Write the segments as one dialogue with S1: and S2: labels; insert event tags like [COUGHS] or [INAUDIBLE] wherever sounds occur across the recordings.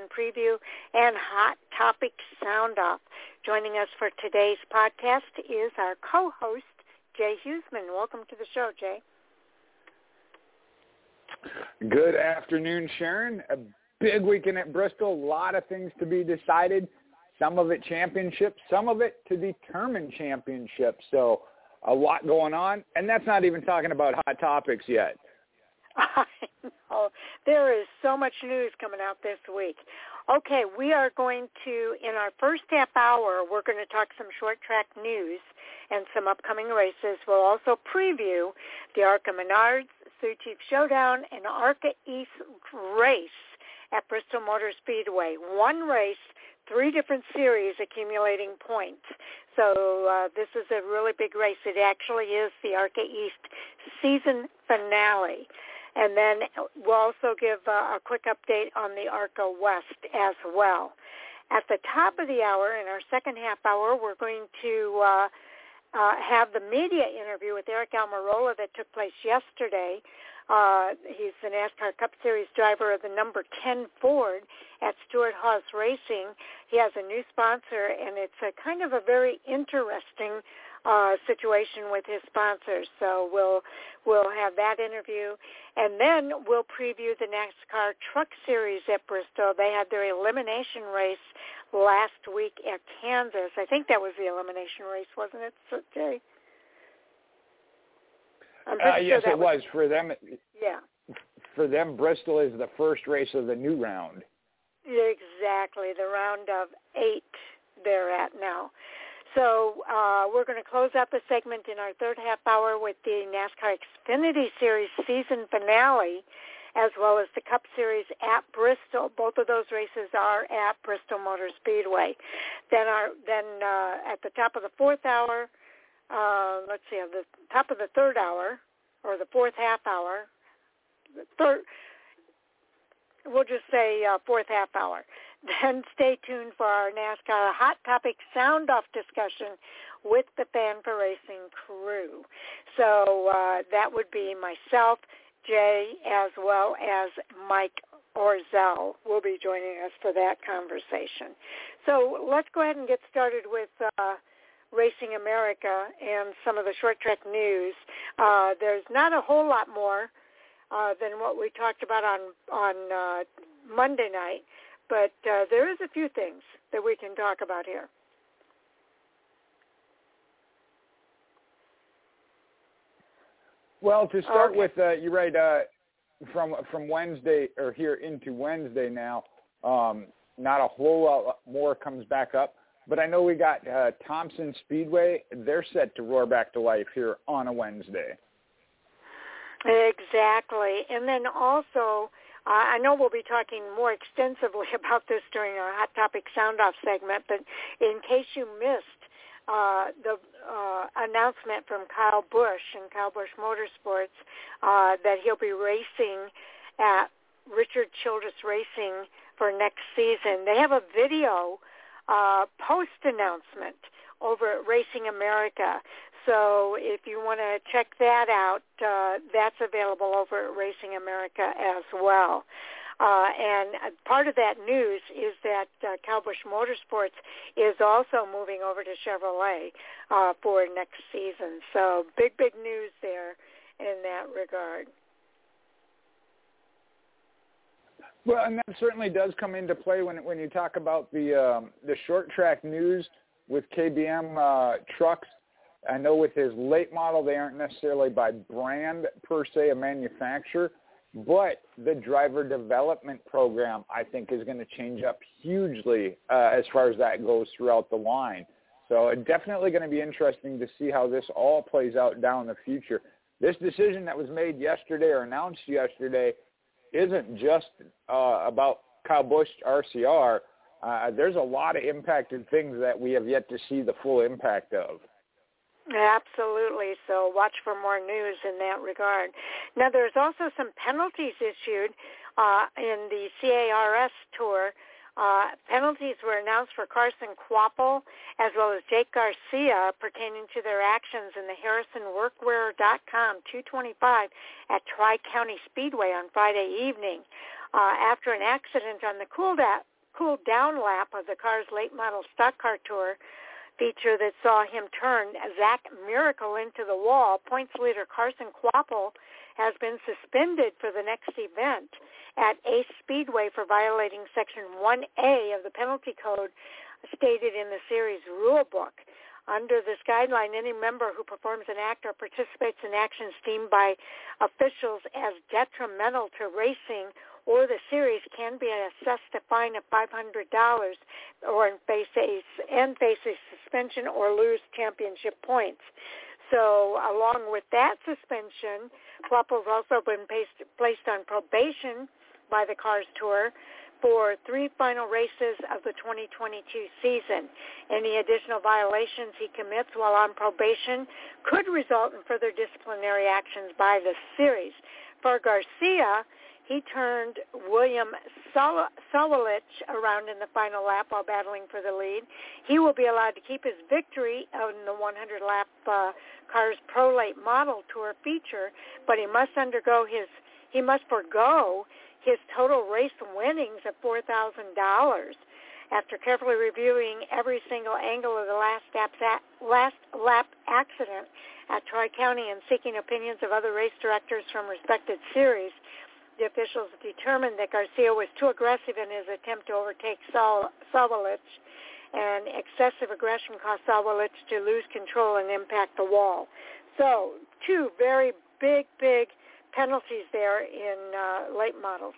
S1: weekend preview and Hot Topic Sound Off. Joining us for today's podcast is our co-host, Jay Husmann. Welcome to the show, Jay.
S2: Good afternoon, Sharon. A big weekend at Bristol. A lot of things to be decided. Some of it championships, some of it to determine championships. So a lot going on. And that's not even talking about hot topics yet. [LAUGHS]
S1: Know. There is so much news coming out this week. Okay, we are going to, in our first half hour, we're going to talk some short track news and some upcoming races. We'll also preview the ARCA Menards, Sioux Chief Showdown, and ARCA East race at Bristol Motor Speedway. One race, three different series accumulating points. So uh, this is a really big race. It actually is the ARCA East season finale. And then we'll also give uh, a quick update on the ARCA West as well. At the top of the hour, in our second half hour, we're going to uh, uh, have the media interview with Aric Almirola that took place yesterday. Uh, he's the NASCAR Cup Series driver of the number 10 Ford at Stewart-Haas Racing. He has a new sponsor, and it's a kind of a very interesting uh, situation with his sponsors. So we'll we'll have that interview, and then we'll preview the NASCAR Truck Series at Bristol. They had their elimination race last week at Kansas. I think that was the elimination race, wasn't it, Jay?
S2: Uh, yes, it was. was for them.
S1: Yeah.
S2: For them, Bristol is the first race of the new round.
S1: Exactly, the round of eight they're at now. So uh, we're going to close out the segment in our third half hour with the NASCAR Xfinity Series season finale, as well as the Cup Series at Bristol. Both of those races are at Bristol Motor Speedway. Then, our, then uh, at the top of the fourth hour, uh, let's see, at the top of the third hour, or the fourth half hour, third, we'll just say uh, fourth half hour. Then stay tuned for our NASCAR Hot Topic Sound Off discussion with the Fan4Racing crew. So uh, that would be myself, Jay, as well as Mike Orzel will be joining us for that conversation. So let's go ahead and get started with uh, Racing America and some of the short track news. Uh, there's not a whole lot more uh, than what we talked about on on uh, Monday night, but uh, there is a few things that we can talk about here.
S2: Well, to start okay. with, uh, you're right. Uh, from from Wednesday or here into Wednesday now, um, not a whole lot more comes back up. But I know we got uh, Thompson Speedway. They're set to roar back to life here on a Wednesday.
S1: Exactly, and then also uh, I know we'll be talking more extensively [LAUGHS] about this during our Hot Topic Sound Off segment, but in case you missed uh, the uh, announcement from Kyle Busch and Kyle Busch Motorsports uh, that he'll be racing at Richard Childress Racing for next season. They have a video uh, post announcement over at Racing America. So if you want to check that out, uh, that's available over at Racing America as well. Uh, and part of that news is that uh, Busch Motorsports is also moving over to Chevrolet uh, for next season. So big, big news there in that regard.
S2: Well, and that certainly does come into play when when you talk about the um, the short track news with KBM uh, trucks I know with his late model, they aren't necessarily by brand per se, a manufacturer, but the driver development program I think is going to change up hugely uh, as far as that goes throughout the line. So it's definitely going to be interesting to see how this all plays out down the future. This decision that was made yesterday or announced yesterday isn't just uh, about Kyle Busch RCR. Uh, there's a lot of impacted things that we have yet to see the full impact of.
S1: Absolutely. So watch for more news in that regard. Now, there's also some penalties issued uh, in the CARS tour Uh, penalties were announced for Carson Kvapil as well as Jake Garcia pertaining to their actions in the HarrisonWorkwear.com 225 at Tri-County Speedway on Friday evening. Uh, after an accident on the cool, da- cool down lap of the car's late model stock car tour, feature that saw him turn Zach Miracle into the wall, points leader Carson Kvapil has been suspended for the next event at Ace Speedway for violating Section 1A of the penalty code stated in the series rule book. Under this guideline, any member who performs an act or participates in actions deemed by officials as detrimental to racing or the series can be assessed a fine of $500 or face a, and face a suspension or lose championship points. So along with that suspension, Kvapil's also been placed, placed on probation by the Cars Tour for three final races of the 2022 season. Any additional violations he commits while on probation could result in further disciplinary actions by the series. For Garcia, he turned William Sawalich around in the final lap while battling for the lead. He will be allowed to keep his victory on the 100-lap uh, Cars Pro Late Model Tour feature, but he must undergo his he must forego his total race winnings of $4,000 after carefully reviewing every single angle of the last, lap, last lap accident at Tri-County and seeking opinions of other race directors from respected series the officials determined that Garcia was too aggressive in his attempt to overtake Saul, and excessive aggression caused Sawalich to lose control and impact the wall. So two very big, big penalties there in uh, late models.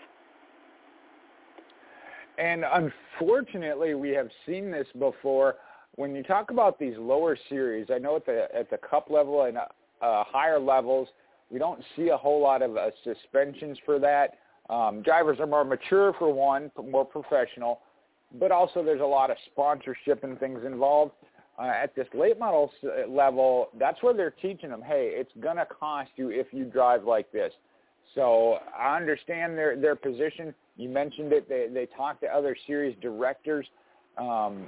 S2: And unfortunately, we have seen this before. When you talk about these lower series, I know at the at the cup level and uh, higher levels, we don't see a whole lot of uh, suspensions for that. Um, drivers are more mature for one, more professional, but also there's a lot of sponsorship and things involved. Uh, at this late model uh, level, that's where they're teaching them, hey, it's going to cost you if you drive like this. So I understand their their position. You mentioned it. They they talk to other series directors. Um,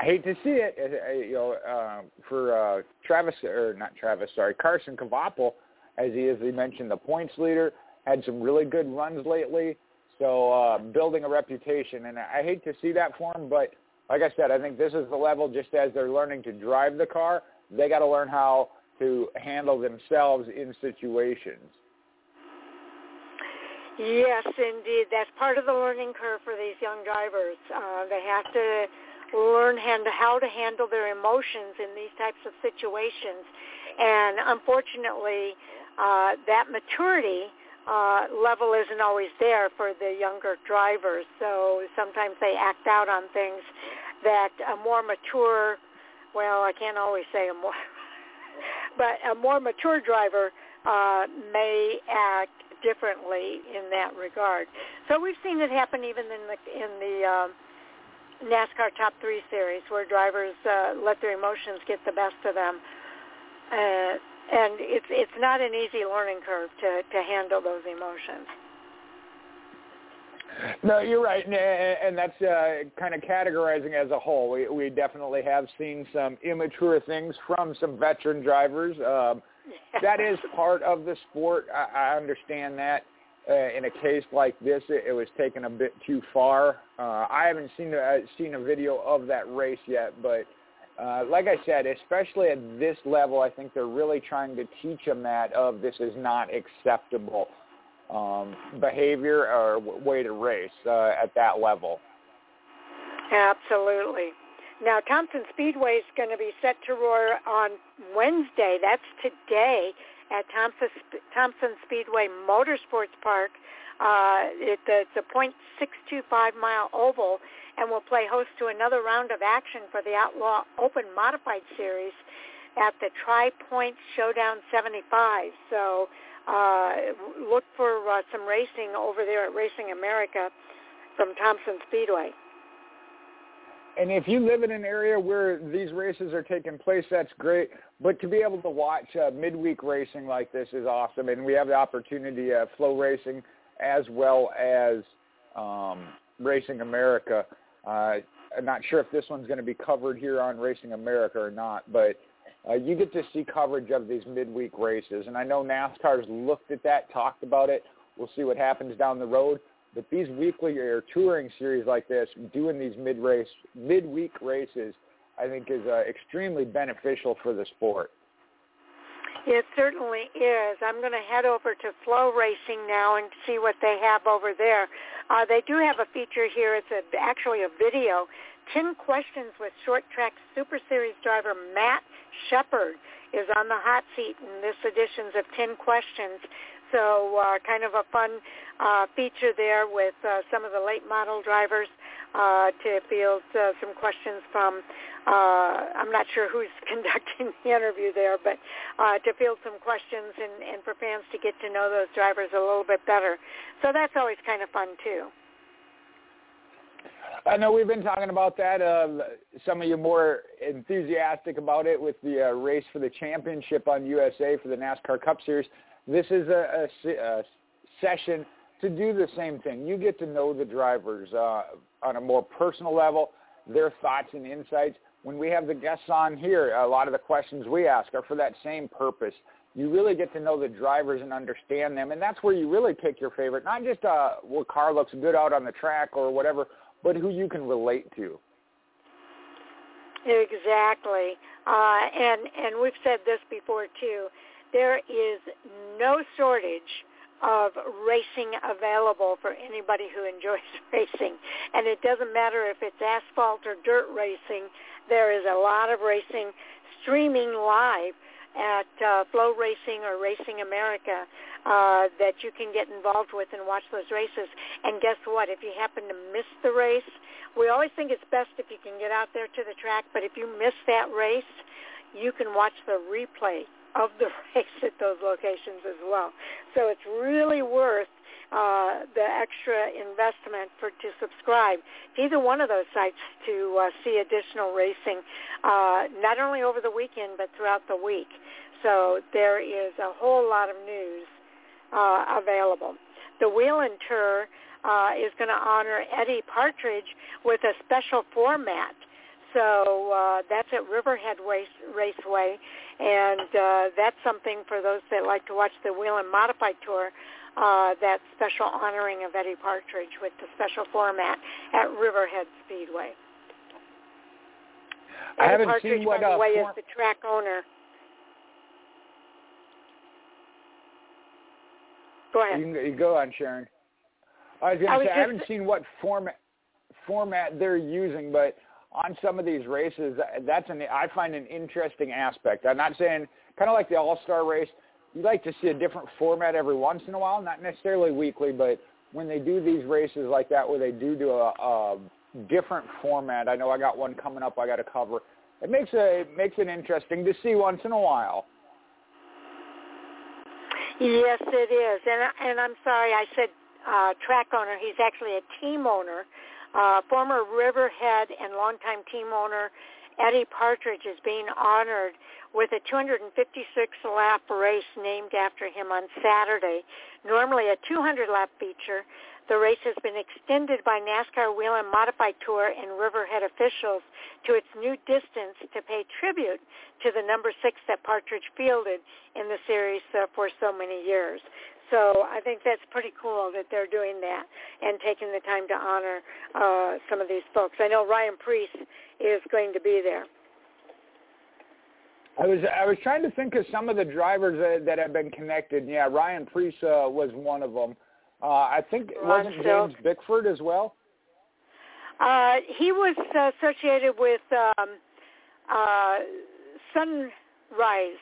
S2: I hate to see it, uh, you know, uh, for uh, Travis or not Travis, sorry, Carson Kvapil, as he is, he mentioned, the points leader, had some really good runs lately. So uh, building a reputation, and I hate to see that for him, but like I said, I think this is the level. Just as they're learning to drive the car, they got to learn how to handle themselves in situations.
S1: Yes, indeed. That's part of the learning curve for these young drivers. Uh, they have to learn how to handle their emotions in these types of situations. And unfortunately, uh, that maturity uh, level isn't always there for the younger drivers. So sometimes they act out on things that a more mature, well, I can't always say a more, [LAUGHS] but a more mature driver uh, may act differently in that regard. So we've seen it happen even in the in the um, NASCAR Top Three Series, where drivers uh, let their emotions get the best of them, uh, and it's it's not an easy learning curve to to handle those emotions.
S2: No, you're right, and and that's uh, kind of categorizing as a whole. We we definitely have seen some immature things from some veteran drivers. Um, that is [LAUGHS] part of the sport. I, I understand that uh, in a case like this, it, it was taken a bit too far. Uh, I haven't seen uh, seen a video of that race yet, but uh, like I said, especially at this level, I think they're really trying to teach them that of this is not acceptable um, behavior or w- way to race uh, at that level.
S1: Absolutely. Now, Thompson Speedway is going to be set to roar on Wednesday. That's today at Thompson, Thompson Speedway Motorsports Park. Uh, it, it's a .625 mile oval and will play host to another round of action for the Outlaw Open Modified Series at the Tri-Point Showdown 75. So uh, look for uh, some racing over there at Racing America from Thompson Speedway.
S2: And if you live in an area where these races are taking place, that's great. But to be able to watch uh, midweek racing like this is awesome. And we have the opportunity of FloRacing as well as um, Racing America. Uh, I'm not sure if this one's going to be covered here on Racing America or not, but uh, you get to see coverage of these midweek races. And I know NASCAR's looked at that, talked about it. We'll see what happens down the road. But these weekly or touring series like this, doing these mid-race, midweek races, I think is uh, extremely beneficial for the sport.
S1: It certainly is. I'm going to head over to FloRacing now and see what they have over there. Uh, they do have a feature here. It's a, actually a video. 10 questions with short track Super Series driver Matt Sheppard is on the hot seat in this edition's of 10 questions. So uh, kind of a fun uh, feature there with uh, some of the late model drivers uh, to field uh, some questions from, uh, I'm not sure who's [LAUGHS] conducting the interview there, but uh, to field some questions and, and for fans to get to know those drivers a little bit better. So that's always kind of fun too.
S2: I know we've been talking about that. Uh, some of you more enthusiastic about it with the uh, race for the championship on USA for the NASCAR Cup Series. This is a, a, a session to do the same thing. You get to know the drivers uh, on a more personal level, their thoughts and insights. When we have the guests on here, a lot of the questions we ask are for that same purpose. You really get to know the drivers and understand them, and that's where you really pick your favorite. Not just uh, what car looks good out on the track or whatever, but who you can relate to.
S1: Exactly, uh, and and we've said this before too. There is no shortage of racing available for anybody who enjoys [LAUGHS] racing. And it doesn't matter if it's asphalt or dirt racing. There is a lot of racing streaming live at uh, FloRacing or Racing America uh, that you can get involved with and watch those races. And guess what? If you happen to miss the race, we always think it's best if you can get out there to the track, but if you miss that race, you can watch the replay of the [LAUGHS] race at those locations as well. So it's really worth uh, the extra investment for to subscribe to either one of those sites to uh, see additional racing, uh, not only over the weekend but throughout the week. So there is a whole lot of news uh, available. The Whelen Tour uh, is going to honor Eddie Partridge with a special format so uh, that's at Riverhead Race, Raceway, and uh, that's something for those that like to watch the Whelen Modified Tour. Uh, that special honoring of Eddie Partridge with the special format at Riverhead Speedway.
S2: I
S1: Eddie
S2: haven't
S1: Partridge,
S2: seen what
S1: by the
S2: uh,
S1: way,
S2: form-
S1: is the track owner. Go ahead.
S2: You, can, you go on, Sharon. I was going to say I haven't seen what format format they're using, but on some of these races, that's an I find an interesting aspect. I'm not saying kind of like the All Star race. You like to see a different format every once in a while, not necessarily weekly, but when they do these races like that, where they do do a, a different format. I know I got one coming up. I got to cover. It makes a it makes it interesting to see once in a while.
S1: Yes, it is, and and I'm sorry I said uh, track owner. He's actually a team owner. Uh, former Riverhead and longtime team owner Eddie Partridge is being honored with a 256-lap race named after him on Saturday. Normally a 200-lap feature, the race has been extended by NASCAR Whelen Modified Tour and Riverhead officials to its new distance to pay tribute to the number six that Partridge fielded in the series uh, for so many years. So I think that's pretty cool that they're doing that and taking the time to honor uh, some of these folks. I know Ryan Preece is going to be there.
S2: I was I was trying to think of some of the drivers that, that have been connected. Yeah, Ryan Preece uh, was one of them. Uh, I think
S1: Ron
S2: wasn't
S1: Silk.
S2: James Bickford as well.
S1: Uh, he was associated with um, uh, Sunrise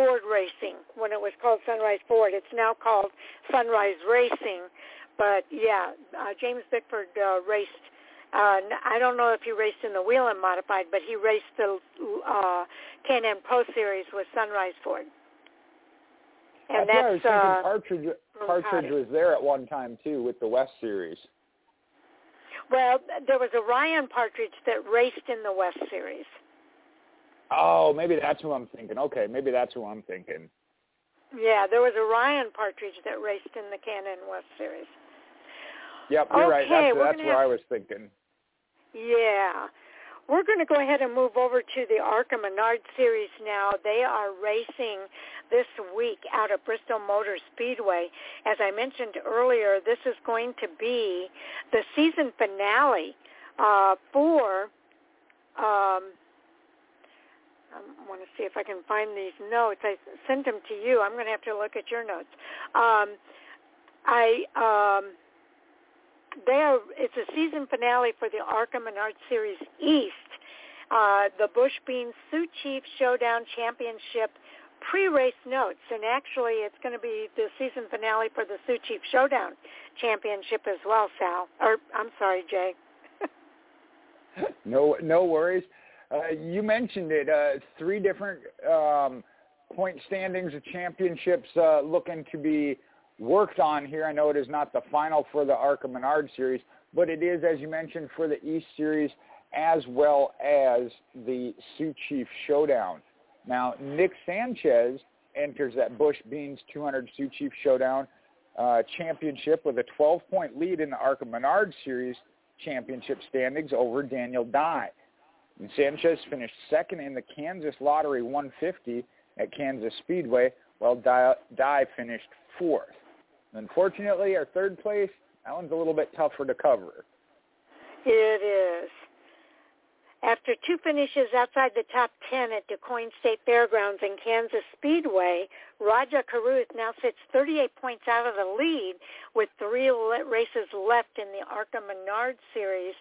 S1: Ford Racing when it was called Sunrise Ford. It's now called Sunrise Racing. But yeah, uh, James Bickford uh, raced. Uh, I don't know if he raced in the Whelen Modified, but he raced the uh, K&N Pro Series with Sunrise Ford. And
S2: That's I was
S1: that's
S2: thinking
S1: uh,
S2: Partridge Partridge was there at one time too with the West Series.
S1: well, there was a Ryan Partridge that raced in the West Series.
S2: Oh, maybe that's who I'm thinking. Okay, maybe that's who I'm thinking.
S1: Yeah, there was a Ryan Partridge that raced in the K&N West Series.
S2: Yep, you're
S1: okay,
S2: right. That's, that's where
S1: have,
S2: I was thinking.
S1: Yeah. We're going to go ahead and move over to the ARCA Menard Series now. They are racing this week out of Bristol Motor Speedway. As I mentioned earlier, this is going to be the season finale uh, for. Um, I want to see if I can find these notes. I sent them to you. I'm going to have to look at your notes. Um, I um, they are. it's a season finale for the ARCA Menards Series East, uh, the Bush Beans Sioux Chief Showdown Championship pre-race notes, and actually it's going to be the season finale for the Sioux Chief Showdown Championship as well, Sal. Or I'm sorry, Jay. [LAUGHS]
S2: no, no worries. Uh, you mentioned it. Uh, three different um, point standings of championships uh, looking to be worked on here. I know it is not the final for the ARCA Menard series, but it is, as you mentioned, for the East series as well as the Sioux Chief Showdown. Now, Nick Sanchez enters that Bush Beans 200 Sioux Chief Showdown uh, championship with a 12-point lead in the ARCA Menard Series championship standings over Daniel Dye. And Sanchez finished second in the Kansas Lottery 150 at Kansas Speedway, while Dye, finished fourth. Unfortunately, our third place, that one's a little bit tougher to cover.
S1: It is. After two finishes outside the top 10 at DuQuoin State Fairgrounds and Kansas Speedway, Rajah Caruth now sits 38 points out of the lead with three races left in the ARCA Menard Series.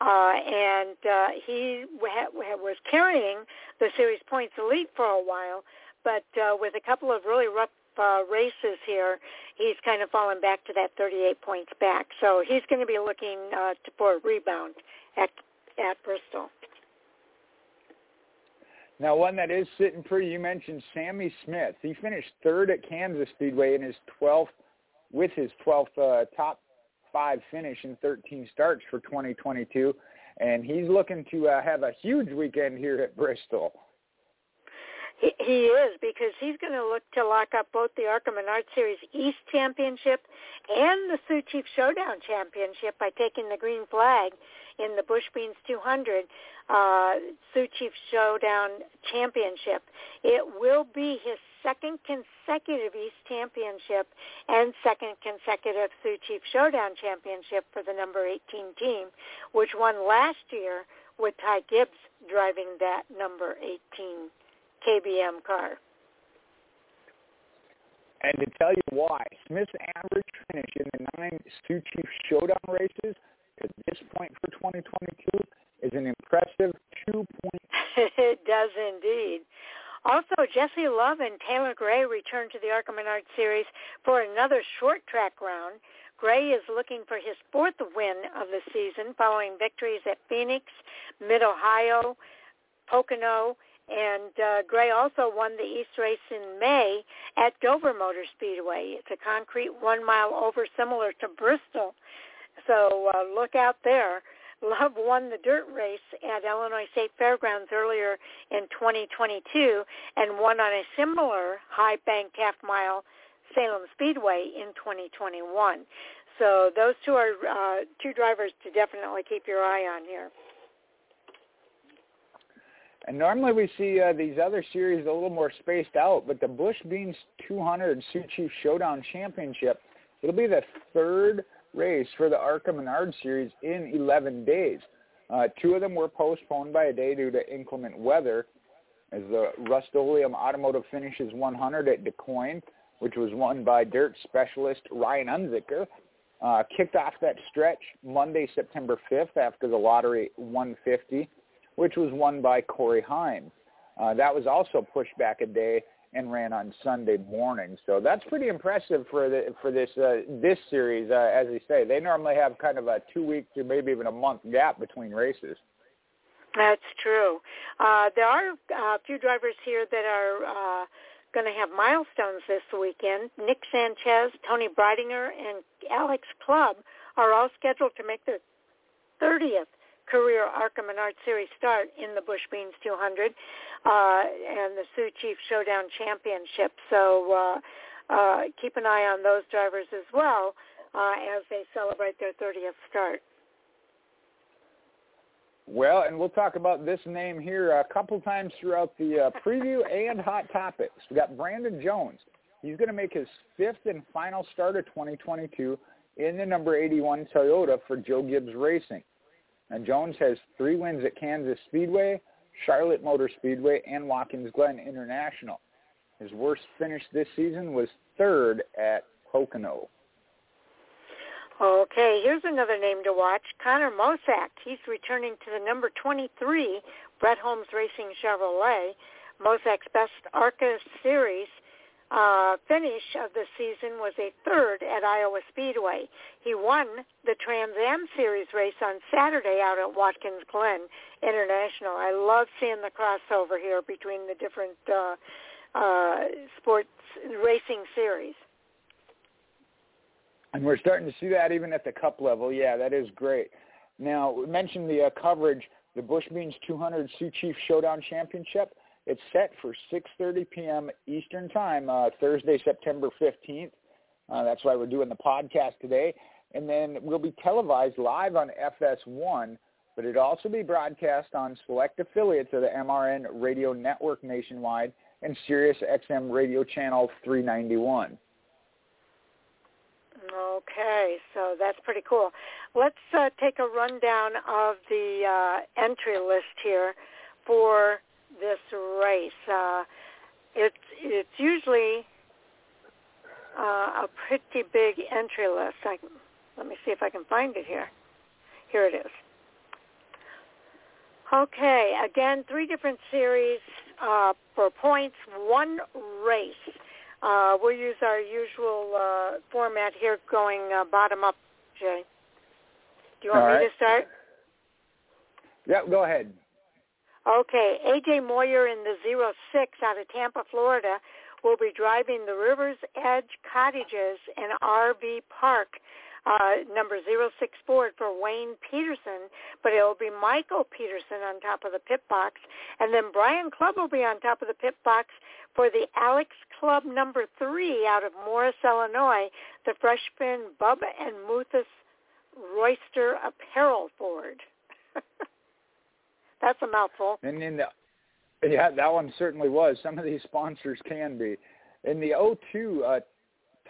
S1: Uh, and uh, he was carrying the series points lead for a while, but uh, with a couple of really rough uh, races here, he's kind of fallen back to that 38 points back. So he's going to be looking uh, for a rebound at at Bristol.
S2: Now, one that is sitting pretty, you mentioned Sammy Smith. He finished third at Kansas Speedway in his 12th, with his 12th uh, top five finish in 13 starts for 2022, and he's looking to uh, have a huge weekend here at Bristol.
S1: He, is because he's going to look to lock up both the ARCA Menard Series East Championship and the Sioux Chief Showdown Championship by taking the green flag in the Bush Beans 200 uh, Sioux Chief Showdown Championship. It will be his second consecutive East Championship and second consecutive Sioux Chief Showdown Championship for the number 18 team, which won last year with Ty Gibbs driving that number 18 KBM car.
S2: And to tell you why, Smith's average finish in the nine Sioux Chief Showdown races at this point for 2022 is an impressive two points. [LAUGHS]
S1: it does indeed. Also, Jesse Love and Taylor Gray return to the ARCA Menard Series for another short track round. Gray is looking for his fourth win of the season following victories at Phoenix, Mid-Ohio, Pocono, and uh, Gray also won the East race in May at Dover Motor Speedway. It's a concrete one mile over similar to Bristol. So uh, look out there. [LAUGHS] Love won the dirt race at Illinois State Fairgrounds earlier in 2022 and won on a similar high banked half mile Salem Speedway in 2021. So those two are uh, two drivers to definitely keep your eye on here.
S2: And normally we see uh, these other series a little more spaced out, but the Bush Beans 200 Sioux Chief Showdown Championship, it'll be the third race for the ARCA Menard Series in 11 days. Uh, two of them were postponed by a day due to inclement weather, as the Rust-Oleum Automotive finishes 100 at DuQuoin, which was won by dirt specialist Ryan Unzicker, uh, kicked off that stretch Monday, September 5th after the Lottery 150 which was won by Corey Heim. Uh, that was also pushed back a day and ran on Sunday morning. So that's pretty impressive for the for this uh, this series. Uh, as you say, they normally have kind of a two week to maybe even a month gap between races.
S1: That's true. Uh, there are uh, a few drivers here that are uh, going to have milestones this weekend. Nick Sanchez, Toni Breidinger, and Alex Clubb are all scheduled to make their 30th career ARCA Menard Series start in the Bush Beans 200 uh, and the Sioux Chief Showdown Championship. So uh, uh, keep an eye on those drivers as well. uh, as they celebrate their 30th start.
S2: Well, and we'll talk about this name here a couple times throughout the uh, [LAUGHS] preview and hot topics. We got Brandon Jones. He's going to make his fifth and final start of 2022 in the number 81 Toyota for Joe Gibbs Racing. Now, Jones has three wins at Kansas Speedway, Charlotte Motor Speedway, and Watkins Glen International. His worst finish this season was third at Pocono.
S1: Okay, here's another name to watch. Connor Mosack. He's returning to the number 23 Brett Holmes Racing Chevrolet. Mosack's best ARCA Series uh, finish of the season was a third at Iowa Speedway. He won the Trans Am Series race on Saturday out at Watkins Glen International. I love seeing the crossover here between the different uh, uh, sports racing series.
S2: And we're starting to see that even at the cup level. Yeah, that is great. Now, we mentioned the uh, coverage, the Bush Beans 200 Sioux Chief Showdown Championship. It's set for 6.30 p.m. Eastern Time, uh, Thursday, September 15th. Uh, that's why we're doing the podcast today. And then we'll be televised live on FS1, but it'll also be broadcast on select affiliates of the MRN radio network nationwide and Sirius XM radio channel 391.
S1: Okay, so that's pretty cool. Let's uh, take a rundown of the uh, entry list here for this race. Uh, it's it's usually uh, a pretty big entry list. I, let me see if I can find it here. Here it is. Okay, again, three different series uh, for points, one race. Uh, we'll use our usual uh, format here, going uh, bottom up. Jay, do you want
S2: All
S1: me
S2: right.
S1: to start?
S2: Yeah, go ahead.
S1: Okay, AJ Moyer in the zero six out of Tampa, Florida, will be driving the Rivers Edge Cottages and RV Park uh, number zero six for Wayne Peterson, but it will be Michael Peterson on top of the pit box, and then Brian Clubb will be on top of the pit box for the Alex Clubb number three out of Morris, Illinois, the freshman Bubba and Muthus Royster Apparel Ford. [LAUGHS] That's a mouthful.
S2: And in the yeah, that one certainly was. Some of these sponsors can be. In the 02, uh,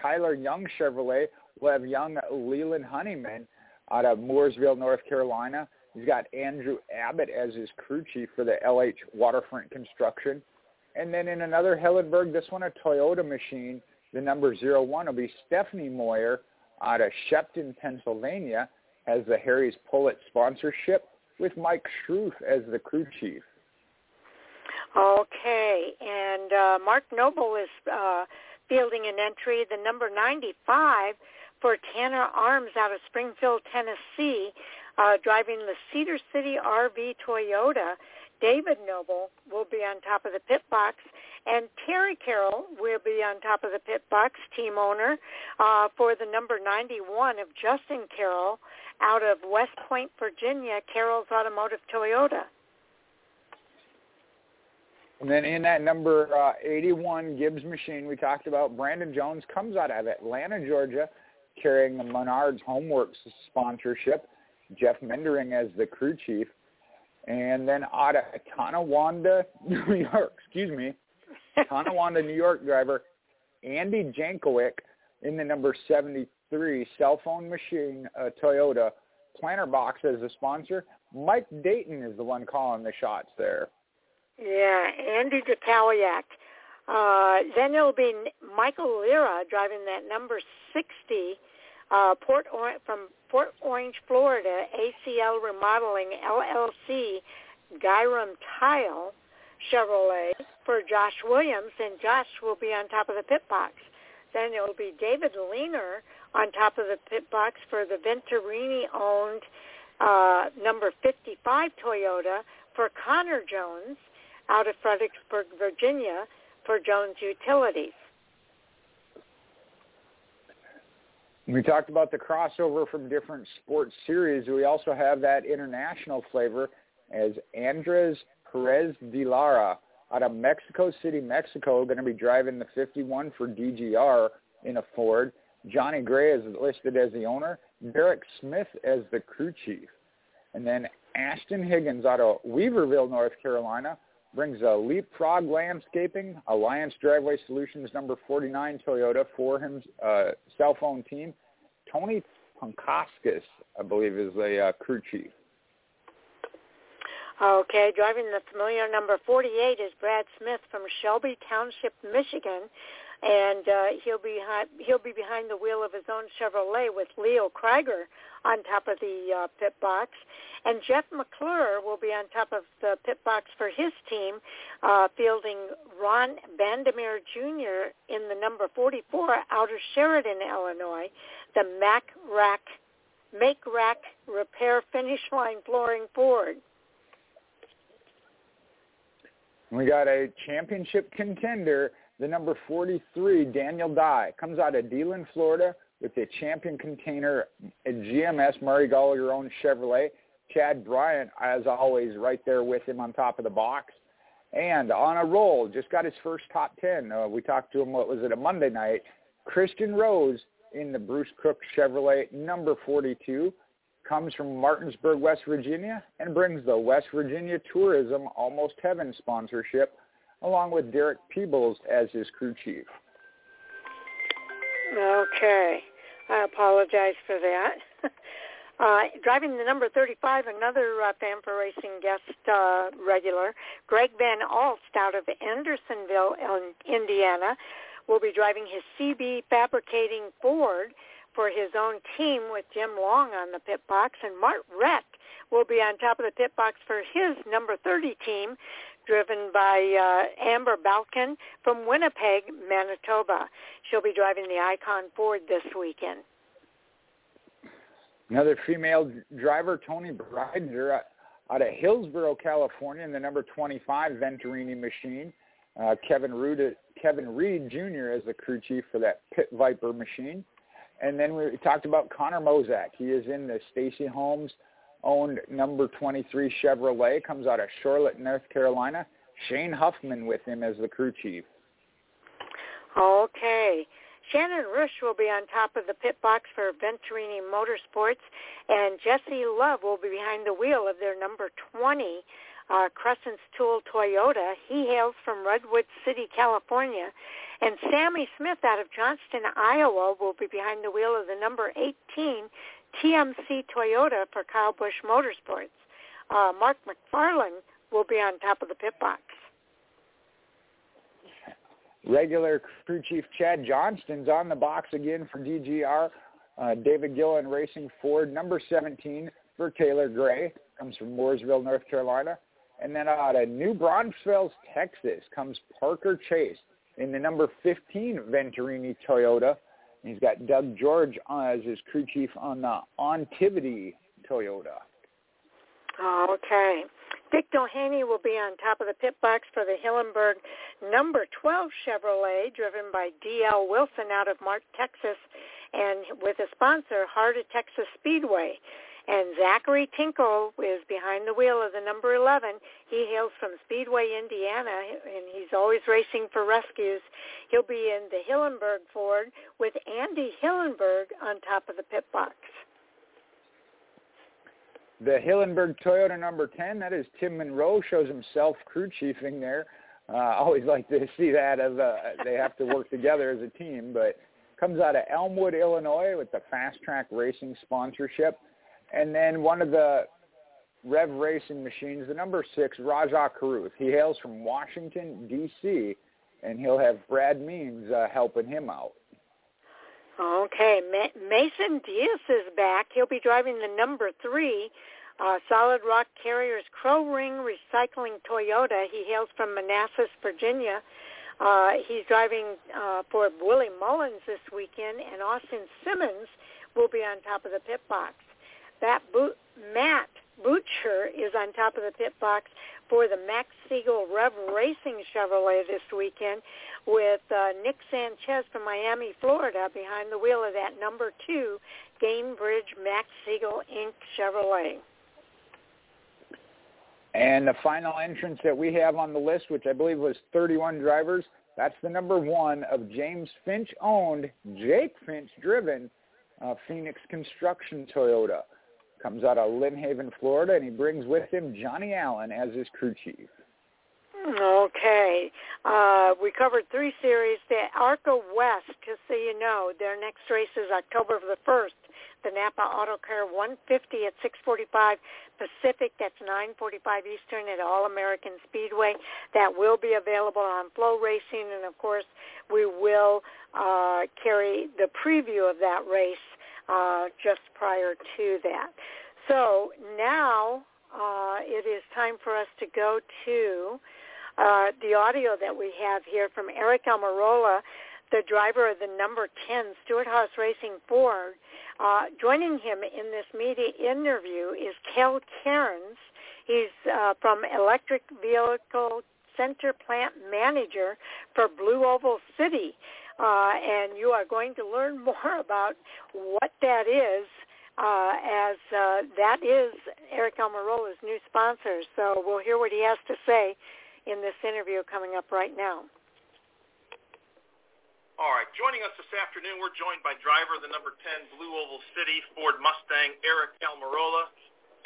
S2: Tyler Young Chevrolet will have young Leland Honeyman out of Mooresville, North Carolina. He's got Andrew Abbott as his crew chief for the LH Waterfront Construction. And then in another Hillenburg, this one a Toyota machine, the number zero one will be Stephanie Moyer out of Shepton, Pennsylvania, has the Harry's Pullet sponsorship with Mike Schroef as the crew chief.
S1: Okay, and uh, Mark Noble is uh, fielding an entry, the number 95 for Tanner Arms out of Springfield, Tennessee, uh, driving the Cedar City RV Toyota. David Noble will be on top of the pit box, and Terry Carroll will be on top of the pit box, team owner, uh, for the number 91 of Justin Carroll out of West Point, Virginia, Carroll's Automotive Toyota.
S2: And then in that number uh, 81 Gibbs machine we talked about, Brandon Jones comes out of Atlanta, Georgia, carrying the Menards Homeworks sponsorship. Jeff Meendering as the crew chief. And then out of Tonawanda, [LAUGHS] New York, excuse me, [LAUGHS] Tonawanda, New York driver Andy Jankowiak in the number 73 cell phone machine uh, Toyota planter box as a sponsor. Mike Dayton is the one calling the shots there.
S1: Yeah, Andy DeCaliac. Uh, then it'll be Michael Lira driving that number 60 uh, Port or- from Port Orange, Florida, ACL Remodeling LLC, Gyram Tile Chevrolet for Josh Williams, and Josh will be on top of the pit box. Then it will be David Leaner on top of the pit box for the Venturini-owned uh, number 55 Toyota for Connor Jones out of Fredericksburg, Virginia for Jones Utilities.
S2: We talked about the crossover from different sports series. We also have that international flavor as Andres Perez de Lara out of Mexico City, Mexico, going to be driving the 51 for DGR in a Ford. Johnny Gray is listed as the owner. Derek Smith as the crew chief. And then Ashton Higgins out of Weaverville, North Carolina, brings a Leapfrog Landscaping, Alliance Driveway Solutions number 49 Toyota for his uh, cell phone team. Tony Pankoskis, I believe, is the uh, crew chief.
S1: Okay, driving the familiar number 48 is Brad Smith from Shelby Township, Michigan and uh, he'll be behind, he'll be behind the wheel of his own Chevrolet with Leo Krieger on top of the uh, pit box, and Jeff McClure will be on top of the pit box for his team, uh, fielding Ron Bandemir Jr. in the number 44 out of Sheridan, Illinois, the Mac Rack Make Rack Repair Finish Line Flooring Ford.
S2: We got a championship contender the number 43, Daniel Dye, comes out of Deland, Florida with a champion container, GMS Maury Gallagher owned Chevrolet. Chad Bryant, as always, right there with him on top of the box. And on a roll, just got his first top 10. Uh, we talked to him, what was it, a Monday night. Christian Rose in the Bruce Cook Chevrolet number 42 comes from Martinsburg, West Virginia, and brings the West Virginia Tourism Almost Heaven sponsorship along with Derek Peebles as his crew chief.
S1: Okay. I apologize for that. [LAUGHS] Uh, driving the number 35, another uh, Racing guest uh, regular, Greg Van Alst out of Andersonville, Indiana, will be driving his CB Fabricating Ford for his own team with Jim Long on the pit box, and Mart Rett will be on top of the pit box for his number 30 team driven by uh, Amber Balcaen from Winnipeg, Manitoba. She'll be driving the Icon Ford this weekend.
S2: Another female driver, Tony Breider, out of Hillsborough, California, in the number 25 Venturini machine. Uh, Kevin, Reed, Kevin Reed Jr. as the crew chief for that Pit Viper machine. And then we talked about Connor Mosack. He is in the Stacy Holmes owned number 23 Chevrolet, comes out of Charlotte, North Carolina. Shane Huffman with him as the crew chief.
S1: Okay. Shannon Rush will be on top of the pit box for Venturini Motorsports, and Jesse Love will be behind the wheel of their number 20 uh, Crescent's Tool Toyota. He hails from Redwood City, California. And Sammy Smith out of Johnston, Iowa will be behind the wheel of the number 18 TMC Toyota for Kyle Busch Motorsports. Uh, Mark McFarland will be on top of the pit box.
S2: Regular crew chief Chad Johnston's on the box again for DGR. Uh, David Gilliland Racing Ford, number 17 for Taylor Gray, comes from Mooresville, North Carolina. And then out of New Braunfels, Texas, comes Parker Chase in the number 15 Venturini Toyota He's got Doug George as his crew chief on uh, the Ontivity Toyota.
S1: Oh, okay. Dick Doheny will be on top of the pit box for the Hillenburg number 12 Chevrolet, driven by D.L. Wilson out of Mart, Texas, and with a sponsor, Heart of Texas Speedway. And Zachary Tinkle is behind the wheel of the number 11. He hails from Speedway, Indiana, and he's always racing for rescues. He'll be in the Hillenburg Ford with Andy Hillenburg on top of the pit box.
S2: The Hillenburg Toyota number 10, that is Tim Monroe, shows himself crew chiefing there. Uh, I always [LAUGHS] like to see that as a, they have to work together as a team, but comes out of Elmwood, Illinois with the Fast Track Racing sponsorship. And then one of the Rev Racing machines, the number six, Rajah Caruth. He hails from Washington, D.C., and he'll have Brad Means uh, helping him out.
S1: Okay, Mason Diaz is back. He'll be driving the number three uh, Solid Rock Carriers Crow Ring Recycling Toyota. He hails from Manassas, Virginia. Uh, he's driving uh, for Willie Mullins this weekend, and Austin Simmons will be on top of the pit box. That Bo- Matt Butcher is on top of the pit box for the Max Siegel Rev Racing Chevrolet this weekend with uh, Nick Sanchez from Miami, Florida behind the wheel of that number two Gainbridge Max Siegel Inc. Chevrolet.
S2: And the final entrance that we have on the list, which I believe was 31 drivers, That's the number one of James Finch owned, Jake Finch driven uh, Phoenix Construction Toyota. Comes out of Lynn Haven, Florida, and he brings with him Johnny Allen as his crew chief.
S1: Okay. Uh, we covered three series. The ARCA West, just so you know, their next race is October the 1st. The Napa Auto Care 150 at 645 Pacific. That's 945 Eastern at All American Speedway. That will be available on FloRacing. And, of course, we will uh, carry the preview of that race uh, just prior to that. So now uh, it is time for us to go to uh, the audio that we have here from Aric Almirola, the driver of the number 10 Stewart-Haas Racing Ford. Uh, joining him in this media interview is Cale Cairns. He's uh, from Electric Vehicle Center Plant Manager for Blue Oval City. Uh, and you are going to learn [LAUGHS] more about what that is uh, as uh, that is Aric Almirola's new sponsor. So we'll hear what he has to say in this interview coming up right now.
S3: All right, joining us this afternoon, we're joined by driver of the number 10 Blue Oval City Ford Mustang, Aric Almirola.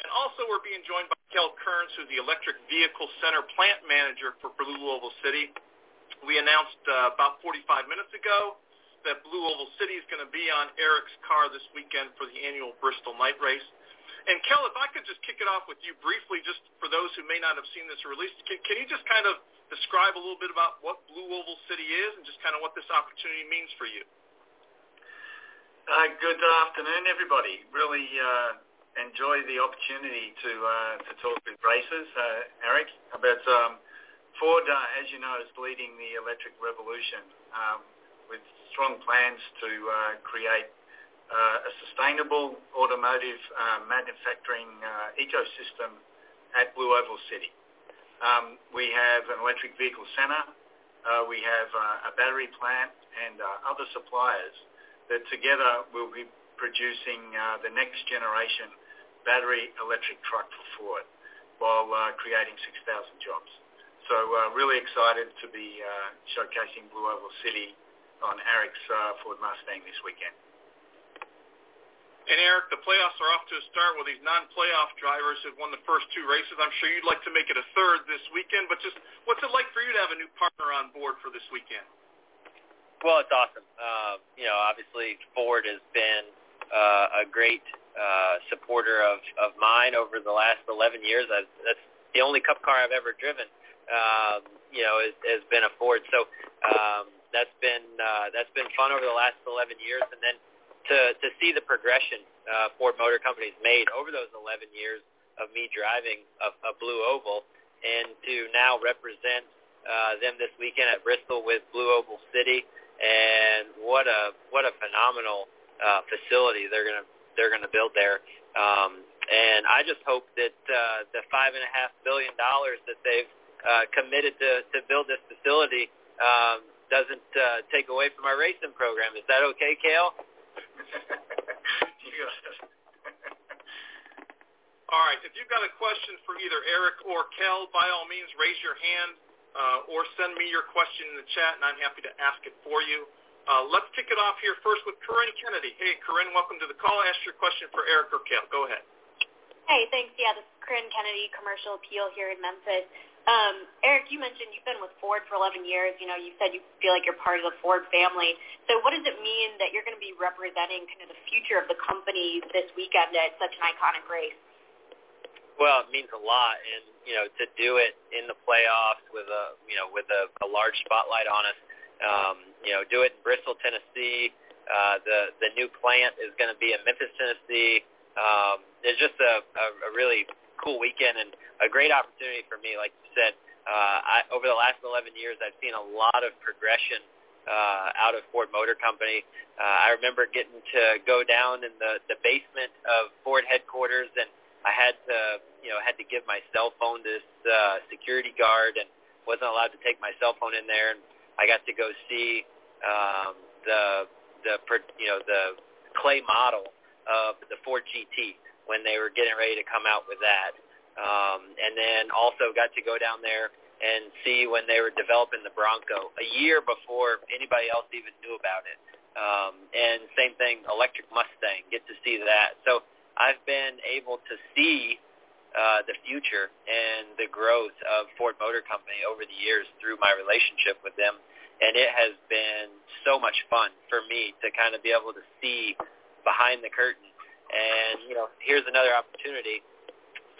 S3: And also we're being joined by Cale Cairns, who's the Electric Vehicle Center Plant Manager for Blue Oval City. We announced uh, about 45 minutes ago that Blue Oval City is going to be on Aric's car this weekend for the annual Bristol Night Race. And Kel, if I could just kick it off with you briefly, just for those who may not have seen this release, can, can you just kind of describe a little bit about what Blue Oval City is and just kind of what this opportunity means for you?
S4: Uh, good afternoon, everybody. Really uh, enjoy the opportunity to uh, to talk with racers, uh, Aric. But um, Ford, uh, as you know, is leading the electric revolution um, with strong plans to uh, create uh, a sustainable automotive uh, manufacturing uh, ecosystem at Blue Oval City. Um, we have an electric vehicle center. Uh, we have uh, a battery plant and other suppliers that together will be producing uh, the next generation battery electric truck for Ford while creating 6,000 jobs. So uh, really excited to be uh, showcasing Blue Oval City on Aric's uh, Ford Mustang this weekend.
S3: And Aric, the playoffs are off to a start with these non-playoff drivers who've won the first two races. I'm sure you'd like to make it a third this weekend, but just what's it like for you to have a new partner on board for this weekend?
S5: Well, it's awesome. Uh, you know, obviously Ford has been uh, a great uh, supporter of, of mine over the last 11 years. I've, that's the only Cup car I've ever driven. Um, you know, has, has been a Ford. So um, that's been uh, that's been fun over the last 11 years, and then to to see the progression uh, Ford Motor Company's made over those 11 years of me driving a, a Blue Oval, and to now represent uh, them this weekend at Bristol with Blue Oval City, and what a what a phenomenal uh, facility they're gonna they're gonna build there. Um, and I just hope that uh, the five and a half billion dollars that they've uh, committed to to build this facility um, doesn't uh, take away from our racing program. Is that okay, Cale? [LAUGHS]
S3: all right. If you've got a question for either Aric or Kel, by all means, raise your hand uh, or send me your question in the chat, and I'm happy to ask it for you. Uh, let's kick it off here first with Corinne Kennedy. Hey, Corinne, welcome to the call. Ask your question for Aric or Kel. Go ahead.
S6: Hey, thanks. Yeah, this is Corinne Kennedy, Commercial Appeal here in Memphis. Um, Aric, you mentioned you've been with Ford for 11 years. You know, you said you feel like you're part of the Ford family. So what does it mean that you're going to be representing kind of the future of the company this weekend at such an iconic race?
S5: Well, it means a lot, and you know, to do it in the playoffs with a you know with a, a large spotlight on us. Um, you know, do it in Bristol, Tennessee. Uh, the the new plant is going to be in Memphis, Tennessee. Um, it's just a, a, a really cool weekend and a great opportunity for me. Like you said, uh, I, over the last 11 years, I've seen a lot of progression uh, out of Ford Motor Company. Uh, I remember getting to go down in the, the basement of Ford headquarters, and I had to, you know, had to give my cell phone to this uh, security guard, and wasn't allowed to take my cell phone in there. And I got to go see um, the the you know the clay model of the Ford GT when they were getting ready to come out with that. Um, and then also got to go down there and see when they were developing the Bronco a year before anybody else even knew about it. Um, and same thing, electric Mustang, get to see that. So I've been able to see uh, the future and the growth of Ford Motor Company over the years through my relationship with them. And it has been so much fun for me to kind of be able to see behind the curtain. And, you know, here's another opportunity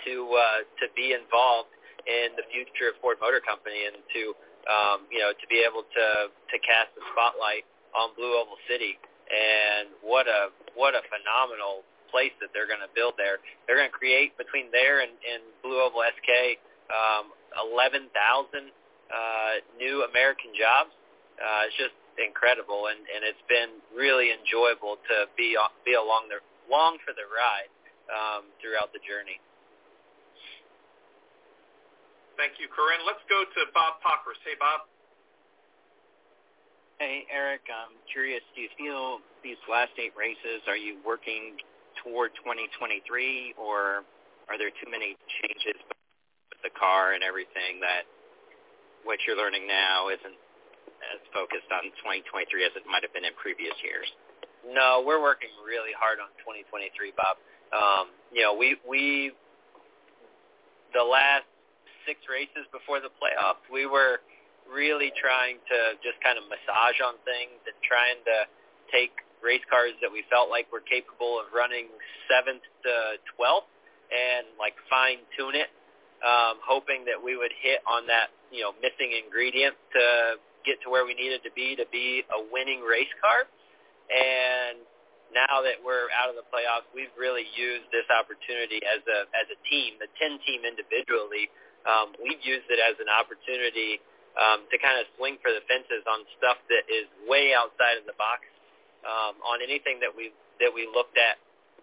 S5: to uh, to be involved in the future of Ford Motor Company and to um, you know to be able to to cast the spotlight on Blue Oval City and what a what a phenomenal place that they're going to build there. They're going to create between there and, and Blue Oval SK um, 11,000 uh, new American jobs. Uh, it's just incredible, and, and it's been really enjoyable to be be along the long for the ride um, throughout the journey.
S3: Thank you, Corinne. Let's go to Bob Pockrass. Hey, Bob.
S7: Hey, Aric. I'm curious, do you feel these last eight races, are you working toward 2023, or are there too many changes with the car and everything that what you're learning now isn't as focused on 2023 as it might have been in previous years?
S5: No, we're working really hard on 2023, Bob. Um, you know, we we the last six races before the playoffs, we were really trying to just kind of massage on things and trying to take race cars that we felt like were capable of running seventh to twelfth and like fine tune it, um, hoping that we would hit on that you know missing ingredient to get to where we needed to be to be a winning race car. And now that we're out of the playoffs, we've really used this opportunity as a as a team, the ten team individually, um, we've used it as an opportunity um, to kind of swing for the fences on stuff that is way outside of the box um, on anything that we that we looked at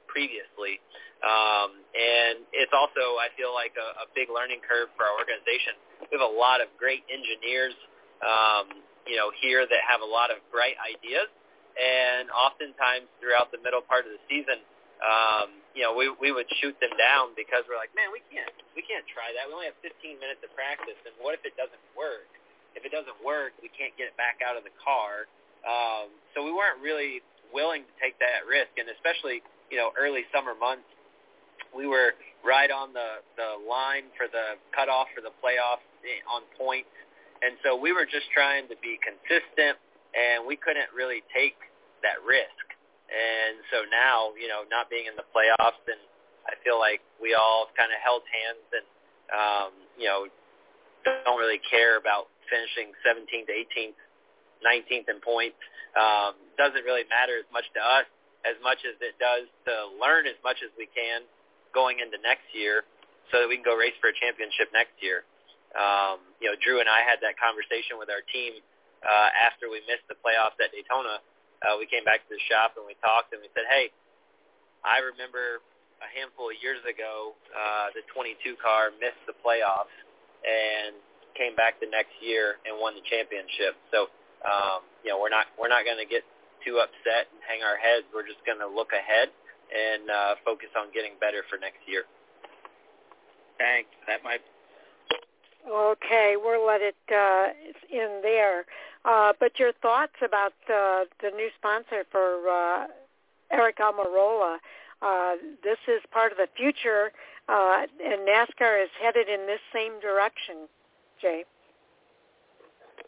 S5: previously. Um, and it's also, I feel like, a, a big learning curve for our organization. We have a lot of great engineers, um, you know, here that have a lot of bright ideas. And oftentimes throughout the middle part of the season, um, you know, we we would shoot them down because we're like, man, we can't we can't try that. We only have 15 minutes of practice, and what if it doesn't work? If it doesn't work, we can't get it back out of the car. Um, so we weren't really willing to take that risk, and especially you know early summer months, we were right on the the line for the cutoff for the playoffs eh, on points, and so we were just trying to be consistent, and we couldn't really take that risk. And so now, you know, not being in the playoffs, and I feel like we all kind of held hands and, um, you know, don't really care about finishing 17th, 18th, 19th in points. Um, doesn't really matter as much to us as much as it does to learn as much as we can going into next year so that we can go race for a championship next year. Um, you know, Drew and I had that conversation with our team uh, after we missed the playoffs at Daytona uh, we came back to the shop and we talked and we said, hey, I remember a handful of years ago, uh, the 22 car missed the playoffs and came back the next year and won the championship. So, um, you know, we're not we're not going to get too upset and hang our heads. We're just going to look ahead and uh, focus on getting better for next year.
S7: Thanks. That might.
S1: Okay, we'll let it uh, in there. Uh, but your thoughts about uh, the new sponsor for uh, Aric Almirola. Uh, this is part of the future, uh, and NASCAR is headed in this same direction, Jay.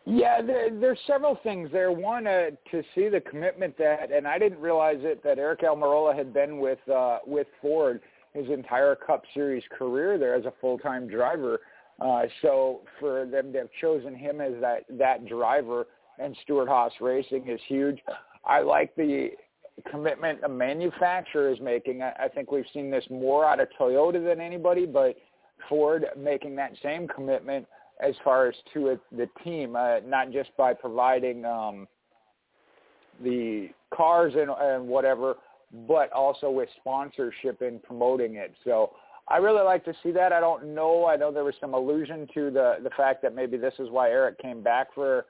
S2: Yeah, there, there's several things there. One, uh, to see the commitment that, and I didn't realize it, that Aric Almirola had been with uh, with Ford his entire Cup Series career there as a full-time driver. Uh, so for them to have chosen him as that that driver and Stewart-Haas Racing is huge. I like the commitment a manufacturer is making. I, I think we've seen this more out of Toyota than anybody, but Ford making that same commitment as far as to the team, uh, not just by providing um, the cars and, and whatever, but also with sponsorship and promoting it. So I really like to see that. I don't know. I know there was some allusion to the the fact that maybe this is why Aric came back for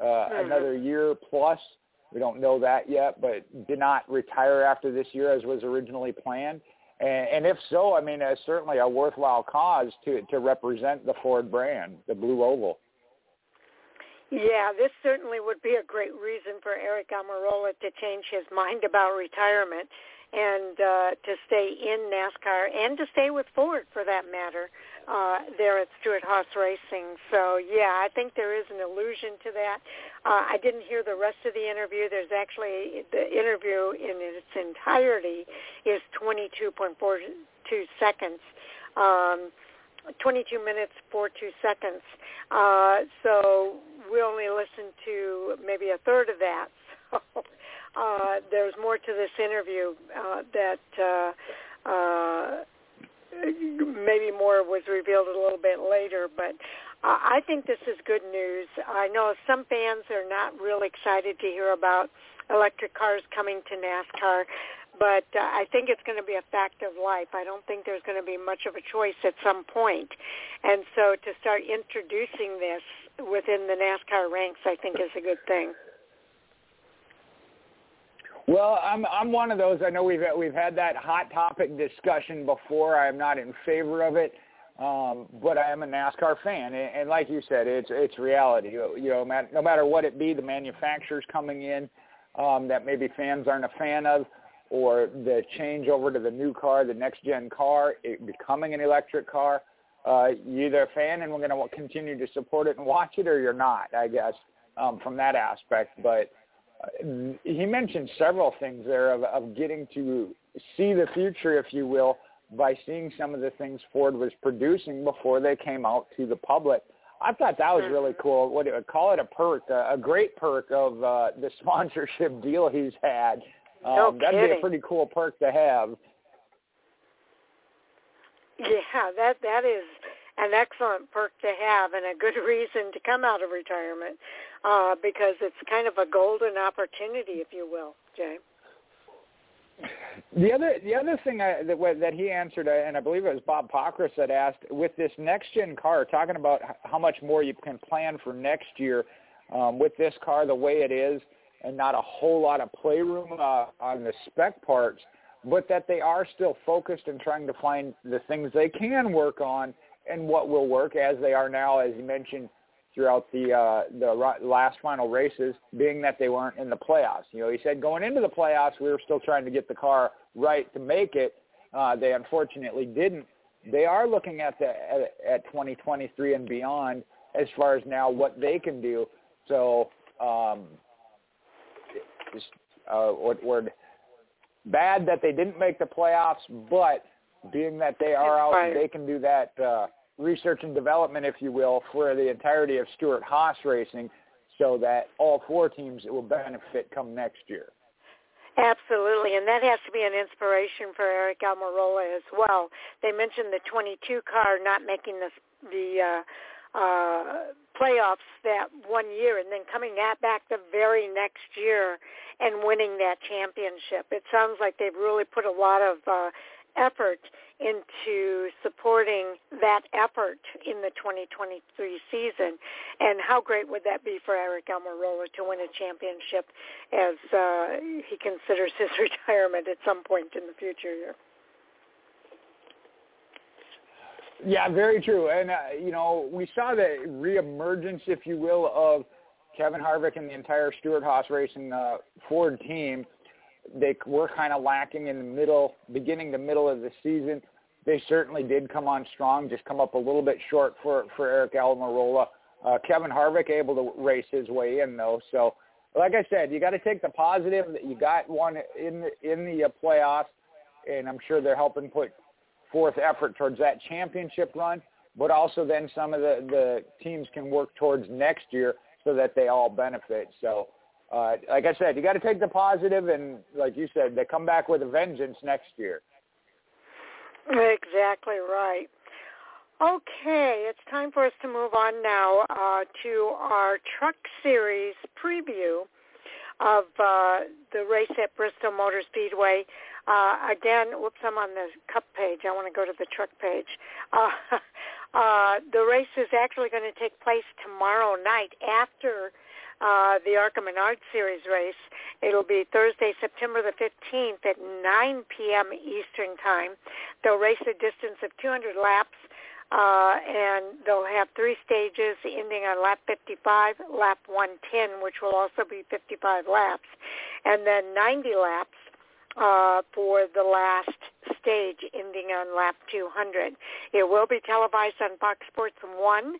S2: uh, mm-hmm. another year plus. We don't know that yet, but did not retire after this year as was originally planned. And, and if so, I mean, it's certainly a worthwhile cause to to represent the Ford brand, the Blue Oval.
S1: Yeah, this certainly would be a great reason for Aric Almirola to change his mind about retirement and uh, to stay in NASCAR and to stay with Ford for that matter uh, there at Stewart-Haas Racing. So yeah, I think there is an allusion to that. Uh, I didn't hear the rest of the interview. There's actually the interview in its entirety is 22.42 seconds. Um, 22 minutes 42 seconds. Uh, so we only listened to maybe a third of that. [LAUGHS] So uh, there's more to this interview uh, that uh, uh, maybe more was revealed a little bit later, but I think this is good news. I know some fans are not really excited to hear about electric cars coming to NASCAR, but uh, I think it's going to be a fact of life. I don't think there's going to be much of a choice at some point. And so to start introducing this within the NASCAR ranks, I think is a good thing.
S2: Well, I'm I'm one of those. I know we've we've had that hot topic discussion before. I am not in favor of it, um, but I am a NASCAR fan, and, and like you said, it's it's reality. You know, no matter what it be, the manufacturers coming in um, that maybe fans aren't a fan of, or the change over to the new car, the next gen car, it becoming an electric car. Uh, you're either a fan and we're going to continue to support it and watch it, or you're not. I guess um, from that aspect, but he mentioned several things there of, of getting to see the future, if you will, by seeing some of the things Ford was producing before they came out to the public. I thought that was really cool. What cool. What call it a perk, a, a great perk of uh, the [LAUGHS] sponsorship deal he's had. Um,
S1: no
S2: that'd be a pretty cool perk to have.
S1: Yeah, that that is an excellent perk to have and a good [LAUGHS] reason to come out of retirement uh, because it's kind of a golden opportunity, if you will, Jay.
S2: The other the other thing I, that that he answered, uh, and I believe it was Bob Pockrass that asked, with this next gen car, talking about how much more you can plan for next year um, with this car the way it is, and not a whole lot of playroom uh, on the spec parts, but that they are still focused and trying to find the things they can work on and what will work as they are now, as you mentioned, throughout the uh, the last final races, being that they weren't in the playoffs. You know, he said going into the playoffs, we were still trying to get the car right to make it. Uh, they unfortunately didn't. They are looking at the at, at 2023 and beyond as far as now what they can do. So, um, just uh, what word? Bad that they didn't make the playoffs, but being that they are out, they can do that. Uh, research and development, if you will, for the entirety of Stewart-Haas Racing so that all four teams will benefit come next year.
S1: Absolutely, and that has to be an inspiration for Aric Almirola as well. They mentioned the 22 car not making the the uh, uh, playoffs that one year, and then coming back the very next year and winning that championship. It sounds like they've really put a lot of uh, effort into supporting that effort in the 2023 season. And how great would that be for Aric Almirola to win a championship as uh, he considers his [LAUGHS] retirement at some point in the future here?
S2: Yeah, very true. And, uh, you know, we saw the reemergence, if you will, of Kevin Harvick and the entire Stewart-Haas Racing uh, Ford team they were kind of lacking in the middle, beginning to middle of the season. They certainly did come on strong, just come up a little bit short for for Aric Almirola. Uh, Kevin Harvick able to race his way in though. So, like I said, you got to take the positive that you got one in the, in the uh, playoffs, and I'm sure they're helping put forth effort towards that championship run. But also then some of the the teams can work towards next year so that they all benefit. So uh, like I said, you got to take the positive, and like you said, they come back with a vengeance next year.
S1: Exactly right. Okay, it's time for us to move on now uh, to our Truck Series preview of uh, the race at Bristol Motor Speedway. Uh, again, whoops, I'm on the Cup page. I want to go to the truck page. Uh, [LAUGHS] uh, the race is actually going to take place tomorrow night after uh, the ARCA Menard Series race. It'll be Thursday, September the 15th at 9 p.m. Eastern Time. They'll race a distance of 200 laps, uh, and they'll have three stages ending on lap 55, lap 110, which will also be 55 laps, and then 90 laps uh, for the last stage ending on lap 200. It will be televised on Fox Sports 1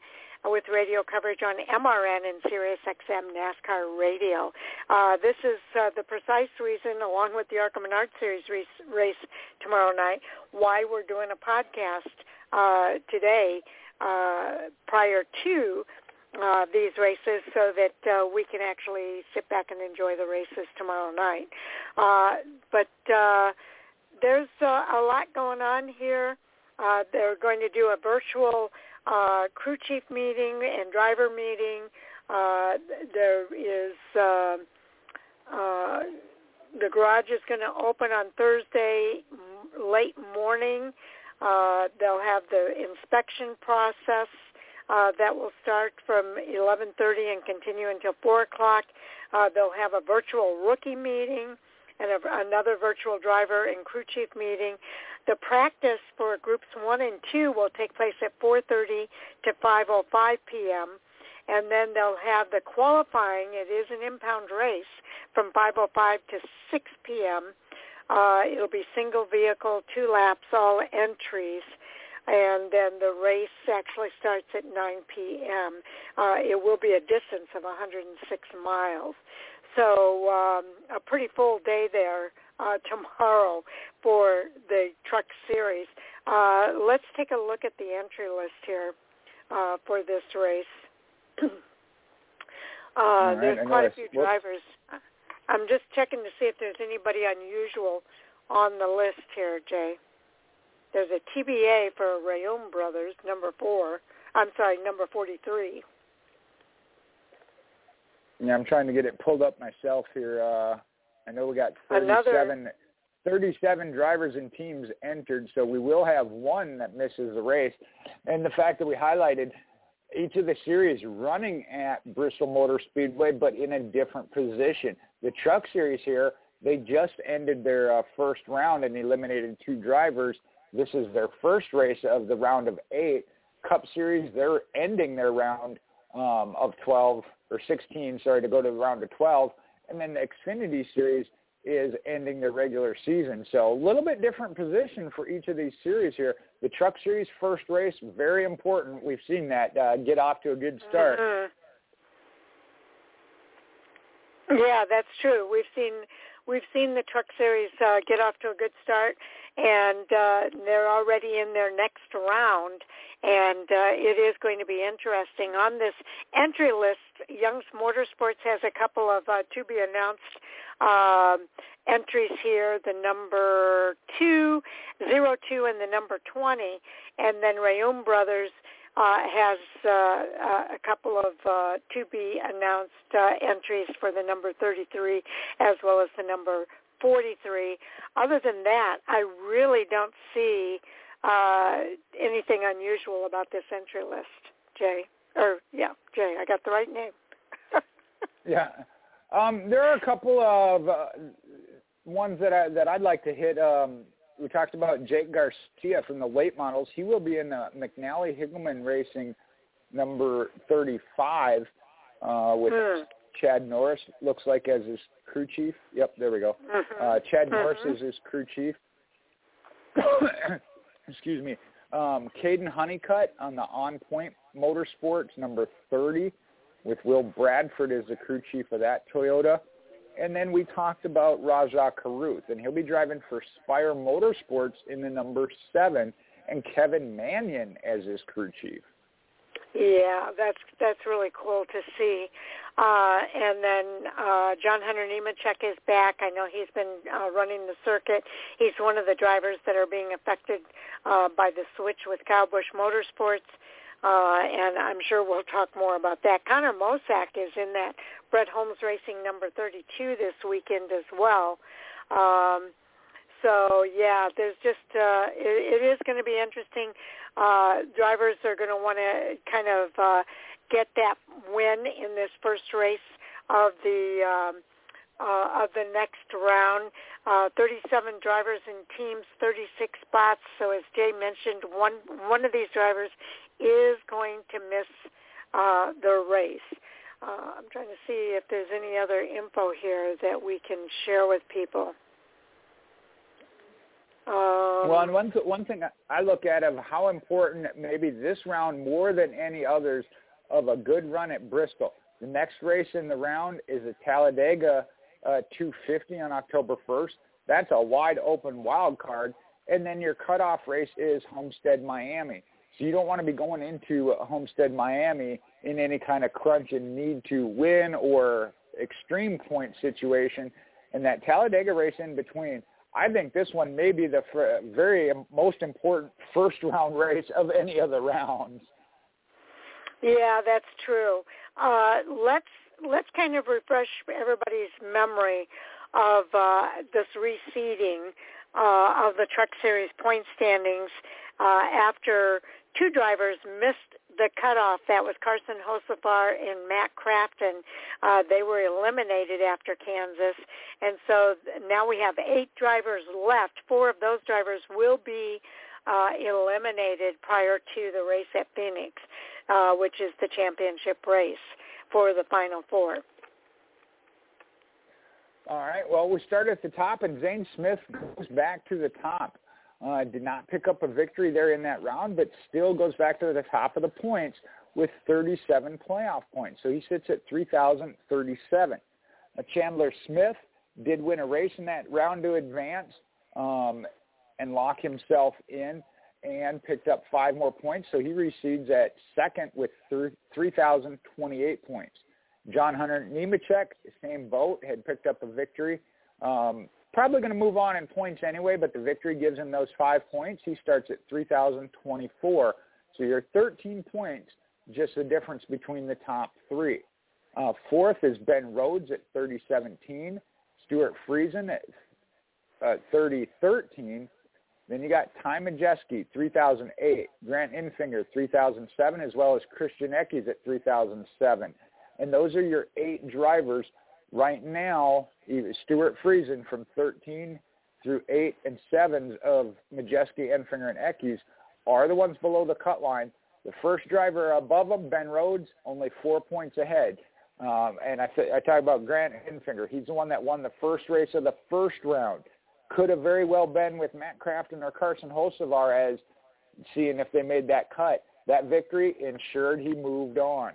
S1: with radio coverage on MRN and Sirius XM NASCAR Radio. Uh, this is uh, the precise reason, along with the ARCA Menard Series race, race tomorrow night, why we're doing a podcast uh, today uh, prior to uh, these races so that uh, we can actually sit back and enjoy the races tomorrow night. Uh, but uh, there's uh, a lot going on here. Uh, they're going to do a virtual uh, crew chief meeting and driver meeting. Uh, there is uh, uh, the garage is going to open on Thursday late morning. Uh, they'll have the inspection process uh, that will start from 11:30 and continue until 4 o'clock. Uh, they'll have a virtual rookie meeting and a, another virtual driver and crew chief meeting. The practice for groups one and two will take place at 4:30 to 5:05 p.m. And then they'll have the qualifying. It is an impound race from 5:05 to 6 p.m. Uh, it'll be single vehicle, two laps, all entries and then the race actually starts at 9 p.m. Uh, it will be a distance of 106 miles. So um, a pretty full day there uh, tomorrow for the truck series. Uh, let's take a look at the entry list here uh, for this race. [CLEARS THROAT] uh,
S2: right,
S1: there's quite a few drivers. I'm just checking to see if there's anybody unusual on the list here, Jay. There's a TBA for Reaume Brothers, number four. I'm sorry, number 43.
S2: Yeah, I'm trying to get it pulled up myself here. Uh, I know we got 37,
S1: Another...
S2: 37 drivers and teams entered, so we will have one that misses the race. And the fact that we highlighted each of the series running at Bristol Motor Speedway, but in a different position. The truck series here, they just ended their uh, first round and eliminated two drivers. This is their first race of the round of eight. Cup Series, they're ending their round um, of 12 or 16, sorry, to go to the round of 12. And then the Xfinity Series is ending their regular season. So a little bit different position for each of these series here. The Truck Series first race, very important. We've seen that uh, get off to a good start.
S1: Mm-hmm. Yeah, that's true. We've seen we've seen the Truck Series uh, get off to a good start, and uh, they're already in their next round. And uh, it is going to be interesting. On this entry list, Young's Motorsports has a couple of uh, to be announced uh, entries here, the number two, zero two, and the number 20. And then Reaume Brothers uh, has uh, uh, a couple of uh, to be announced uh, entries for the number 33 as well as the number 43. Other than that, I really don't see uh, anything unusual about this entry list, Jay. Or yeah, Jay, I got the right name. [LAUGHS]
S2: yeah, um, there are a couple of uh, ones that I that I'd like to hit. Um, we talked about Jake Garcia from the late models. He will be in the McAnally Hilgemann Racing number 35 uh, with hmm. Chad Norris, looks like as his crew chief. Yep, there we go.
S1: Mm-hmm.
S2: Uh, Chad Norris
S1: mm-hmm.
S2: is his crew chief. [COUGHS] Excuse me. Um, Caden Honeycutt on the On Point Motorsports, number 30, with Will Bradford as the crew chief of that Toyota. And then we talked about Rajah Caruth, and he'll be driving for Spire Motorsports in the number 7, and Kevin Manion as his crew chief.
S1: Yeah, that's that's really cool to see. Uh, and then uh, John Hunter Nemechek is back. I know he's been uh, running the circuit. He's one of the drivers that are being affected uh, by the switch with Kyle-Busch Motorsports. Uh, and I'm sure we'll talk more about that. Connor Mosack is in that Brett Holmes Racing number 32 this weekend as well. Um, so yeah, there's just uh, it, it is going to be interesting. Uh, drivers are going to want to kind of uh, get that win in this first race of the um, uh, of the next round. Uh, 37 drivers and teams, 36 spots. So as Jay mentioned, one one of these drivers is going to miss uh, the race. Uh, I'm trying to see if there's any other info here that we can share with people. Um,
S2: well, and one one thing I look at of how important maybe this round more than any others of a good run at Bristol. The next race in the round is a Talladega uh, 250 on October 1st. That's a wide open wild card, and then your cutoff race is Homestead Miami. So you don't want to be going into Homestead Miami in any kind of crunch and need to win or extreme point situation. And that Talladega race in between, I think this one may be the very most important first [LAUGHS] round race of any of the rounds.
S1: Yeah, that's true. Uh, let's let's kind of refresh everybody's memory of uh, this reseeding uh, of the Truck Series point standings uh, after two drivers missed the cutoff. That was Carson Hocevar and Matt Crafton. Uh, they were eliminated after Kansas. And so now we have eight drivers left. Four of those drivers will be uh, eliminated prior to the race at Phoenix, uh, which is the championship race for the Final Four.
S2: All right. Well, we start at the top, and Zane Smith goes back to the top. Uh, did not pick up a victory there in that round, but still goes back to the top of the points with 37 playoff points. So he sits at 3,037. Uh, Chandler Smith did win a race in that round to advance um, and lock himself in and picked up five more points. So he recedes at second with 3,028 points. John Hunter Nemechek, same boat, had picked up a victory. Um, probably going to move on in points anyway, but the victory gives him those five points. He starts at 3,024. So you're 13 points, just the difference between the top three. Uh, fourth is Ben Rhodes at 3017. Stewart Friesen at uh, 3013. Then you got Ty Majeski, 3008. Grant Enfinger, 3007, as well as Christian Eckes at 3007. And those are your eight drivers right now. Stewart Friesen from 13 through 8 and 7 of Majeski, Enfinger, and Eckes are the ones below the cut line. The first driver above them, Ben Rhodes, only four points ahead. Um, and I, th- I talk about Grant Enfinger. He's the one that won the first race of the first round. Could have very well been with Matt Crafton or Carson Hocevar as seeing if they made that cut. That victory ensured he moved on.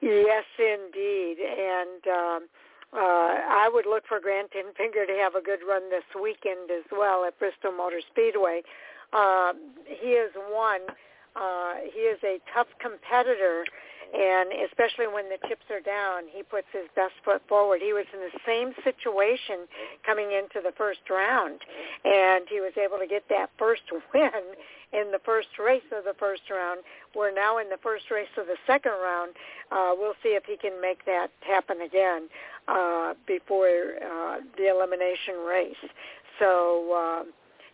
S1: Yes, indeed. And um, uh, I would look for Grant Enfinger to have a good run this weekend as well at Bristol Motor Speedway. Uh, he is one. Uh, he is a tough competitor, and especially when the chips are down, he puts his best foot forward. He was in the same situation coming into the first round, and he was able to get that first [LAUGHS] win in the first race of the first round. We're now in the first race of the second round. Uh, we'll see if he can make that happen again uh, before uh, the elimination race. So, uh,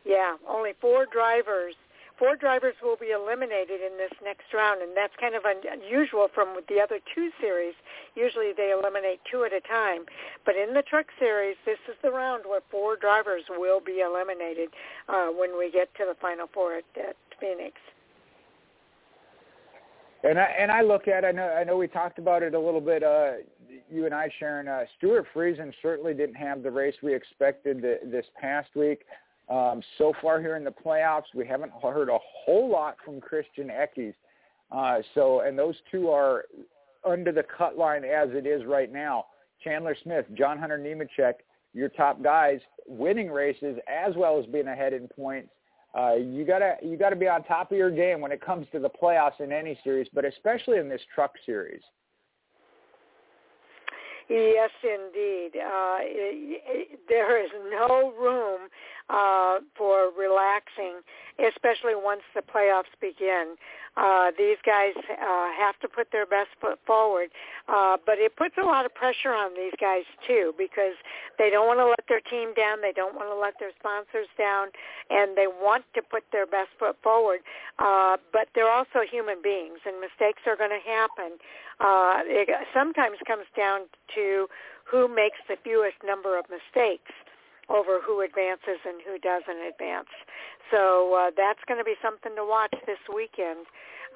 S1: yeah, only four drivers four drivers will be eliminated in this next round, and that's kind of unusual from the other two series. Usually they eliminate two at a time. But in the truck series, this is the round where four drivers will be eliminated uh, when we get to the final four at, at Phoenix.
S2: And I and I look at I know I know we talked about it a little bit. Uh, you and I, Sharon. Uh, Stewart Friesen certainly didn't have the race we expected the, this past week. Um, so far here in the playoffs, we haven't heard a whole lot from Christian Eckes. Uh, so, and those two are under the cut line as it is right now. Chandler Smith, John Hunter Nemechek, your top guys, winning races as well as being ahead in points. Uh, you gotta you gotta be on top of your game when it comes to the playoffs in any series, but especially in this truck series.
S1: Yes, indeed. Uh, it, it, there is no room uh, for relaxing especially once the playoffs begin. Uh, these guys uh, have to put their best foot forward, uh, but it puts a lot of pressure on these guys too because they don't want to let their team down, they don't want to let their sponsors down, and they want to put their best foot forward. Uh, but they're also human beings, and mistakes are going to happen. Uh, it sometimes comes down to who makes the fewest number of mistakes over who advances and who doesn't advance. So uh, that's going to be something to watch this weekend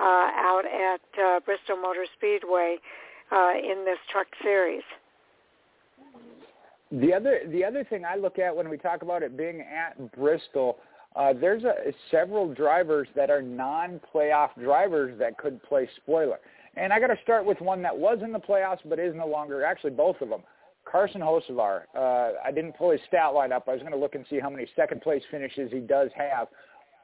S1: uh, out at uh, Bristol Motor Speedway uh, in this truck series.
S2: The other the other thing I look at when we talk about it being at Bristol, uh, there's a, several drivers that are non-playoff drivers that could play spoiler. And I got to start with one that was in the playoffs but is no longer. Actually, both of them. Carson Hocevar. Uh, I didn't pull his stat line up. I was going to look and see how many second place finishes he does have.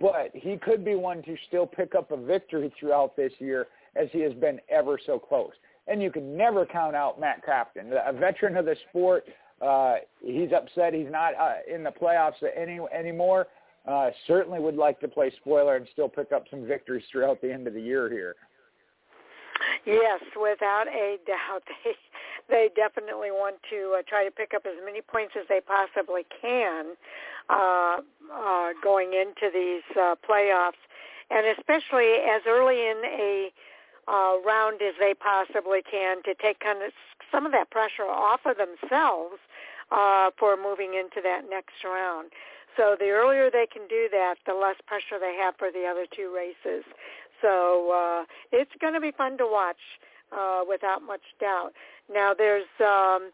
S2: But he could be one to still pick up a victory throughout this year as he has been ever so close. And you can never count out Matt Crafton, a veteran of the sport. Uh, he's upset he's not uh, in the playoffs any anymore. Uh, certainly would like to play spoiler and still pick up some victories throughout the end of the year here.
S1: Yes, without a doubt. [LAUGHS] They definitely want to uh, try to pick up as many points as they possibly can uh, uh, going into these uh, playoffs, and especially as early in a uh, round as they possibly can to take kind of some of that pressure off of themselves uh, for moving into that next round. So the earlier they can do that, the less pressure they have for the other two races. So uh, it's going to be fun to watch uh, without much doubt. Now there's, um,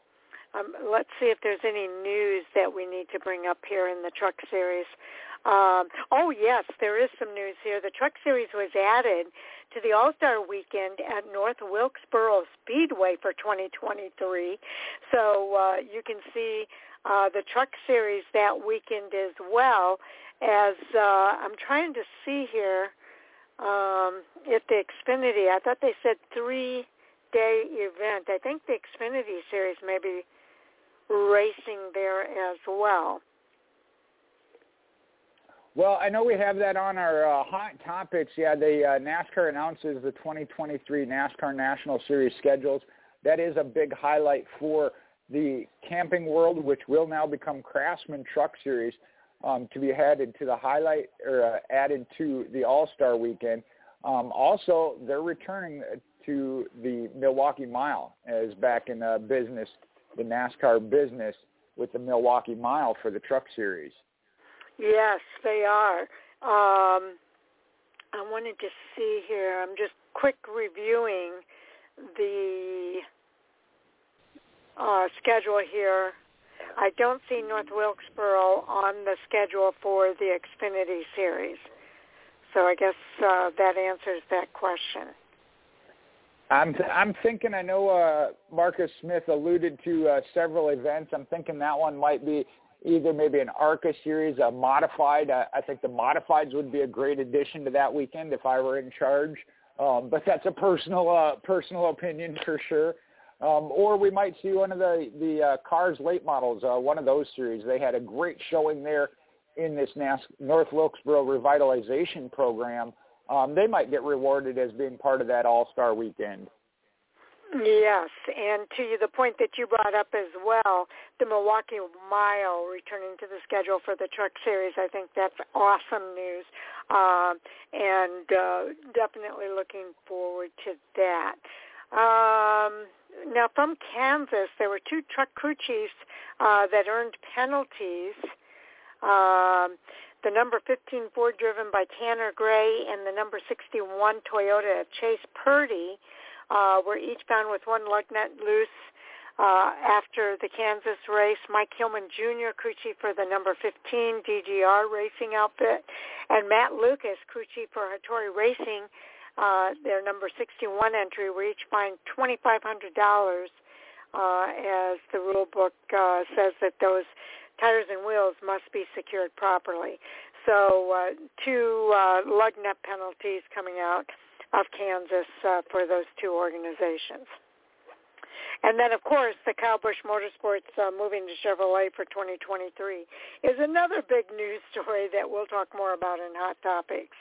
S1: um, let's see if there's any news that we need to bring up here in the truck series. Um, oh yes, there is some news here. The truck series was added to the All-Star Weekend at North Wilkesboro Speedway for 2023. So uh, you can see uh, the truck series that weekend as well as uh, I'm trying to see here um, at the Xfinity. I thought they said three day event. I think the Xfinity series may be racing there as well.
S2: Well, I know we have that on our uh, hot topics. Yeah, the uh, NASCAR announces the 2023 NASCAR National Series schedules. That is a big highlight for the camping world, which will now become Craftsman Truck Series um, to be added to the highlight or uh, added to the All Star Weekend. Um, also, they're returning to the Milwaukee Mile as back in uh, business, the NASCAR business with the Milwaukee Mile for the Truck Series.
S1: Yes, they are. Um, I wanted to see here. I'm just quick reviewing the uh, schedule here I don't see North Wilkesboro on the schedule for the Xfinity series. So I guess uh, that answers that question.
S2: I'm th- I'm thinking. I know uh, Marcus Smith alluded to uh, several events. I'm thinking that one might be either maybe an ARCA series, a modified. Uh, I think the modifieds would be a great addition to that weekend if I were in charge. Um, but that's a personal uh, personal opinion for sure. Um, or we might see one of the the uh, cars late models, uh, one of those series. They had a great showing there in this NAS- North Wilkesboro revitalization program. Um, they might get rewarded as being part of that All Star weekend.
S1: Yes, and to the point that you brought up as well, the Milwaukee Mile returning to the schedule for the Truck Series, I think that's awesome news, um, and uh, definitely looking forward to that. Um, now, from Kansas, there were two truck crew chiefs uh, that earned penalties. Um, the number 15 Ford driven by Tanner Gray and the number 61 Toyota Chase Purdy uh, were each found with one lug nut loose uh, after the Kansas race. Mike Hillman Jr., crew chief for the number 15 DGR racing outfit, and Matt Lucas, crew chief for Hattori Racing, uh, their number 61 entry were each fined $2,500 uh, as the rule book uh, says that those tires and wheels must be secured properly. So uh, two uh, lug nut penalties coming out of Kansas uh, for those two organizations. And then, of course, the Kyle Busch Motorsports uh, moving to Chevrolet for 2023 is another big news story that we'll talk more about in Hot Topics.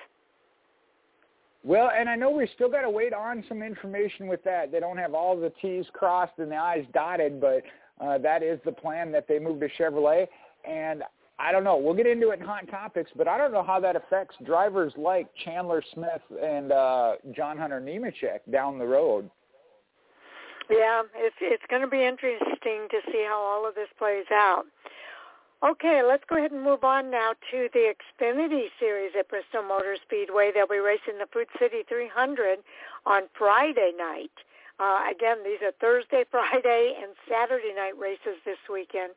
S2: Well, and I know we still got to wait on some information with that. They don't have all the T's crossed and the I's dotted, but uh, that is the plan that they move to Chevrolet. And I don't know. We'll get into it in hot topics, but I don't know how that affects drivers like Chandler Smith and uh, John Hunter Nemechek down the road.
S1: Yeah, it's it's going to be interesting to see how all of this plays out. Okay, let's go ahead and move on now to the Xfinity Series at Bristol Motor Speedway. They'll be racing the Food City 300 on Friday night. Uh, again, these are Thursday, [LAUGHS] Friday, and Saturday night races this weekend.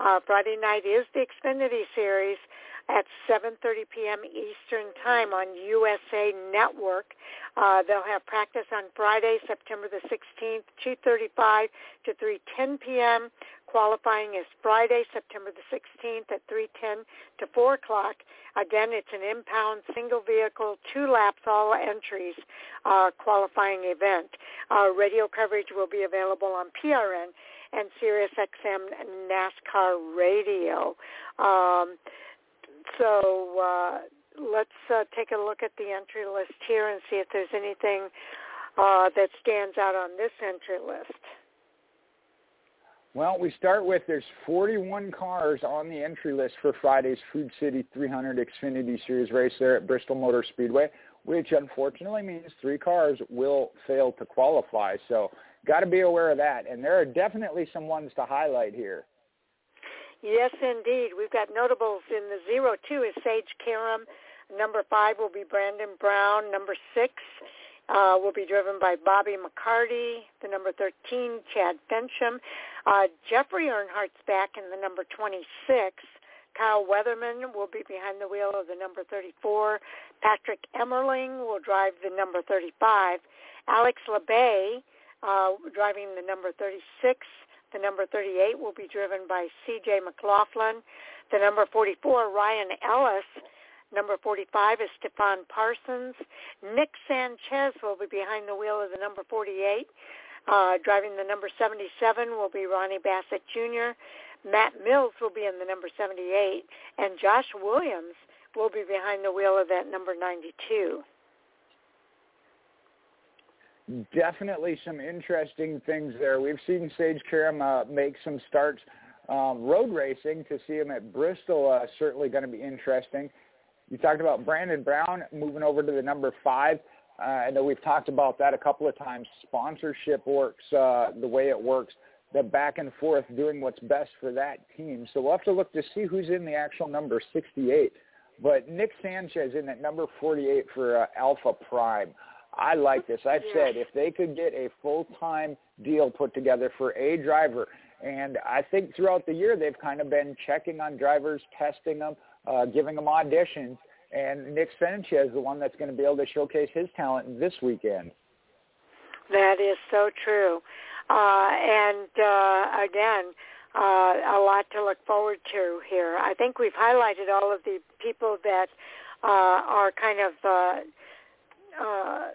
S1: Uh, Friday night is the Xfinity Series at 7.30 p.m. Eastern Time on USA Network. Uh, they'll have practice on Friday, September the 16th, 2.35 to 3.10 p.m. Qualifying is Friday, September the 16th at 3.10 to 4 o'clock. Again, it's an impound single vehicle, two laps, all entries uh, qualifying event. Uh, radio coverage will be available on PRN and SiriusXM NASCAR Radio. Um, so uh, let's uh, take a look at the entry list here and see if there's anything uh, that stands out on this entry list.
S2: Well, we start with there's 41 cars on the entry list for Friday's Food City 300 Xfinity Series race there at Bristol Motor Speedway, which unfortunately means three cars will fail to qualify. So got to be aware of that. And there are definitely some ones to highlight here.
S1: Yes, indeed. We've got notables in the zero two is Sage Karam. Number five will be Brandon Brown. Number six uh, will be driven by Bobby McCarty. The number 13, Chad Finchum. Uh, Jeffrey Earnhardt's back in the number 26. Kyle Weatherman will be behind the wheel of the number 34. Patrick Emerling will drive the number 35. Alex Labbé uh, driving the number 36. The number 38 will be driven by C.J. McLaughlin. The number 44, Ryan Ellis. Number 45 is Stefan Parsons. Nick Sanchez will be behind the wheel of the number 48. Uh, driving the number 77 will be Ronnie Bassett Jr. Matt Mills will be in the number 78. And Josh Williams will be behind the wheel of that number 92
S2: definitely some interesting things there. We've seen Sage Karam uh, make some starts um, road racing. To see him at Bristol uh, certainly going to be interesting. You talked about Brandon Brown moving over to the number five. Uh, I know we've talked about that a couple of times. Sponsorship works uh, the way it works. The back and forth doing what's best for that team. So we'll have to look to see who's in the actual number 68. But Nick Sanchez in at number 48 for uh, Alpha Prime. I like this. I've yeah. said if they could get a full-time deal put together for a driver, and I think throughout the year they've kind of been checking on drivers, testing them, uh, giving them auditions, and Nick Sanchez is the one that's going to be able to showcase his talent this weekend.
S1: That is so true. Uh, and uh, again, uh, a lot to look forward to here. I think we've highlighted all of the people that uh, are kind of uh, uh,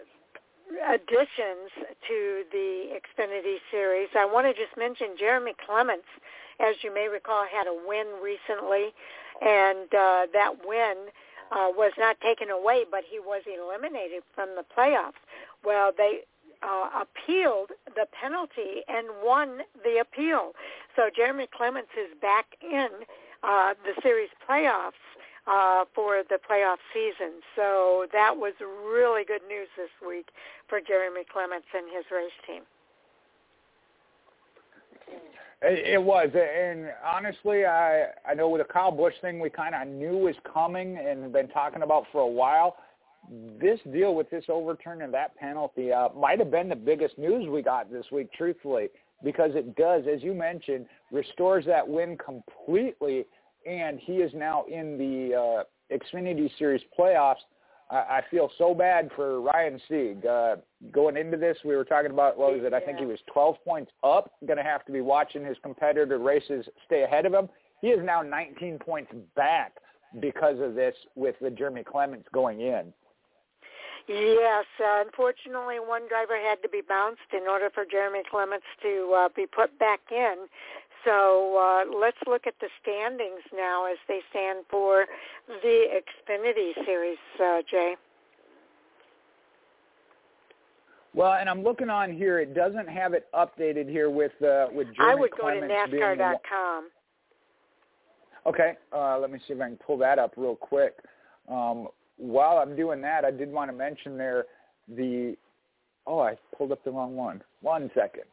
S1: additions to the Xfinity series. I want to just mention Jeremy Clements, as you may recall, had a win recently, and uh, that win uh, was not taken away, but he was eliminated from the playoffs. Well, they uh, appealed the penalty and won the appeal. So Jeremy Clements is back in uh, the series playoffs uh, for the playoff season. So that was really good news this week for Jeremy Clements and his race team.
S2: It was, and honestly, I I know with the Kyle Busch thing, we kind of knew was coming and been talking about for a while. This deal with this overturn of that penalty uh, might have been the biggest news we got this week, truthfully, because it does, as you mentioned, restores that win completely and he is now in the uh, Xfinity Series playoffs. I, I feel so bad for Ryan Sieg. Uh, going into this, we were talking about what was it? I think he was 12 points up. Going to have to be watching his competitor races stay ahead of him. He is now 19 points back because of this with the Jeremy Clements going in.
S1: Yes, uh, unfortunately, one driver had to be bounced in order for Jeremy Clements to uh, be put back in. So uh, let's look at the standings now as they stand for the Xfinity Series, uh, Jay.
S2: Well, and I'm looking on here. It doesn't have it updated here with uh, with Jeremy
S1: I would
S2: Clements
S1: go to NASCAR.com.
S2: Okay, uh, let me see if I can pull that up real quick. Um, while I'm doing that, I did want to mention there the. Oh, I pulled up the wrong one. One second.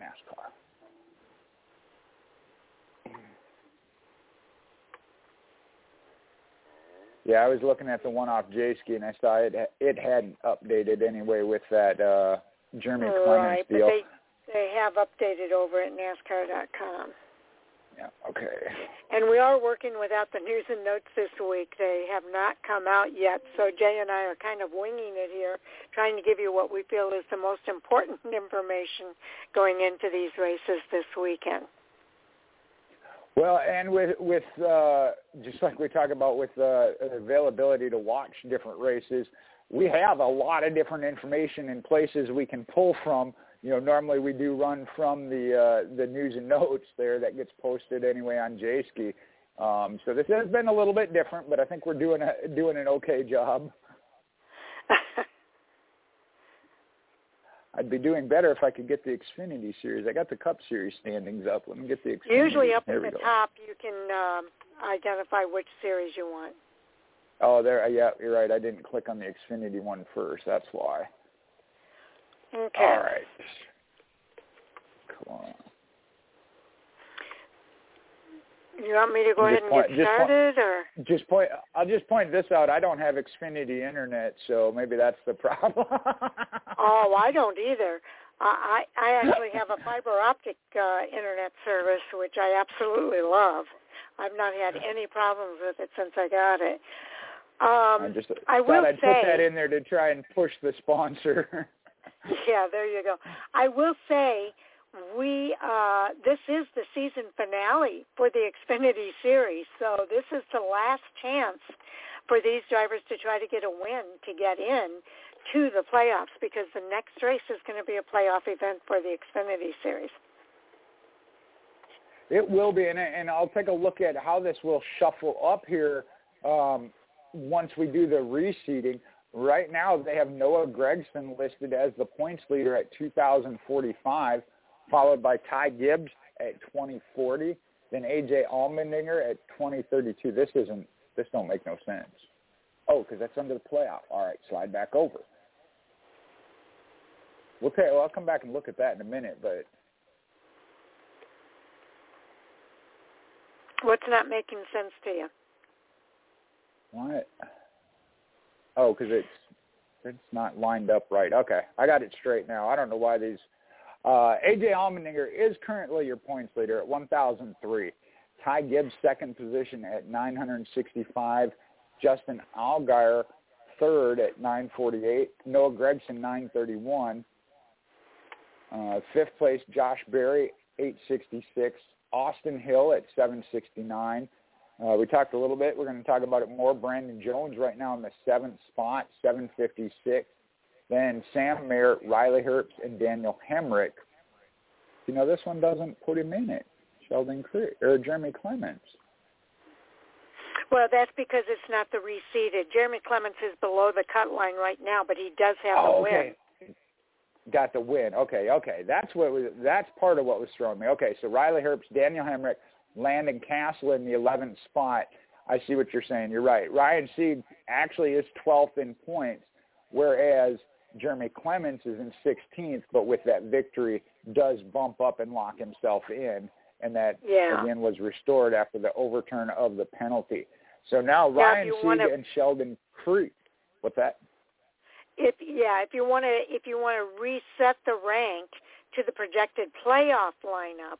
S2: NASCAR. Yeah, I was looking at the one off Jayski, and I saw it. It hadn't updated anyway with that uh, Jeremy
S1: right,
S2: Clements deal.
S1: but they they have updated over at NASCAR.com.
S2: Yeah. Okay.
S1: And we are working without the news and notes this week. They have not come out yet, so Jay and I are kind of winging it here, trying to give you what we feel is the most important [LAUGHS] information going into these races this weekend.
S2: Well, and with with uh, just like we talk about with uh, availability to watch different races, we have a lot of different information and places we can pull from. You know, normally we do run from the uh, the news and notes there that gets posted anyway on Jayski. Um, so this has been a little bit different, but I think we're doing a, doing an okay job. [LAUGHS] I'd be doing better if I could get the Xfinity series. I got the Cup Series standings up. Let me get the Xfinity.
S1: Usually up
S2: there
S1: at the
S2: go.
S1: top, you can um, identify which series you want.
S2: Oh, there. Yeah, you're right. I didn't click on the Xfinity one first. That's why.
S1: Okay.
S2: All right. Come on.
S1: You want me to go ahead and
S2: point-
S1: get
S2: just point-
S1: started, or
S2: Just point. I'll just point this out. I don't have Xfinity internet, so maybe that's the [LAUGHS] problem.
S1: oh, I don't either. I I I actually have a fiber optic uh, internet service, which I absolutely love. I've not had [LAUGHS] any problems with it since I got it. Um,
S2: I just
S1: I
S2: thought
S1: will
S2: I'd
S1: say,
S2: put that in there to try and push the sponsor. [LAUGHS]
S1: yeah, there you go. I will say we uh this is the season finale for the Xfinity series. So this is the last chance for these drivers to try to get a win to get in to the playoffs because the next race is going to be a playoff event for the Xfinity series.
S2: It will be, and, and I'll take a look at how this will shuffle up here um, once we do the reseeding. Right now, they have Noah Gragson listed as the points leader at 2,045, followed by Ty Gibbs at 2040, then AJ Allmendinger at 2032. This isn't. This don't make no sense. Oh, because that's under the playoff. All right, slide back over. We'll, take, well, I'll come back and look at that in a minute, but
S1: What's not making sense to you?
S2: What? Oh, because it's it's not lined up right. Okay, I got it straight now. I don't know why these. Uh, AJ Allmendinger is currently your points leader at 1,003. Ty Gibbs second position at 965. Justin Allgaier third at 948. Noah Gragson 931. Uh, fifth place Josh Berry 866. Austin Hill at 769. Uh, we talked a little bit. We're going to talk about it more. Brandon Jones right now in the seventh spot, 756. Then Sam Merritt, Riley Herbst, and Daniel Hemric. You know, this one doesn't put him in it. Sheldon Creed, or Jeremy Clements.
S1: Well, that's because it's not the reseeded. Jeremy Clements is below the cut line right now, but he does have
S2: oh,
S1: the win.
S2: okay. Got the win. Okay, okay. That's what was. That's part of what was throwing me. Okay, so Riley Herbst, Daniel Hemric, Landon Cassill in the 11th spot. I see what you're saying. You're right. Ryan Sieg actually is 12th in points, whereas Jeremy Clements is in 16th, but with that victory does bump up and lock himself in, and that
S1: Yeah.
S2: again was restored after the overturn of the penalty. So now Ryan
S1: you
S2: Sieg
S1: wanna-
S2: and Sheldon Creed. What's that?
S1: If yeah, if you want to if you want to reset the rank to the projected playoff lineup,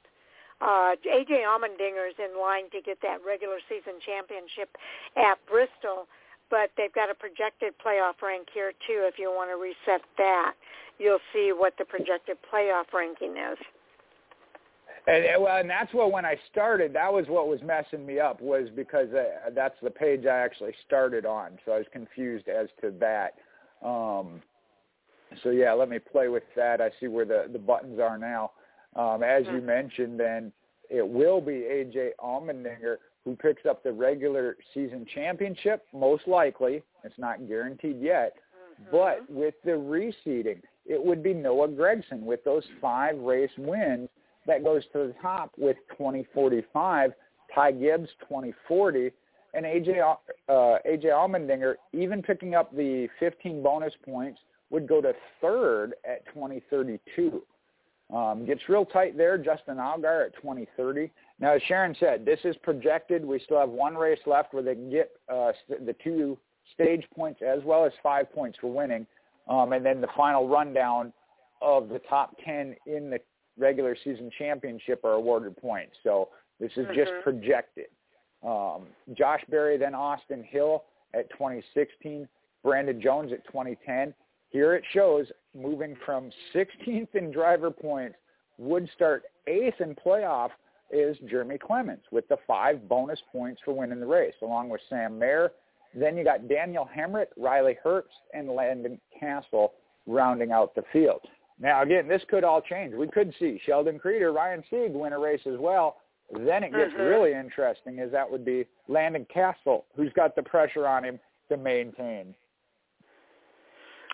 S1: uh, AJ Allmendinger's in line to get that regular season championship at Bristol, but they've got a projected playoff rank here too. If you want to reset that, you'll see what the projected playoff ranking is.
S2: And, well, and that's what when I started, that was what was messing me up was because uh, that's the page I actually started on. So I was confused as to that. Um, so yeah, let me play with that. I see where the the buttons are now. Um, as you mentioned, then it will be AJ Allmendinger who picks up the regular season championship, most likely. It's not guaranteed yet.
S1: Mm-hmm.
S2: But with the reseeding, it would be Noah Gragson with those five race wins that goes to the top with 2045, Ty Gibbs 2040, and AJ uh, AJ Allmendinger even picking up the 15 bonus points would go to third at 2032. Um, gets real tight there. Justin Allgaier at 2030. Now, as Sharon said, this is projected. We still have one race left where they can get uh, the two stage points as well as five points for winning. Um, and then the final rundown of the top 10 in the regular season championship are awarded points. So this is just
S1: Mhm.
S2: projected. Um, Josh Berry, then Austin Hill at 2016, Brandon Jones at 2010. Here it shows moving from 16th in driver points, would start eighth in playoff is Jeremy Clements with the five bonus points for winning the race, along with Sam Mayer. Then you got Daniel Hemric, Riley Herbst, and Landon Cassill rounding out the field. Now, again, this could all change. We could see Sheldon Creeder, Ryan Sieg win a race as well. Then it gets
S1: Mhm.
S2: really interesting, as that would be Landon Cassill, who's got the pressure on him to maintain.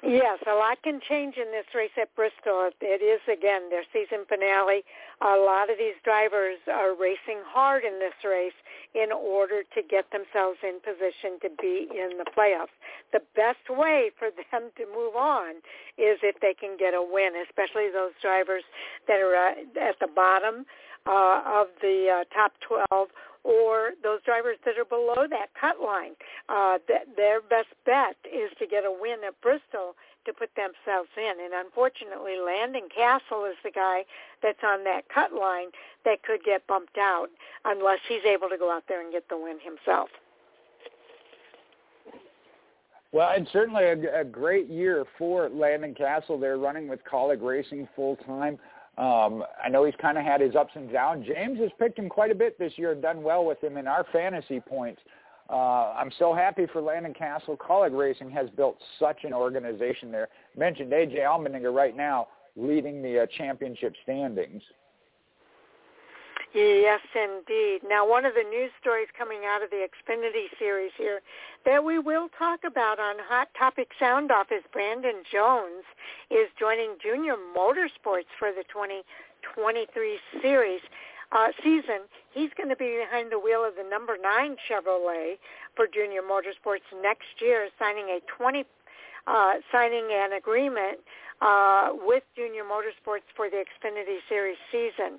S1: Yes, a lot can change in this race at Bristol. It is again their season finale. A lot of these drivers are racing hard in this race in order to get themselves in position to be in the playoffs. The best way for [LAUGHS] them to move on is if they can get a win, especially those drivers that are uh, at the bottom uh, of the uh, top 12 or those drivers that are below that cut line. Uh, th- their best bet is to get a win at Bristol to put themselves in. And unfortunately, Landon Cassill is the guy that's on that cut line that could get bumped out unless he's able to go out there and get the win himself.
S2: Well, it's certainly a, a great year for Landon Cassill. They're running with Kaulig Racing full time. Um, I know he's kind of had his ups and downs. James has picked him quite a bit this year, and done well with him in our fantasy points. Uh, I'm so happy for Landon Cassill. Kaulig Racing has built such an organization there. Mentioned AJ Allmendinger right now leading the uh, championship standings.
S1: Yes, indeed. Now, one of the news stories coming out of the Xfinity series here that we will talk about on Hot Topic Sound Off is Brandon Jones is joining JR Motorsports for the 2023 series uh, season. He's going to be behind the wheel of the number nine Chevrolet for JR Motorsports next year, signing a 20 uh, signing an agreement uh, with JR Motorsports for the Xfinity Series season.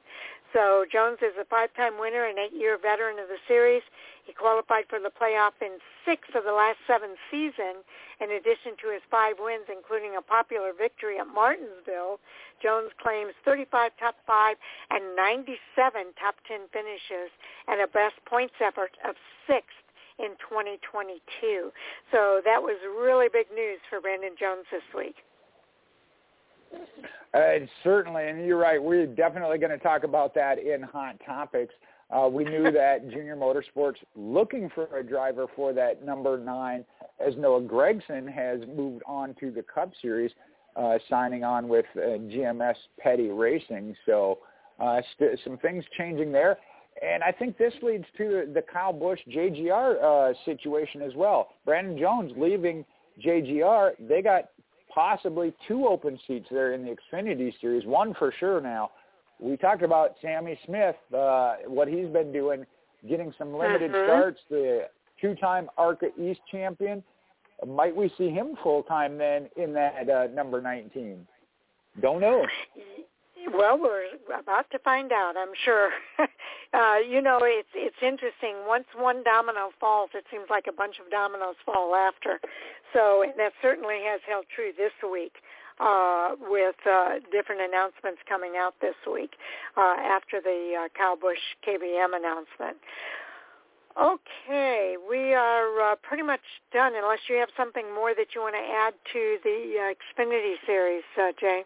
S1: So Jones is a five-time winner and eight-year veteran of the series. He qualified for the playoff in six of the last seven seasons. In addition to his five wins, including a popular victory at Martinsville, Jones claims 35 top five and 97 top 10 finishes and a best points effort of sixth in 2022. So that was really big news for Brandon Jones this week.
S2: Uh, certainly, and you're right. We're definitely going to talk about that in Hot Topics. Uh, we knew [LAUGHS] that JR Motorsports looking for a driver for that number nine, as Noah Gragson has moved on to the Cup Series, uh, signing on with uh, GMS Petty Racing. So uh, st- some things changing there. And I think this leads to the Kyle Busch JGR uh, situation as well. Brandon Jones leaving JGR, they got possibly two open seats there in the Xfinity Series, one for sure now. We talked about Sammy Smith, uh, what he's been doing, getting some limited
S1: Mhm.
S2: starts, the two-time ARCA East champion. Might we see him full-time then in that uh, number 19? Don't know. [LAUGHS]
S1: Well, we're about to find out, I'm sure. [LAUGHS] uh, you know, it's it's interesting. Once one domino falls, it seems like a bunch of dominoes fall after. So, and that certainly has held true this week uh, with uh, different announcements coming out this week uh, after the uh, Busch KBM announcement. Okay, we are uh, pretty much done unless you have something more that you want to add to the uh, Xfinity series, uh, Jay.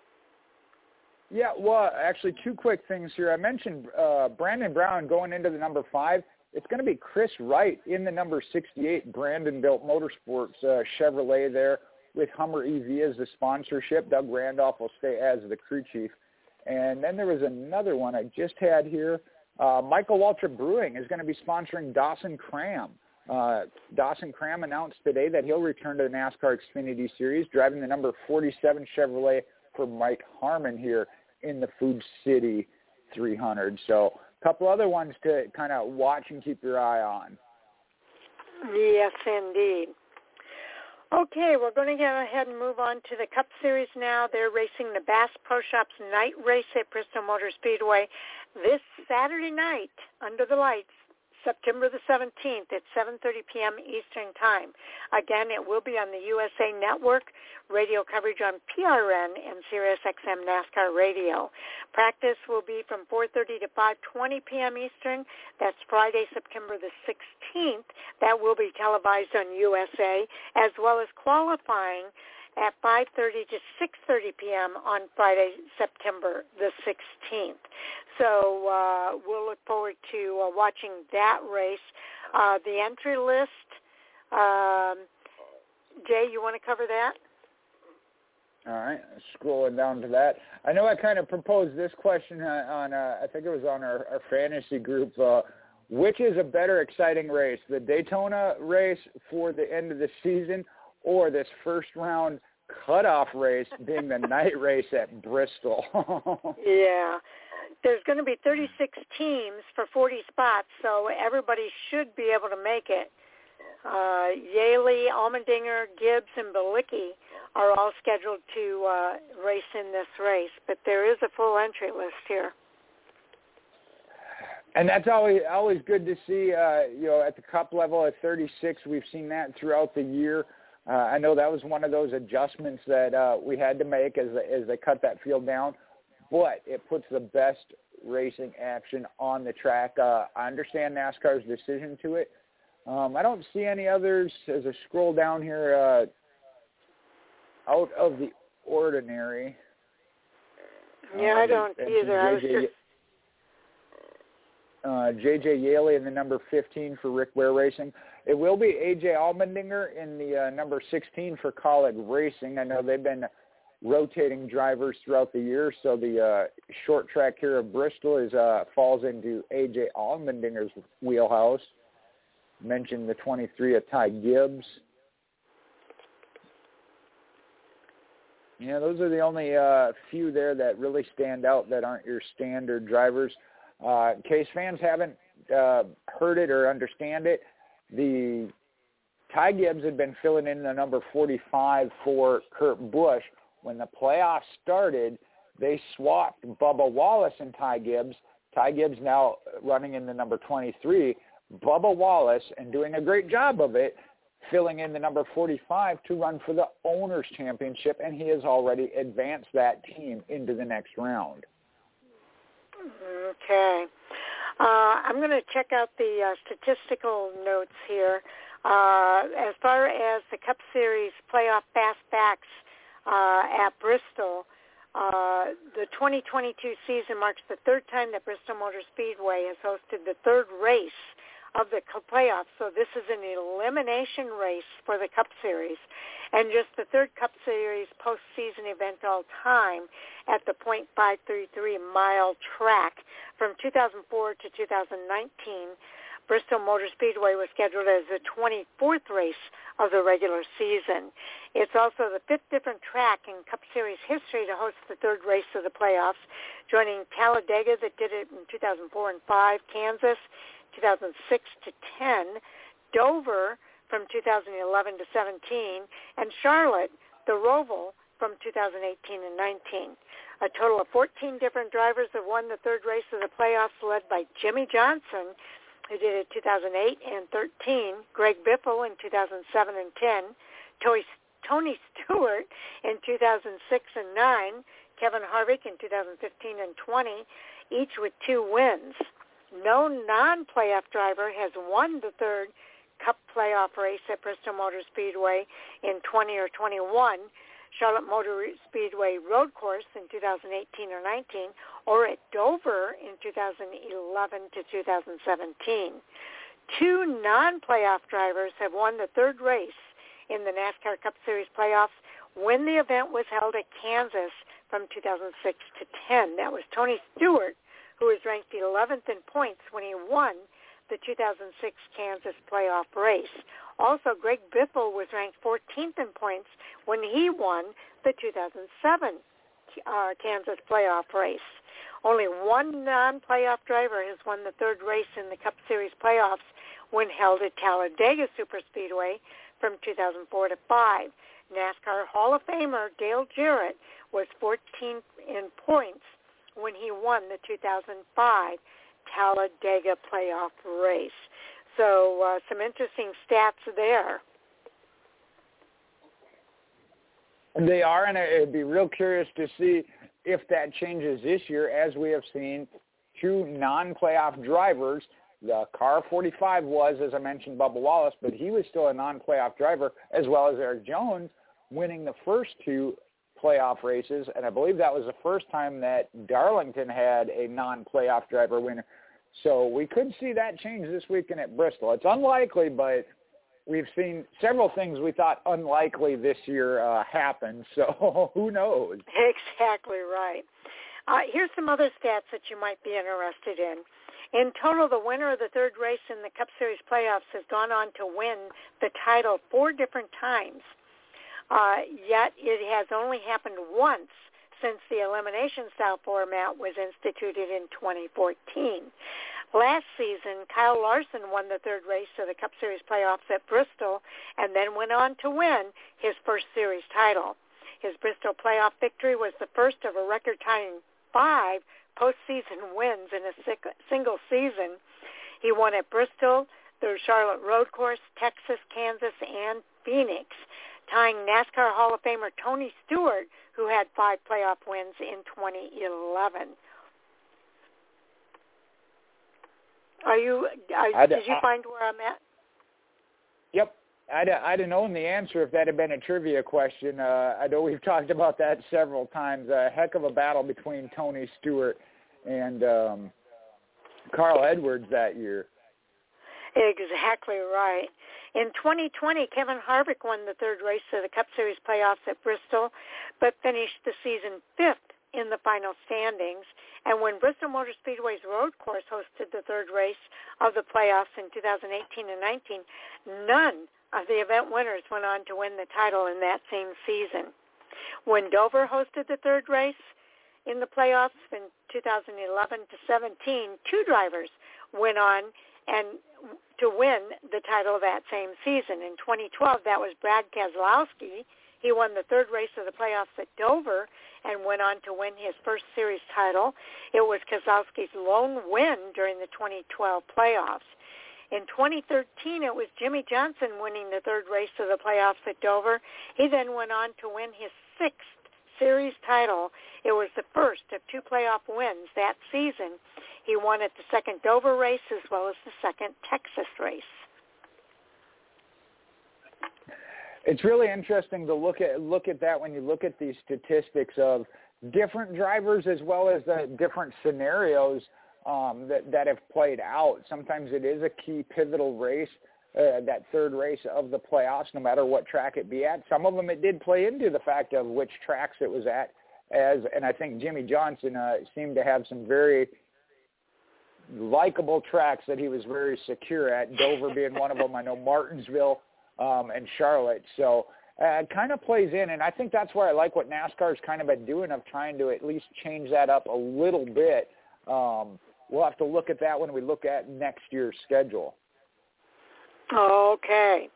S2: Yeah, well, actually, two quick things here. I mentioned uh, Brandon Brown going into the number five. It's going to be Chris Wright in the number 68 Brandonbilt Motorsports uh, Chevrolet there. with Hummer EV as the sponsorship. Doug Randolph will stay as the crew chief. And then there was another one I just had here. Uh, Michael Walter Brewing is going to be sponsoring Dawson Cram. Uh, Dawson Cram announced today that he'll return to the NASCAR Xfinity Series, driving the number 47 Chevrolet for Mike Harmon here in the Food City 300. So a couple other ones to kind of watch and keep your eye on.
S1: Yes, indeed. Okay, we're going to go ahead and move on to the Cup Series now. They're racing the Bass Pro Shops night race at Bristol Motor Speedway this Saturday night under the lights September the 17th at 7.30 p.m. Eastern Time. Again, it will be on the USA Network, radio coverage on PRN and SiriusXM NASCAR Radio. Practice will be from 4.30 to 5.20 p.m. Eastern. That's Friday, September the 16th. That will be televised on USA, as well as qualifying at 5.30 to 6.30 p.m. on Friday, September the 16th. So uh, we'll look forward to uh, watching that race. Uh, the entry list, um, Jay, you want to cover that?
S2: All right, scrolling down to that. I know I kind of proposed this question on, on uh, I think it was on our, our fantasy group. Uh, which is a better exciting race, the Daytona race for the end of the season or this first round cutoff race being the night race at Bristol. [LAUGHS]
S1: yeah. There's going to be 36 teams for 40 spots, so everybody should be able to make it. Uh, Yeley, Allmendinger, Gibbs, and Bilicki are all scheduled to uh, race in this race, but there is a full entry list here.
S2: And that's always always good to see. Uh, you know, at the Cup level at 36, we've seen that throughout the year. Uh, I know that was one of those adjustments that uh, we had to make as as they cut that field down, but it puts the best racing action on the track. Uh, I understand NASCAR's decision to it. Um, I don't see any others as I scroll down here uh, out of the ordinary.
S1: Yeah, I don't either. I was just
S2: uh, J.J. Yeley in the number 15 for Rick Ware Racing. It will be A.J. Allmendinger in the uh, number 16 for Kaulig Racing. I know they've been rotating drivers throughout the year, so the uh, short track here of Bristol is uh, falls into A.J. Allmendinger's wheelhouse. Mentioned the 23 of Ty Gibbs. Yeah, those are the only uh, few there that really stand out that aren't your standard drivers. Uh, in case fans haven't uh, heard it or understand it, the Ty Gibbs had been filling in the number 45 for Kurt Busch. When the playoffs started, they swapped Bubba Wallace and Ty Gibbs. Ty Gibbs now running in the number 23. Bubba Wallace, and doing a great job of it, filling in the number 45 to run for the Owners' Championship, and he has already advanced that team into the next round.
S1: Okay. Uh, I'm going to check out the uh, statistical notes here. Uh, as far as the Cup Series playoff fastbacks uh, at Bristol, uh, the 2022 season marks the third time that Bristol Motor Speedway has hosted the third race of the playoffs. So this is an elimination race for the Cup Series and just the third Cup Series postseason event all time at the .533 mile track from 2004 to 2019. Bristol Motor Speedway was scheduled as the 24th race of the regular season. It's also the fifth different track in Cup Series history to host the third race of the playoffs, joining Talladega that did it in 2004 and 5, Kansas 2006 to 10, Dover from 2011 to 17, and Charlotte, the Roval, from 2018 and 19. A total of 14 different drivers have won the third race of the playoffs, led by Jimmie Johnson, who did it 2008 and 13, Greg Biffle in 2007 and 10, Tony Stewart in 2006 and 9, Kevin Harvick in 2015 and 20, each with two wins. No non-playoff driver has won the third Cup playoff race at Bristol Motor Speedway in 20 or 21, Charlotte Motor Speedway Road Course in 2018 or 19, or at Dover in 2011 to 2017. Two non-playoff drivers have won the third race in the NASCAR Cup Series playoffs when the event was held at Kansas from 2006 to 10. That was Tony Stewart, who was ranked 11th in points when he won the 2006 Kansas playoff race. Also, Greg Biffle was ranked 14th in points when he won the 2007 uh, Kansas playoff race. Only one non-playoff driver has won the third race in the Cup Series playoffs when held at Talladega Superspeedway from 2004 to 5. NASCAR Hall of Famer Dale Jarrett was 14th in points when he won the 2005 Talladega playoff race. So uh, some interesting stats there.
S2: They are, and I'd be real curious to see if that changes this year, as we have seen two non-playoff drivers. The car 45 was, as I mentioned, Bubba Wallace, but he was still a non-playoff driver, as well as Erik Jones, winning the first two playoff races, and I believe that was the first time that Darlington had a non-playoff driver winner. So we could see that change this weekend at Bristol. It's unlikely, but we've seen several things we thought unlikely this year uh, happen. [LAUGHS] So who knows?
S1: Exactly right. Uh, here's some other stats that you might be interested in. In total, the winner of the third race in the Cup Series playoffs has gone on to win the title four different times. Uh, yet it has only happened once since the elimination style format was instituted in 2014. Last season, Kyle Larson won the third race of the Cup Series playoffs at Bristol and then went on to win his first series title. His Bristol playoff victory was the first of a record-tying five postseason wins in a single season. He won at Bristol, the Charlotte Road Course, Texas, Kansas, and Phoenix tying NASCAR Hall of Famer Tony Stewart, who had five playoff wins in 2011. Are you? Are, did you find where I'm at?
S2: Yep. I'd, I'd have known the answer if that had been a trivia question. Uh, I know we've [LAUGHS] talked about that several times. A heck of a battle between Tony Stewart and um, Carl Edwards that year.
S1: Exactly right. In 2020, Kevin Harvick won the third race of the Cup Series playoffs at Bristol, but finished the season fifth in the final standings. And when Bristol Motor Speedway's road course hosted the third race of the playoffs in 2018 and 19, none of the event winners went on to win the title in that same season. When Dover hosted the third race in the playoffs in 2011 to 17, two drivers went on and to win the title that same season. In 2012, that was Brad Keselowski. He won the third race of the playoffs at Dover and went on to win his first series title. It was Keselowski's lone win during the 2012 playoffs. In 2013, it was Jimmie Johnson winning the third race of the playoffs at Dover. He then went on to win his sixth series title. It was the first of two playoff wins that season. He won at the second Dover race as well as the second Texas race.
S2: It's really interesting to look at look at that when you look at these statistics of different drivers as well as the different scenarios um, that that have played out. Sometimes it is a key pivotal race, uh, that third race of the playoffs, no matter what track it be at. Some of them it did play into the fact of which tracks it was at. As and I think Jimmie Johnson uh, seemed to have some very likable tracks that he was very secure at. Dover being one of them. I know Martinsville um, and Charlotte. So uh, it kind of plays in, and I think that's where I like what NASCAR's kind of been doing of trying to at least change that up a little bit. Um, we'll have to look at that when we look at next year's schedule.
S1: Okay.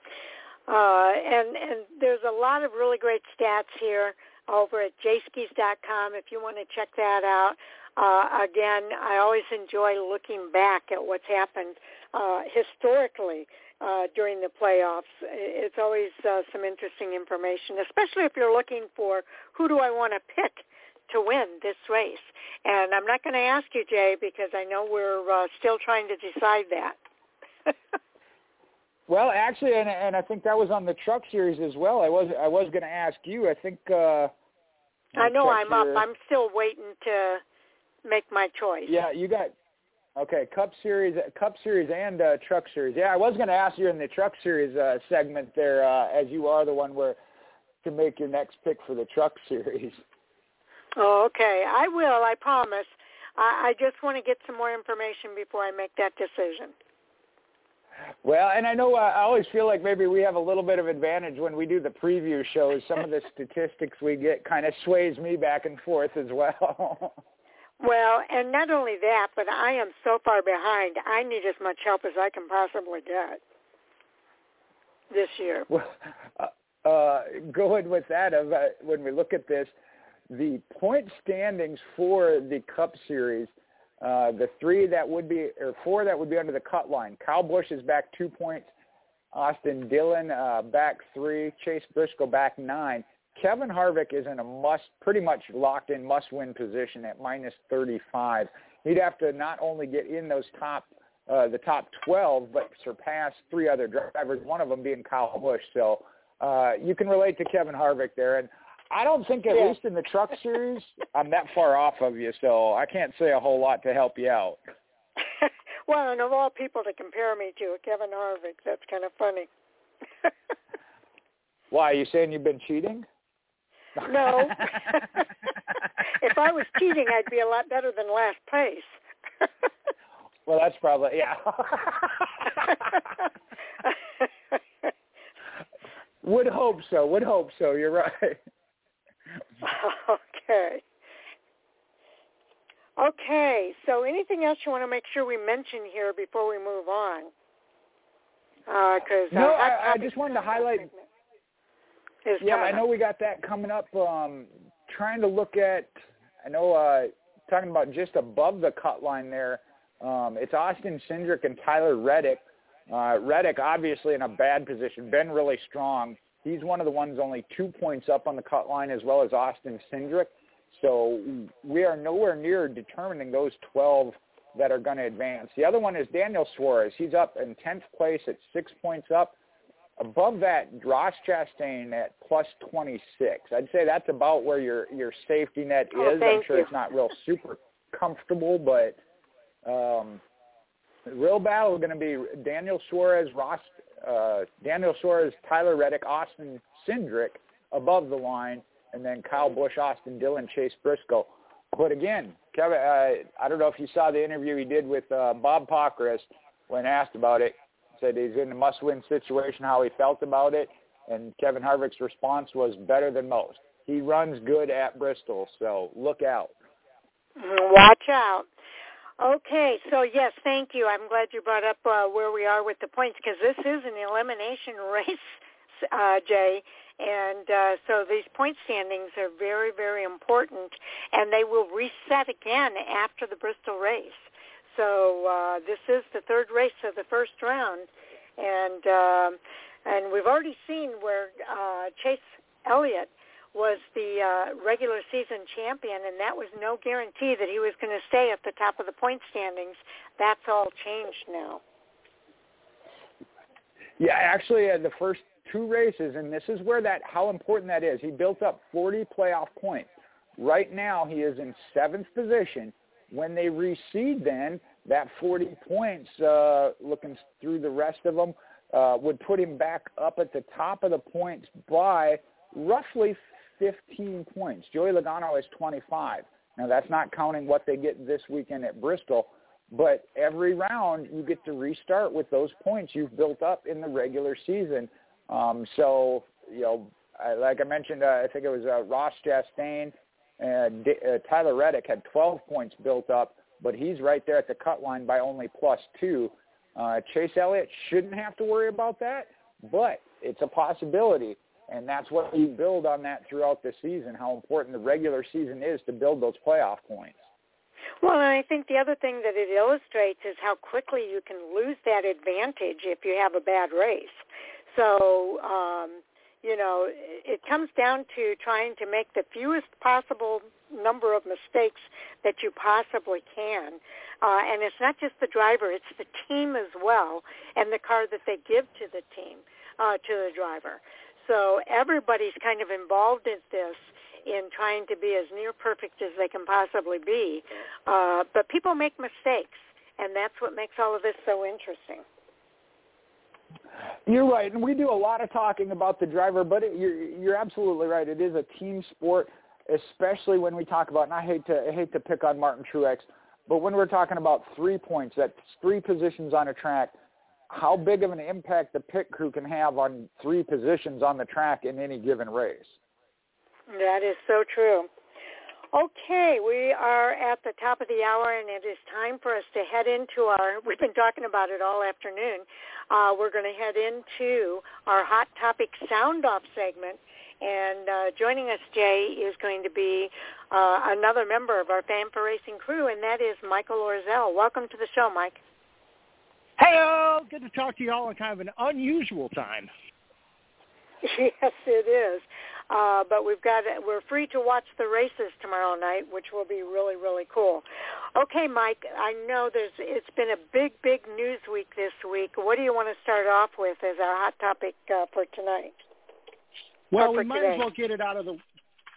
S1: Uh, and and there's a lot of really great stats here over at jskis.com if you want to check that out. Uh, again, I always enjoy looking back at what's happened uh, historically uh, during the playoffs. It's always uh, some interesting information, especially if you're looking for who do I want to pick to win this race. And I'm not going to ask you, Jay, because I know we're uh, still trying to decide that. [LAUGHS]
S2: well, actually, and, and I think that was on the Truck Series as well. I was I was going to ask you. I think. Uh,
S1: I know I'm here. up. I'm still waiting to make my choice.
S2: Yeah, you got Okay, Cup Series, Cup Series, and uh, Truck Series. Yeah, I was going to ask you in the Truck Series uh, segment there, uh, as you are the one where to make your next pick for the Truck [LAUGHS] Series.
S1: Oh, okay. I will. I promise. I, I just want to get some more information before I make that decision.
S2: Well, and I know uh, I always feel like maybe we have a little bit of advantage when we do the preview shows. Some of the [LAUGHS] statistics we get kind of sways me back and forth as well. [LAUGHS]
S1: well, and not only that, but I am so far behind. I need as much help as I can possibly get this year. [LAUGHS]
S2: Well, uh, uh, going with that, of uh, when we look at this, the point standings for the Cup Series – uh, the three that would be, or four that would be under the cut line. Kyle Busch is back two points. Austin Dillon uh, back three. Chase Briscoe back nine. Kevin Harvick is in a must, pretty much locked in must-win position at minus 35. He'd have to not only get in those top, uh, the top 12, but surpass three other drivers. One of them being Kyle Busch. So uh, you can relate to Kevin Harvick there. And I don't think, at yeah. least in the truck series, I'm that far off of you, so I can't say a whole lot to help you out. [LAUGHS]
S1: well, and of all people to compare me to, Kevin Harvick, that's kind of funny. [LAUGHS]
S2: Why, are you saying you've been cheating?
S1: No. [LAUGHS] if I was cheating, I'd be a lot better than last place. [LAUGHS]
S2: well, that's probably, yeah. [LAUGHS] Would hope so. Would hope so. You're right.
S1: okay. Okay, so anything else you want to make sure we mention here before we move on? Because
S2: uh, no, I, I just wanted to highlight. Yeah, I know we got that coming up. Um, trying to look at, I know, uh, talking about just above the cut line there. Um, it's Austin Cindric and Tyler Reddick. Uh, Reddick obviously in a bad position, been really strong. He's one of the ones only two points up on the cut line as well as Austin Cindric. So we are nowhere near determining those 12 that are going to advance. The other one is Daniel Suarez. He's up in 10th place at six points up. Above that, Ross Chastain at plus 26. I'd say that's about where your your safety net
S1: oh,
S2: is. I'm sure
S1: you.
S2: it's not real super comfortable, but um, the real battle is going to be Daniel Suarez, Ross uh, Daniel Suarez, Tyler Reddick, Austin Cindric above the line, and then Kyle Busch, Austin Dillon, Chase Briscoe. But again, Kevin, uh, I don't know if you saw the interview he did with uh, Bob Pockrass when asked about it. Said he's in a must-win situation, how he felt about it, and Kevin Harvick's response was better than most. He runs good at Bristol, so look out.
S1: Watch out. Okay, so yes, thank you. I'm glad you brought up uh, where we are with the points because this is an elimination [LAUGHS] race, uh, Jay. And uh, so these point standings are very, very important, and they will reset again after the Bristol race. So uh, this is the third race of the first round, and uh, and we've already seen where uh, Chase Elliott was the uh, regular season champion, and that was no guarantee that he was going to stay at the top of the point standings. That's all changed now.
S2: Yeah, actually, uh, the first two races, and this is where that how important that is. He built up 40 playoff points. Right now, he is in seventh position. When they reseed, then that 40 points, uh, looking through the rest of them, uh, would put him back up at the top of the points by roughly 15 points. Joey Logano is 25. Now that's not counting what they get this weekend at Bristol, but every round you get to restart with those points you've built up in the regular season. Um, so you know, I, like I mentioned, uh, I think it was uh, Ross Chastain and uh, Tyler Reddick had 12 points built up, but he's right there at the cut line by only plus two. Uh, Chase Elliott shouldn't have to worry about that, but it's a possibility. And that's what you build on that throughout the season, how important the regular season is to build those playoff points.
S1: Well, and I think the other thing that it illustrates is how quickly you can lose that advantage if you have a bad race. So, um, you know, it comes down to trying to make the fewest possible number of mistakes that you possibly can. Uh, and it's not just the driver, it's the team as well and the car that they give to the team, uh, to the driver. So everybody's kind of involved in this in trying to be as near perfect as they can possibly be. Uh, but people make mistakes, and that's what makes all of this so interesting.
S2: You're right, and we do a lot of talking about the driver, but it, you're you're absolutely right. It is a team sport, especially when we talk about. And I hate to I hate to pick on Martin Truex, but when we're talking about three points, that's three positions on a track. How big of an impact the pit crew can have on three positions on the track in any given race?
S1: That is so true. Okay, we are at the top of the hour, and it is time for us to head into our. [LAUGHS] We've been talking about it all afternoon. Uh, we're going to head into our hot topic sound off segment, and uh, joining us, Jay, is going to be uh, another member of our Fan4Racing crew, and that is Michael Orzel. Welcome to the show, Mike.
S8: Hello, good to talk to you all in kind of an unusual time. [LAUGHS]
S1: Yes, it is. Uh, but we've got we're free to watch the races tomorrow night, which will be really really cool. Okay, Mike, I know there's it's been a big big news week this week. What do you want to start off with as our hot topic uh, for tonight?
S8: Well, we might
S1: today?
S8: as well get it out of the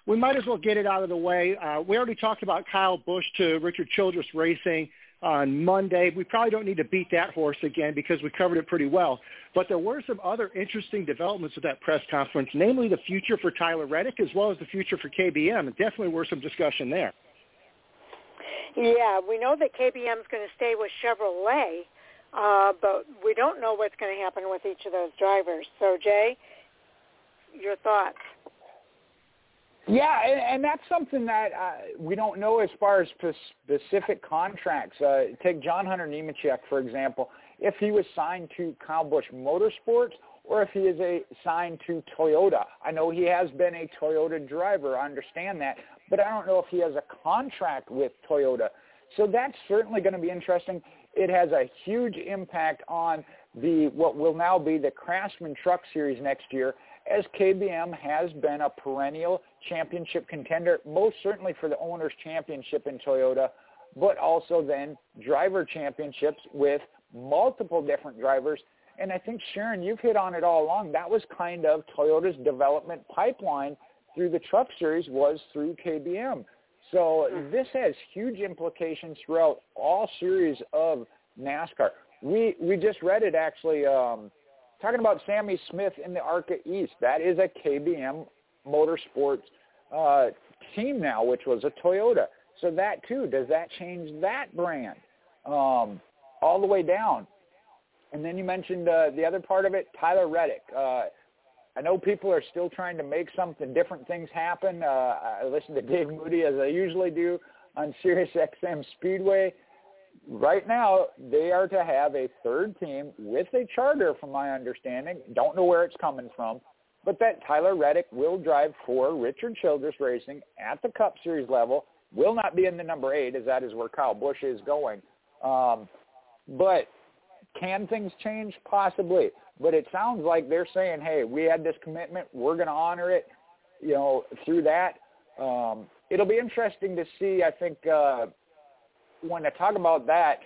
S8: we might as well get it out of the way. Uh, we already talked about Kyle Busch to Richard Childress Racing on Monday. We probably don't need to beat that horse again because we covered it pretty well. But there were some other interesting developments at that press conference, namely the future for Tyler Reddick as well as the future for KBM. And definitely were some discussion there.
S1: Yeah, we know that KBM is going to stay with Chevrolet, uh, but we don't know what's going to happen with each of those drivers. So, Jay, your thoughts?
S2: Yeah, and, and that's something that uh, we don't know as far as specific contracts. Uh, take John Hunter Nemechek, for example. If he was signed to Kyle Busch Motorsports or if he is a signed to Toyota. I know he has been a Toyota driver. I understand that. But I don't know if he has a contract with Toyota. So that's certainly going to be interesting. It has a huge impact on the what will now be the Craftsman Truck Series next year as KBM has been a perennial championship contender, most certainly for the Owners' Championship in Toyota, but also then driver championships with multiple different drivers. And I think, Sharon, you've hit on it all along. That was kind of Toyota's development pipeline through the Truck Series was through KBM. So this has huge implications throughout all series of NASCAR. We we just read it actually um, talking about Sammy Smith in the ARCA East. That is a KBM Motorsports uh, team now, which was a Toyota. So that too, does that change that brand um, all the way down? And then you mentioned uh, the other part of it, Tyler Reddick. Uh, I know people are still trying to make something different things happen. Uh, I listen to Dave Moody as I usually do on Sirius XM Speedway right now they are to have a third team with a charter from my understanding. Don't know where it's coming from, but that Tyler Reddick will drive for Richard Childress Racing at the Cup Series level. Will not be in the number eight as that is where Kyle Busch is going. Um, but can things change? Possibly. But it sounds like they're saying, hey, we had this commitment. We're going to honor it, you know, through that. Um, it'll be interesting to see, I think, uh, when I talk about that,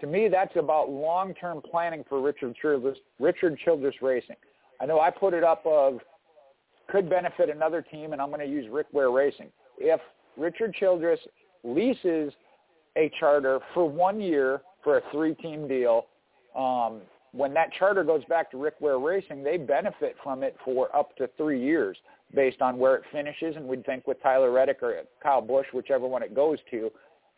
S2: to me, that's about long-term planning for Richard Childress, Richard Childress Racing. I know I put it up of could benefit another team, and I'm going to use Rick Ware Racing. If Richard Childress leases a charter for one year for a three-team deal, um, when that charter goes back to Rick Ware Racing, they benefit from it for up to three years based on where it finishes. And we'd think with Tyler Reddick or Kyle Busch, whichever one it goes to,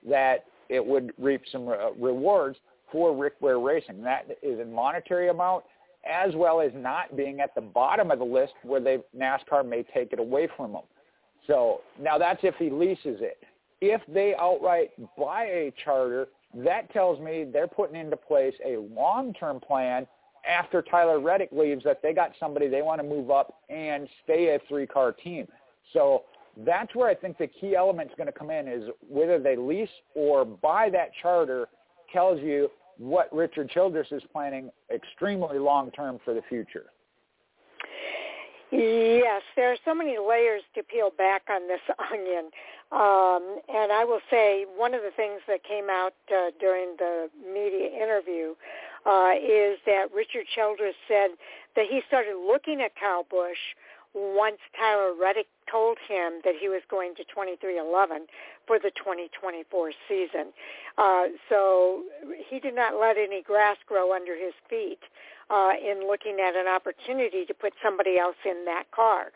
S2: that it would reap some re- rewards for Rick Ware Racing. That is in monetary amount as well as not being at the bottom of the list where they NASCAR may take it away from them. So now that's if he leases it. If they outright buy a charter, that tells me they're putting into place a long-term plan after Tyler Reddick leaves that they got somebody they want to move up and stay a three-car team. So that's where I think the key element is going to come in is whether they lease or buy that charter tells you what Richard Childress is planning extremely long term for the future.
S1: Yes, there are so many layers to peel back on this [LAUGHS] onion. Um, and I will say one of the things that came out uh, during the media interview uh, is that Richard Childress said that he started looking at Kyle Busch once Tyler Reddick told him that he was going to 23XI for the 2024 season. Uh, so he did not let any grass grow under his feet uh, in looking at an opportunity to put somebody else in that car.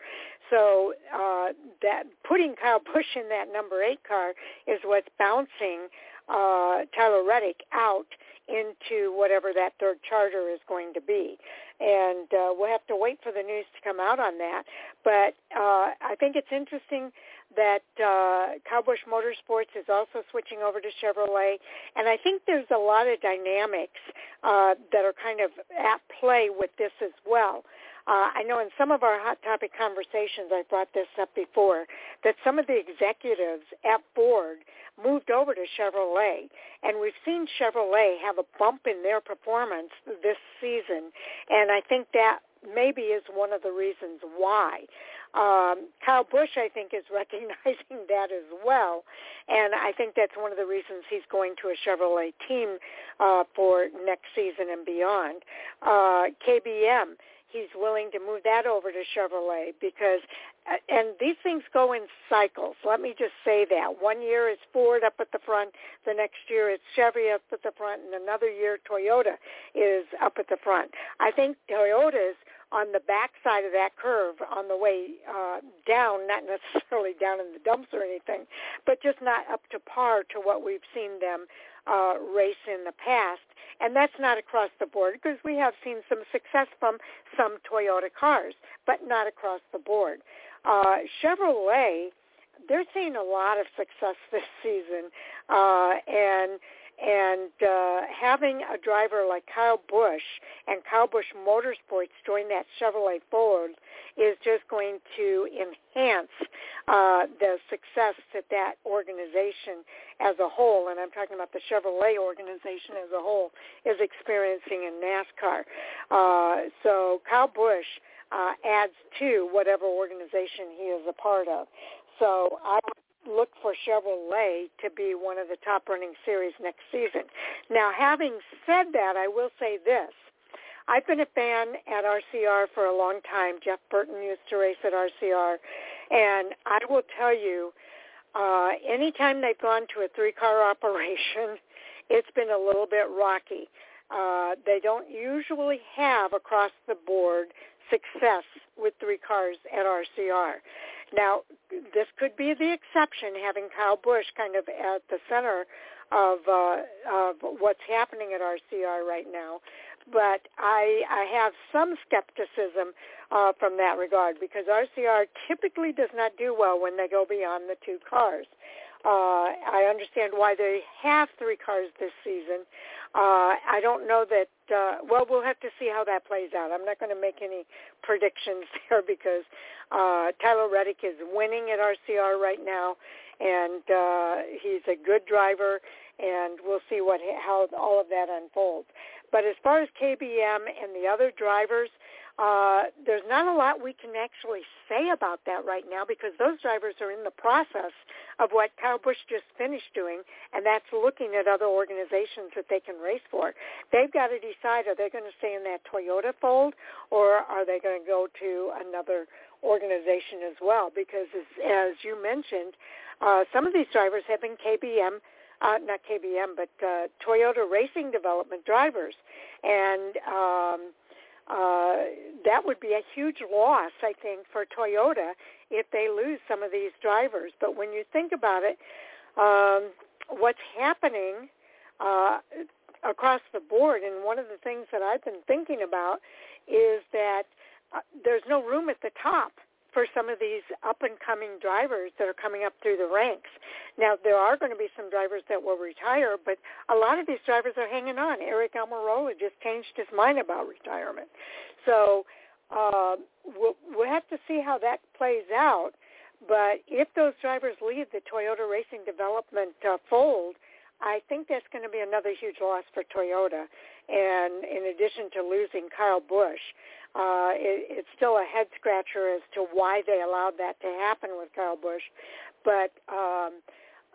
S1: So uh, that putting Kyle Busch in that number eight car is what's bouncing uh, Tyler Reddick out into whatever that third charter is going to be. And uh, we'll have to wait for the news to come out on that. But uh, I think it's interesting that uh, Busch Motorsports is also switching over to Chevrolet. And I think there's a lot of dynamics uh, that are kind of at play with this as well. Uh, I know in some of our hot topic conversations, I brought this up before, that some of the executives at Ford moved over to Chevrolet, and we've seen Chevrolet have a bump in their performance this season, and I think that maybe is one of the reasons why. Um, Kyle Busch, I think, is [LAUGHS] recognizing that as well, and I think that's one of the reasons he's going to a Chevrolet team uh, for next season and beyond. Uh, KBM, he's willing to move that over to Chevrolet because uh, and these things go in cycles. Let me just say that. One year is Ford up at the front, the next year it's Chevy up at the front, and another year Toyota is up at the front. I think Toyota's on the back side of that curve on the way uh, down, not necessarily down in the dumps or anything, but just not up to par to what we've seen them uh, race in the past. And that's not across the board because we have seen some success from some Toyota cars, but not across the board. Uh, Chevrolet, they're seeing a lot of success [LAUGHS] this season, uh, and and uh, having a driver like Kyle Busch and Kyle Busch Motorsports join that Chevrolet Ford is just going to enhance uh, the success that that organization as a whole, and I'm talking about the Chevrolet organization as a whole, is experiencing in NASCAR. Uh, so Kyle Busch uh, adds to whatever organization he is a part of. So I would look for Chevrolet to be one of the top running series next season. Now, having said that, I will say this. I've been a fan at RCR for a long time. Jeff Burton used to race at RCR. And I will tell you, uh, anytime they've gone to a three-car [LAUGHS] operation, it's been a little bit rocky. Uh, they don't usually have across the board success with three cars at RCR. Now, this could be the exception, having Kyle Busch kind of at the center of uh, of what's happening at RCR right now. But I I have some skepticism uh, from that regard because RCR typically does not do well when they go beyond the two cars. Uh, I understand why they have three cars this season. Uh, I don't know that. Uh, well, we'll have to see how that plays out. I'm not going to make any predictions [LAUGHS] there because uh, Tyler Reddick is winning at RCR right now, and uh, he's a good driver. And we'll see what how all of that unfolds. But as far as KBM and the other drivers, uh, there's not a lot we can actually say about that right now because those drivers are in the process of what Kyle Busch just finished doing, and that's looking at other organizations that they can race for. They've got to decide are they going to stay in that Toyota fold or are they going to go to another organization as well? Because as, as you mentioned, uh, some of these drivers have been KBM uh, not KBM, but uh, Toyota Racing Development drivers, and um, uh, that would be a huge loss, I think, for Toyota if they lose some of these drivers. But when you think about it, um, what's happening uh, across the board, and one of the things that I've been thinking about is that uh, there's no room at the top for some of these up and coming drivers that are coming up through the ranks. Now there are going to be some drivers that will retire, but a lot of these drivers are hanging on. Aric Almirola just changed his mind about retirement, so uh, we'll, we'll have to see how that plays out. But if those drivers leave the Toyota Racing Development uh, fold, I think that's going to be another huge loss for Toyota. And in addition to losing Kyle Busch, uh, it, it's still a head scratcher as to why they allowed that to happen with Kyle Busch. But um,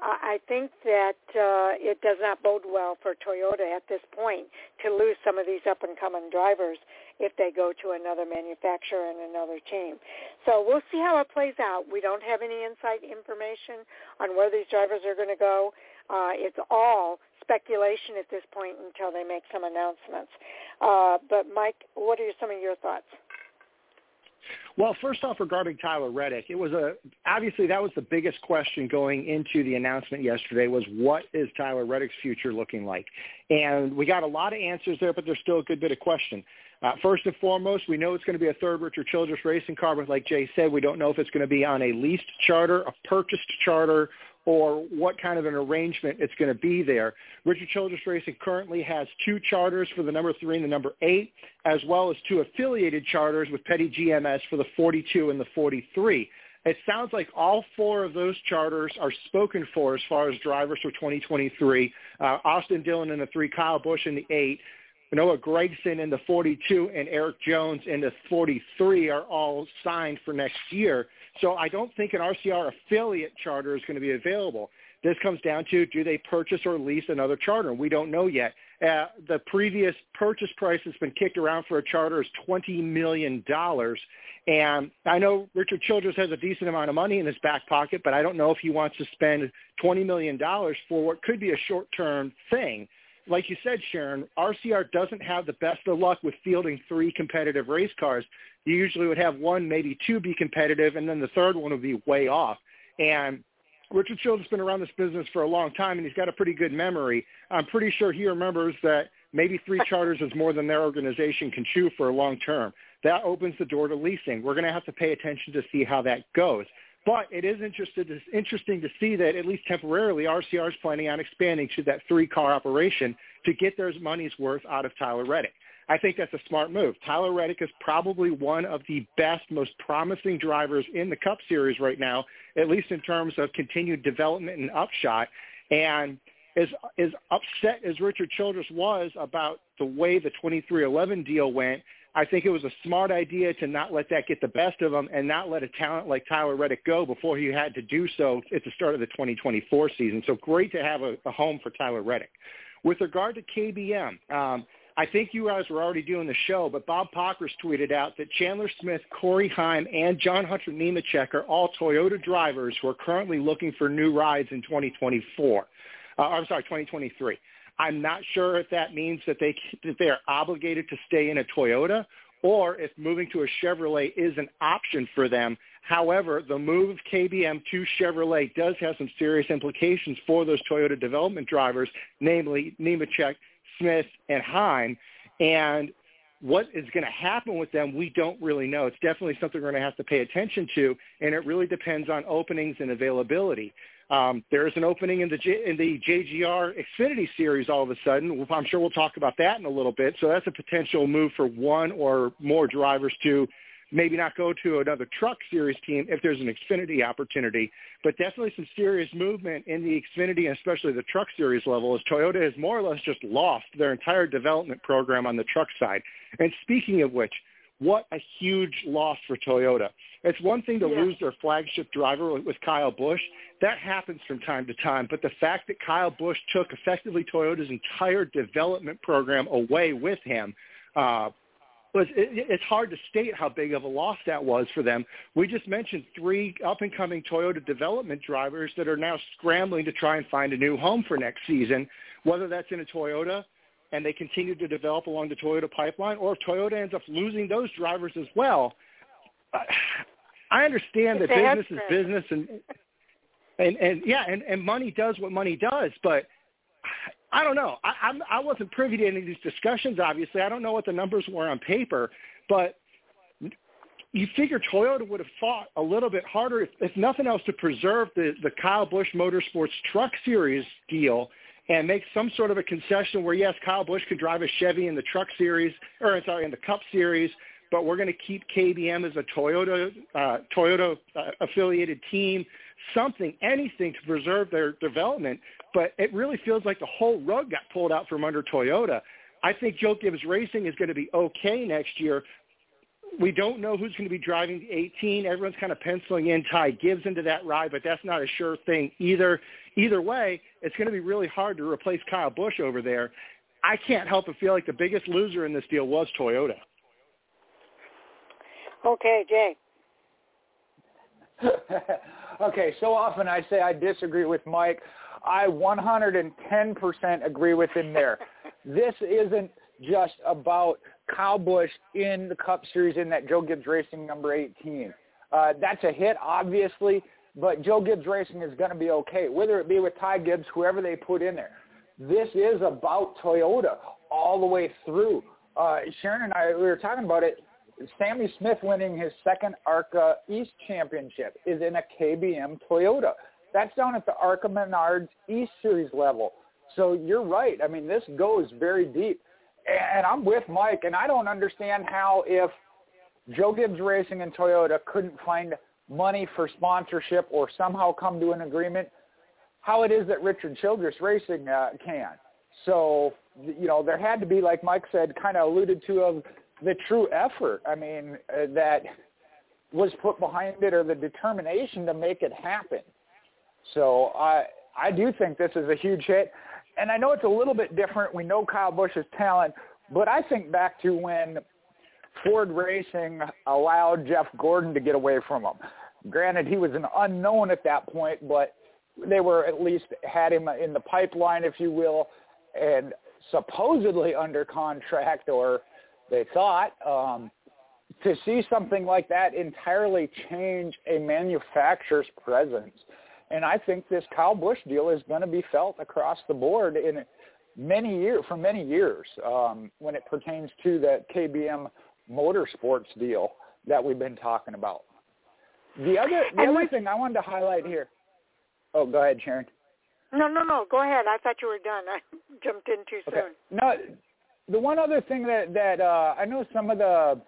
S1: I think that uh, it does not bode well for Toyota at this point to lose some of these up and coming drivers if they go to another manufacturer and another team. So we'll see how it plays out. We don't have any inside information on where these drivers are going to go. Uh, it's all speculation at this point until they make some announcements. Uh, but Mike, what are some of your thoughts?
S8: Well, first off, regarding Tyler Reddick, it was a obviously that was the biggest question going into the announcement yesterday was what is Tyler Reddick's future looking like, and we got a lot of answers there, but there's still a good bit of question. Uh, first and foremost, we know it's going to be a third Richard Childress racing car, but like Jay said, we don't know if it's going to be on a leased charter, a purchased charter, or what kind of an arrangement it's going to be there. Richard Childress Racing currently has two charters for the number three and the number eight, as well as two affiliated charters with Petty GMS for the 42 and the 43. It sounds like all four of those charters are spoken for as far as drivers for 2023. Uh, Austin Dillon in the three, Kyle Busch in the eight, Noah Gragson in the 42, and Erik Jones in the 43 are all signed for next year. So I don't think an RCR affiliate charter is going to be available. This comes down to do they purchase or lease another charter? We don't know yet. Uh, the previous purchase price that's been kicked around for a charter is $20 million. And I know Richard Childress has a decent amount of money in his back pocket, but I don't know if he wants to spend $20 million for what could be a short-term thing. Like you said, Sharon, RCR doesn't have the best of luck with fielding three competitive race cars you usually would have one, maybe two be competitive, and then the third one would be way off. And Richard Childress has been around this business for a long time, and he's got a pretty good memory. I'm pretty sure he remembers that maybe three charters is more than their organization can chew for a long term. That opens the door to leasing. We're going to have to pay attention to see how that goes. But it is interesting to see that at least temporarily, RCR is planning on expanding to that three-car operation to get their money's worth out of Tyler Reddick. I think that's a smart move. Tyler Reddick is probably one of the best, most promising drivers in the Cup Series right now, at least in terms of continued development and upshot. And as as upset as Richard Childress was about the way the 23XI deal went, I think it was a smart idea to not let that get the best of him and not let a talent like Tyler Reddick go before he had to do so at the start of the 2024 season. So great to have a, a home for Tyler Reddick. With regard to KBM, um, I think you guys were already doing the show, but Bob Pockrass tweeted out that Chandler Smith, Corey Heim, and John Hunter Nemechek are all Toyota drivers who are currently looking for new rides in 2024. Uh, I'm sorry, 2023. I'm not sure if that means that they that they are obligated to stay in a Toyota or if moving to a Chevrolet is an option for them. However, the move of KBM to Chevrolet does have some serious implications for those Toyota development drivers, namely Nemechek Smith and Heim. And what is going to happen with them, we don't really know. It's definitely something we're going to have to pay attention to, and it really depends on openings and availability. Um, there is an opening in the J, in the JGR Xfinity Series all of a sudden. I'm sure we'll talk about that in a little bit. So that's a potential move for one or more drivers to maybe not go to another truck series team if there's an Xfinity opportunity, but definitely some serious movement in the Xfinity and especially the truck series level as Toyota has more or less just lost their entire development program on the truck side. And speaking of which, what a huge loss for Toyota. It's one thing to yeah. lose their flagship driver with, Kyle Busch. That happens from time to time. But the fact that Kyle Busch took effectively Toyota's entire development program away with him uh, was it, it's hard to state how big of a loss that was for them. We just mentioned three up and coming Toyota development drivers that are now scrambling to try and find a new home for next season, whether that's in a Toyota and they continue to develop along the Toyota pipeline, or if Toyota ends up losing those drivers as well. I understand that business is business, and and and yeah, and and money does what money does, but I don't know. I, I'm, I wasn't privy to any of these discussions. Obviously, I don't know what the numbers were on paper, but you figure Toyota would have fought a little bit harder, if, if nothing else, to preserve the the Kyle Busch Motorsports Truck Series deal and make some sort of a concession where yes, Kyle Busch could drive a Chevy in the Truck Series, or sorry, in the Cup Series, but we're going to keep KBM as a Toyota uh, Toyota uh, affiliated team. Something, anything to preserve their development but it really feels like the whole rug got pulled out from under Toyota. I think Joe Gibbs Racing is going to be okay next year. We don't know who's going to be driving the 18. Everyone's kind of penciling in Ty Gibbs into that ride, but that's not a sure thing either. Either way, it's going to be really hard to replace Kyle Busch over there. I can't help but feel like the biggest loser in this deal was Toyota.
S1: Okay, Jay. [LAUGHS]
S2: okay, so often I say I disagree with Mike. I 110% agree with him there. [LAUGHS] this isn't just about Kyle Busch in the Cup Series in that Joe Gibbs Racing number 18. Uh, that's a hit, obviously, but Joe Gibbs Racing is going to be okay, whether it be with Ty Gibbs, whoever they put in there. This is about Toyota all the way through. Uh, Sharon and I, we were talking about it. Sammy Smith winning his second ARCA East Championship is in a KBM Toyota. That's down at the ARCA Menards East Series level. So you're right. I mean, this goes very deep. And I'm with Mike, and I don't understand how if Joe Gibbs Racing and Toyota couldn't find money for sponsorship or somehow come to an agreement, how it is that Richard Childress Racing uh, can. So, you know, there had to be, like Mike said, kind of alluded to, of the true effort. I mean, uh, that was put behind it or the determination to make it happen. So I I do think this is a huge hit. And I know it's a little bit different. We know Kyle Busch's talent, but I think back to when Ford Racing allowed Jeff Gordon to get away from him. Granted, he was an unknown at that point, but they were at least had him in the pipeline, if you will, and supposedly under contract, or they thought. Um, to see something like that entirely change a manufacturer's presence. And I think this Kyle Busch deal is going to be felt across the board in many years, for many years, um, when it pertains to the KBM Motorsports deal that we've been talking about. The other, the other thing I wanted to highlight here. Oh, go ahead, Sharon.
S1: No, no, no. Go ahead. I thought you were done. [LAUGHS] I jumped in too
S2: okay.
S1: soon.
S2: No, the one other thing that that uh, I know some of the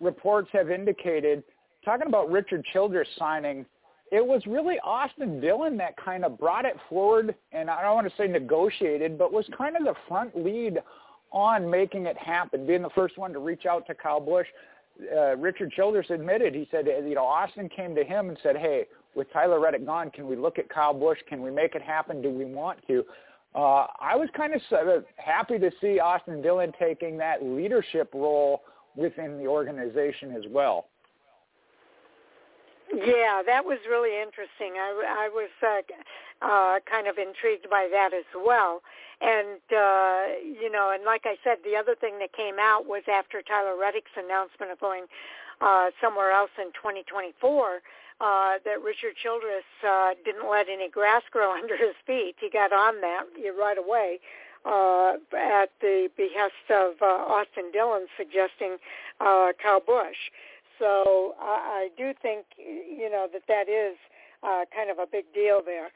S2: reports have indicated, talking about Richard Childress signing, it was really Austin Dillon that kind of brought it forward, and I don't want to say negotiated, but was kind of the front lead on making it happen, being the first one to reach out to Kyle Busch. Uh, Richard Childress admitted, he said, you know, Austin came to him and said, hey, with Tyler Reddick gone, can we look at Kyle Busch? Can we make it happen? Do we want to? Uh, I was kind of happy to see Austin Dillon taking that leadership role within the organization as well.
S1: Yeah, that was really interesting. I, I was uh, uh, kind of intrigued by that as well. And, uh, you know, and like I said, the other thing that came out was after Tyler Reddick's announcement of going uh, somewhere else in 2024, uh, that Richard Childress uh, didn't let any grass grow [LAUGHS] under his feet. He got on that right away uh, at the behest of uh, Austin Dillon suggesting uh, Kyle Busch. So I, I do think, you know, that that is uh, kind of a big deal there.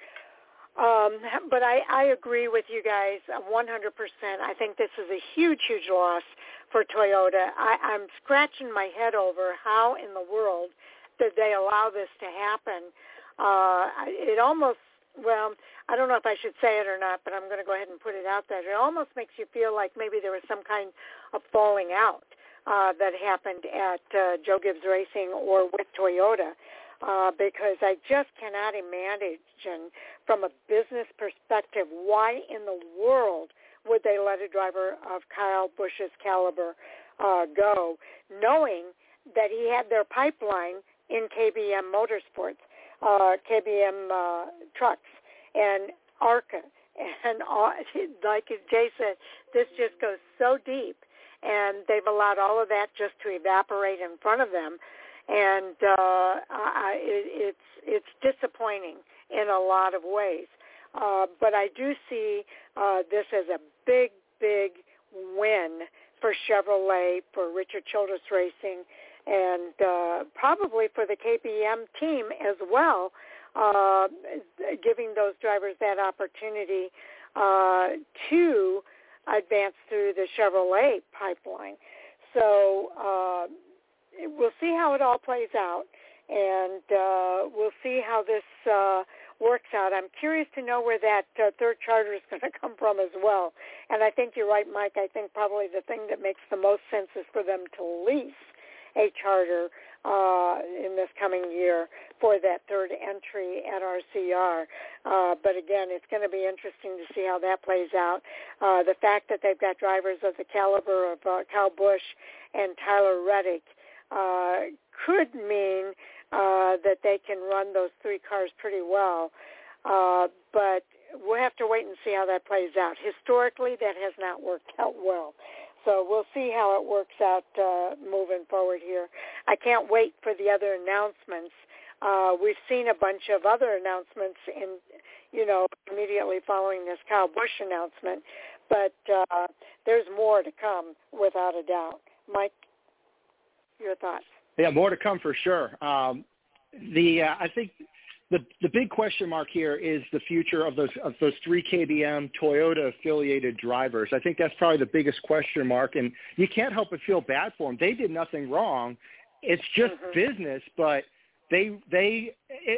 S1: Um, but I, I agree with you guys 100%. I think this is a huge, huge loss for Toyota. I, I'm scratching my head over how in the world did they allow this to happen. Uh, it almost, well, I don't know if I should say it or not, but I'm going to go ahead and put it out there. It almost makes you feel like maybe there was some kind of falling out uh, that happened at uh, Joe Gibbs Racing or with Toyota. Uh, because I just cannot imagine from a business perspective why in the world would they let a driver of Kyle Busch's caliber uh, go, knowing that he had their pipeline in KBM Motorsports, uh, KBM uh, trucks, and ARCA. [LAUGHS] And uh, [LAUGHS] like Jay said, this just goes so deep and they've allowed all of that just to evaporate in front of them, and uh, I, it, it's it's disappointing in a lot of ways. Uh, but I do see uh, this as a big, big win for Chevrolet, for Richard Childress Racing, and uh, probably for the KBM team as well, uh, giving those drivers that opportunity uh, to advance through the Chevrolet pipeline. So uh, we'll see how it all plays out, and uh, we'll see how this uh, works out. I'm curious to know where that uh, third charter is [LAUGHS] going to come from as well. And I think you're right, Mike. I think probably the thing that makes the most sense is for them to lease a charter uh, in this coming year for that third entry at RCR. Uh, but again, it's going to be interesting to see how that plays out. Uh, the fact that they've got drivers of the caliber of uh, Kyle Busch and Tyler Reddick uh, could mean uh, that they can run those three cars pretty well. Uh, but we'll have to wait and see how that plays out. Historically, that has not worked out well. So we'll see how it works out uh, moving forward here. I can't wait for the other announcements. Uh, we've seen a bunch of other announcements in, you know, immediately following this Kyle Busch announcement, but uh, there's more to come without a doubt. Mike, your thoughts?
S8: Yeah, more to come for sure. Um, the uh, I think the the big question mark here is the future of those of those three KBM Toyota affiliated drivers. I think that's probably the biggest question mark, and you can't help but feel bad for them. They did nothing wrong. It's just mm-hmm. business, but they they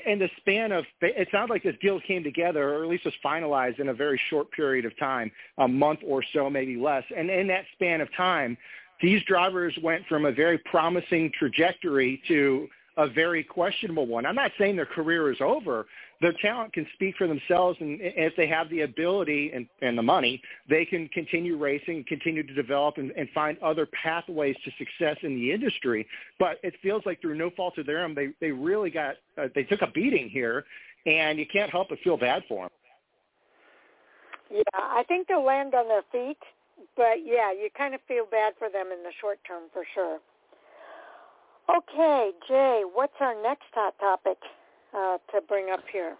S8: in the span of it sounds like this deal came together or at least was finalized in a very short period of time a month or so maybe less and in that span of time these drivers went from a very promising trajectory to a very questionable one. I'm not saying their career is over. Their talent can speak for themselves, and if they have the ability and, and the money, they can continue racing, continue to develop, and, and find other pathways to success in the industry. But it feels like through no fault of their own, they they really got uh, they took a beating here, and you can't help but feel bad for them.
S1: Yeah, I think they'll land on their feet, but yeah, you kind of feel bad for them in the short term for sure. Okay, Jay, what's our next hot topic uh, to bring up here?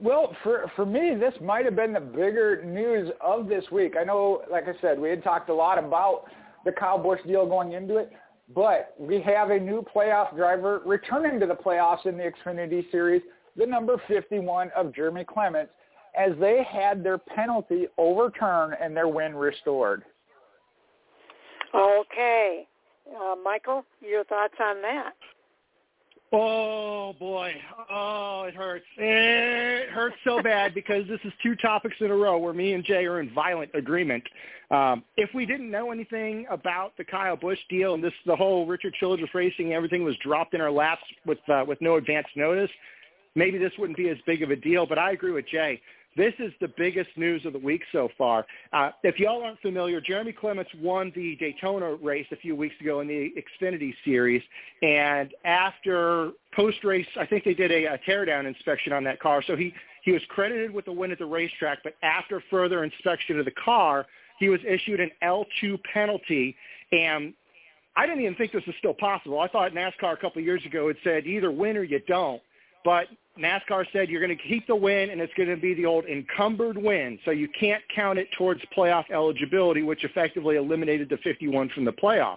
S2: Well, for for me, this might have been the bigger news of this week. I know, like I said, we had talked a lot about the Kyle Busch deal going into it, but we have a new playoff driver returning to the playoffs in the Xfinity Series, the number 51 of Jeremy Clements, as they had their penalty overturned and their win restored.
S1: Okay. Uh, Michael, your thoughts on that?
S8: Oh boy, oh it hurts. It hurts so bad because this is two topics in a row where me and Jay are in violent agreement. Um, if we didn't know anything about the Kyle Busch deal and this the whole Richard Childress Racing, everything was dropped in our laps with uh, with no advance notice, maybe this wouldn't be as big of a deal. But I agree with Jay. This is the biggest news of the week so far. Uh, if y'all aren't familiar, Jeremy Clements won the Daytona race a few weeks ago in the Xfinity Series, and after post-race, I think they did a, a teardown inspection on that car. So he he was credited with the win at the racetrack, but after further inspection of the car, he was issued an L2 penalty, and I didn't even think this was still possible. I thought NASCAR a couple of years ago had said either win or you don't. But NASCAR said you're going to keep the win, and it's going to be the old encumbered win, so you can't count it towards playoff eligibility, which effectively eliminated the 51 from the playoffs.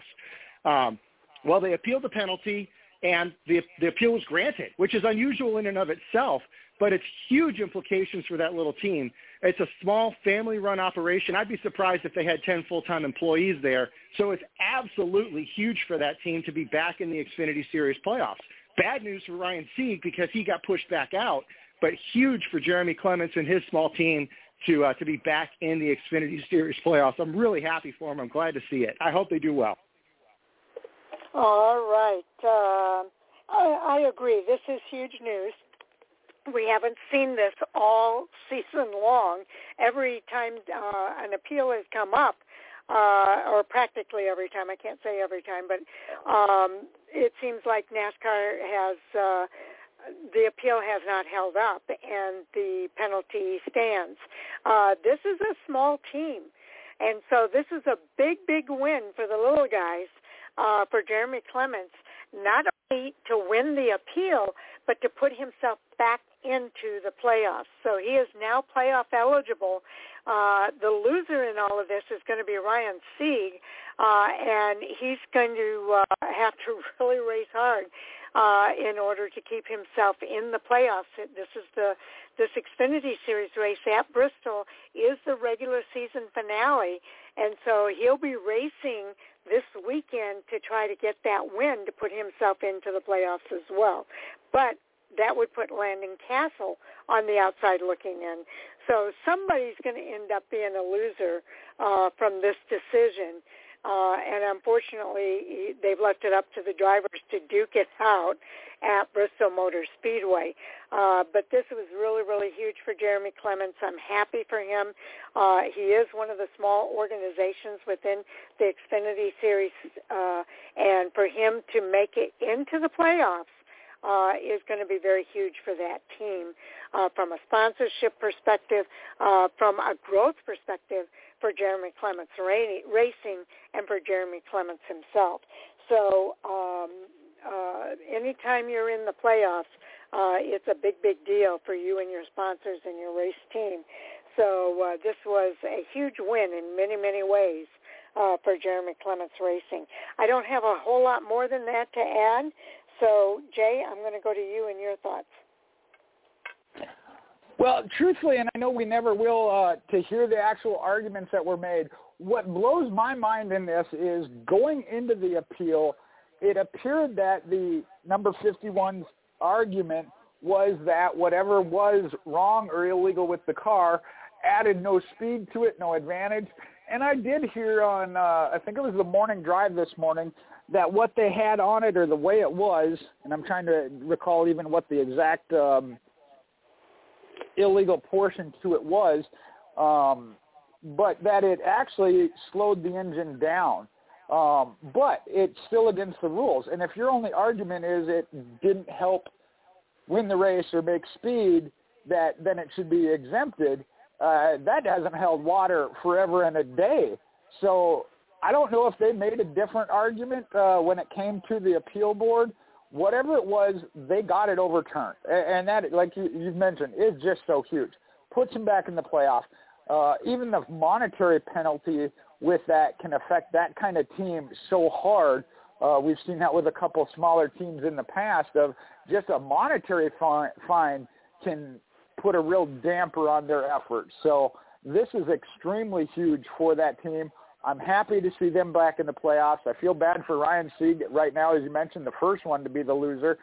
S8: Um, well, they appealed the penalty, and the, the appeal was granted, which is unusual in and of itself, but it's huge implications for that little team. It's a small family-run operation. I'd be surprised if they had 10 full-time employees there. So it's absolutely huge for that team to be back in the Xfinity Series playoffs. Bad news for Ryan Sieg because he got pushed back out, but huge for Jeremy Clements and his small team to uh, to be back in the Xfinity Series playoffs. I'm really happy for them. I'm glad to see it. I hope they do well.
S1: All right. Uh, I, I agree. This is huge news. We haven't seen this all season long. Every time uh, an appeal has come up, uh, or practically every time. I can't say every time, but um, it seems like NASCAR has uh, the appeal has not held up, and the penalty stands. Uh, this is a small team, and so this is a big, big win for the little guys. Uh, for Jeremy Clements, not only to win the appeal, but to put himself back into the playoffs. So he is now playoff eligible uh, the loser in all of this is going to be Ryan Sieg, uh, and he's going to uh, have to [LAUGHS] really race hard uh, in order to keep himself in the playoffs. This is the this Xfinity Series race at Bristol is the regular season finale, and so he'll be racing this weekend to try to get that win to put himself into the playoffs as well. But that would put Landon Cassill on the outside looking in. So somebody's going to end up being a loser uh, from this decision. Uh, and unfortunately, they've left it up to the drivers to duke it out at Bristol Motor Speedway. Uh, but this was really, really huge for Jeremy Clements. I'm happy for him. Uh, he is one of the small organizations within the Xfinity Series, uh, and for him to make it into the playoffs uh, is going to be very huge for that team uh, from a sponsorship perspective, uh, from a growth perspective for Jeremy Clements Racing and for Jeremy Clements himself. So um, uh, anytime you're in the playoffs, uh, it's a big, big deal for you and your sponsors and your race team. So uh, this was a huge win in many, many ways uh, for Jeremy Clements Racing. I don't have a whole lot more than that to add. So, Jay, I'm going to go to you and your thoughts.
S2: Well, truthfully, and I know we never will uh, to hear the actual arguments that were made. What blows my mind in this is going into the appeal, it appeared that the number 51's argument was that whatever was wrong or illegal with the car added no speed to it, no advantage. And I did hear on, uh, I think it was the morning drive this morning, that what they had on it or the way it was, and I'm trying to recall even what the exact um, illegal portion to it was, um, but that it actually slowed the engine down. Um, but it's still against the rules. And if your only argument is it didn't help win the race or make speed, that then it should be exempted. Uh, that hasn't held water forever and a day. So I don't know if they made a different argument uh, when it came to the appeal board. Whatever it was, they got it overturned, and that, like you, you've mentioned, is just so huge. Puts them back in the playoff. Uh, even the monetary penalty with that can affect that kind of team so hard. Uh, we've seen that with a couple smaller teams in the past. Of just a monetary fine, fine can put a real damper on their efforts. So this is extremely huge for that team. I'm happy to see them back in the playoffs. I feel bad for Ryan Sieg right now, as you mentioned, the first one to be the loser.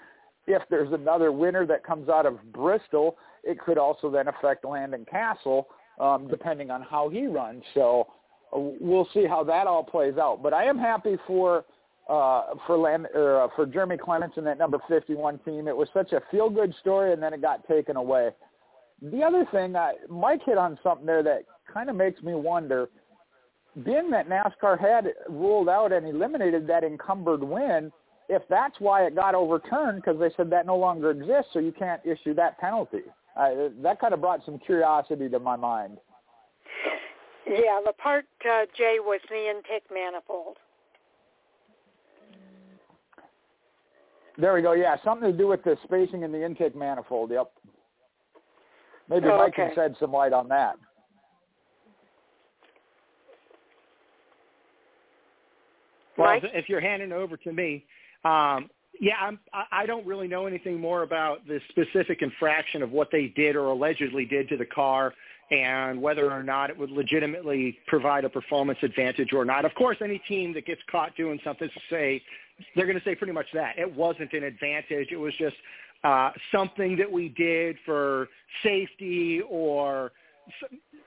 S2: If there's another winner that comes out of Bristol, it could also then affect Landon Cassill, um, depending on how he runs. So uh, we'll see how that all plays out. But I am happy for uh, for Land, uh, for Jeremy Clements and that number 51 team. It was such a feel-good story, and then it got taken away. The other thing, uh, Mike hit on something there that kind of makes me wonder – being that NASCAR had ruled out and eliminated that encumbered win, if that's why it got overturned, because they said that no longer exists, so you can't issue that penalty. Uh, that kind of brought some curiosity to my mind.
S1: Yeah, the part, uh, Jay, was the intake manifold.
S2: There we go. Yeah, something to do with the spacing in the intake manifold. Yep. Maybe
S1: oh,
S2: Mike
S1: okay.
S2: can shed some light on that.
S8: Well, if you're handing it over to me, um, yeah, I'm, I don't really know anything more about the specific infraction of what they did or allegedly did to the car and whether or not it would legitimately provide a performance advantage or not. Of course, any team that gets caught doing something to say, they're going to say pretty much that. It wasn't an advantage. It was just uh, something that we did for safety or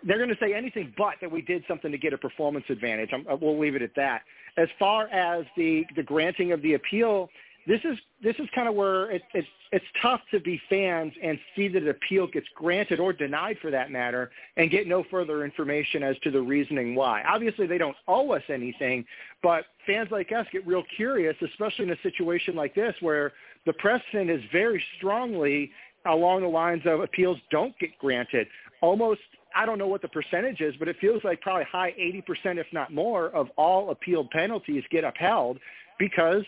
S8: they're going to say anything but that we did something to get a performance advantage. I'm, we'll leave it at that. As far as the the granting of the appeal, this is this is kind of where it, it's it's tough to be fans and see that an appeal gets granted or denied for that matter, and get no further information as to the reasoning why. Obviously, they don't owe us anything, but fans like us get real curious, especially in a situation like this where the precedent is very strongly along the lines of appeals don't get granted. Almost I don't know what the percentage is, but it feels like probably high 80%, if not more, of all appealed penalties get upheld because,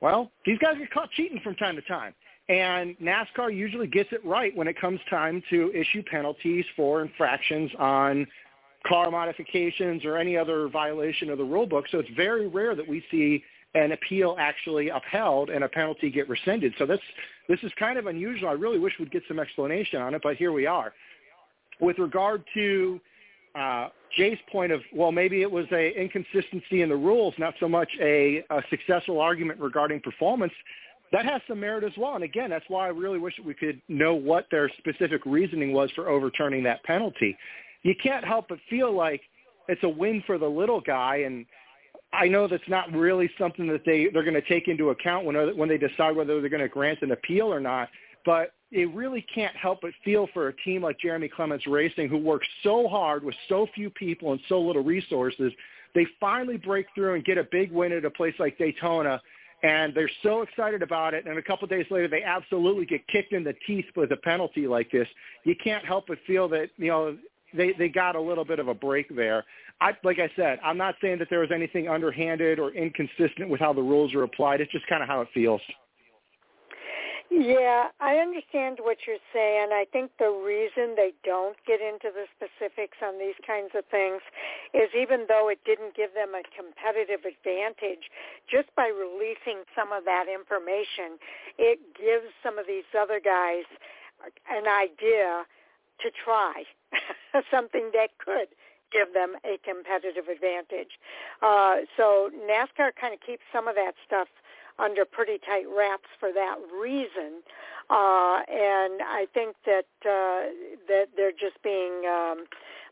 S8: well, these guys get caught cheating from time to time. And NASCAR usually gets it right when it comes time to issue penalties for infractions on car modifications or any other violation of the rule book. So it's very rare that we see an appeal actually upheld and a penalty get rescinded. So this this is kind of unusual. I really wish we'd get some explanation on it, but here we are with regard to uh, Jay's point of, well, maybe it was a inconsistency in the rules, not so much a, a successful argument regarding performance, that has some merit as well. And again, that's why I really wish we could know what their specific reasoning was for overturning that penalty. You can't help but feel like it's a win for the little guy. And I know that's not really something that they they're going to take into account when when they decide whether they're going to grant an appeal or not. But it really can't help but feel for a team like Jeremy Clements Racing, who works so hard with so few people and so little resources. They finally break through and get a big win at a place like Daytona, and they're so excited about it. And a couple of days later, they absolutely get kicked in the teeth with a penalty like this. You can't help but feel that you know they they got a little bit of a break there. I like I said, I'm not saying that there was anything underhanded or inconsistent with how the rules are applied. It's just kind of how it feels.
S1: Yeah, I understand what you're saying. I think the reason they don't get into the specifics on these kinds of things is even though it didn't give them a competitive advantage, just by releasing some of that information, it gives some of these other guys an idea to try [LAUGHS] something that could give them a competitive advantage. Uh, so NASCAR kind of keeps some of that stuff under pretty tight wraps for that reason. Uh, and I think that uh, that they're just being um,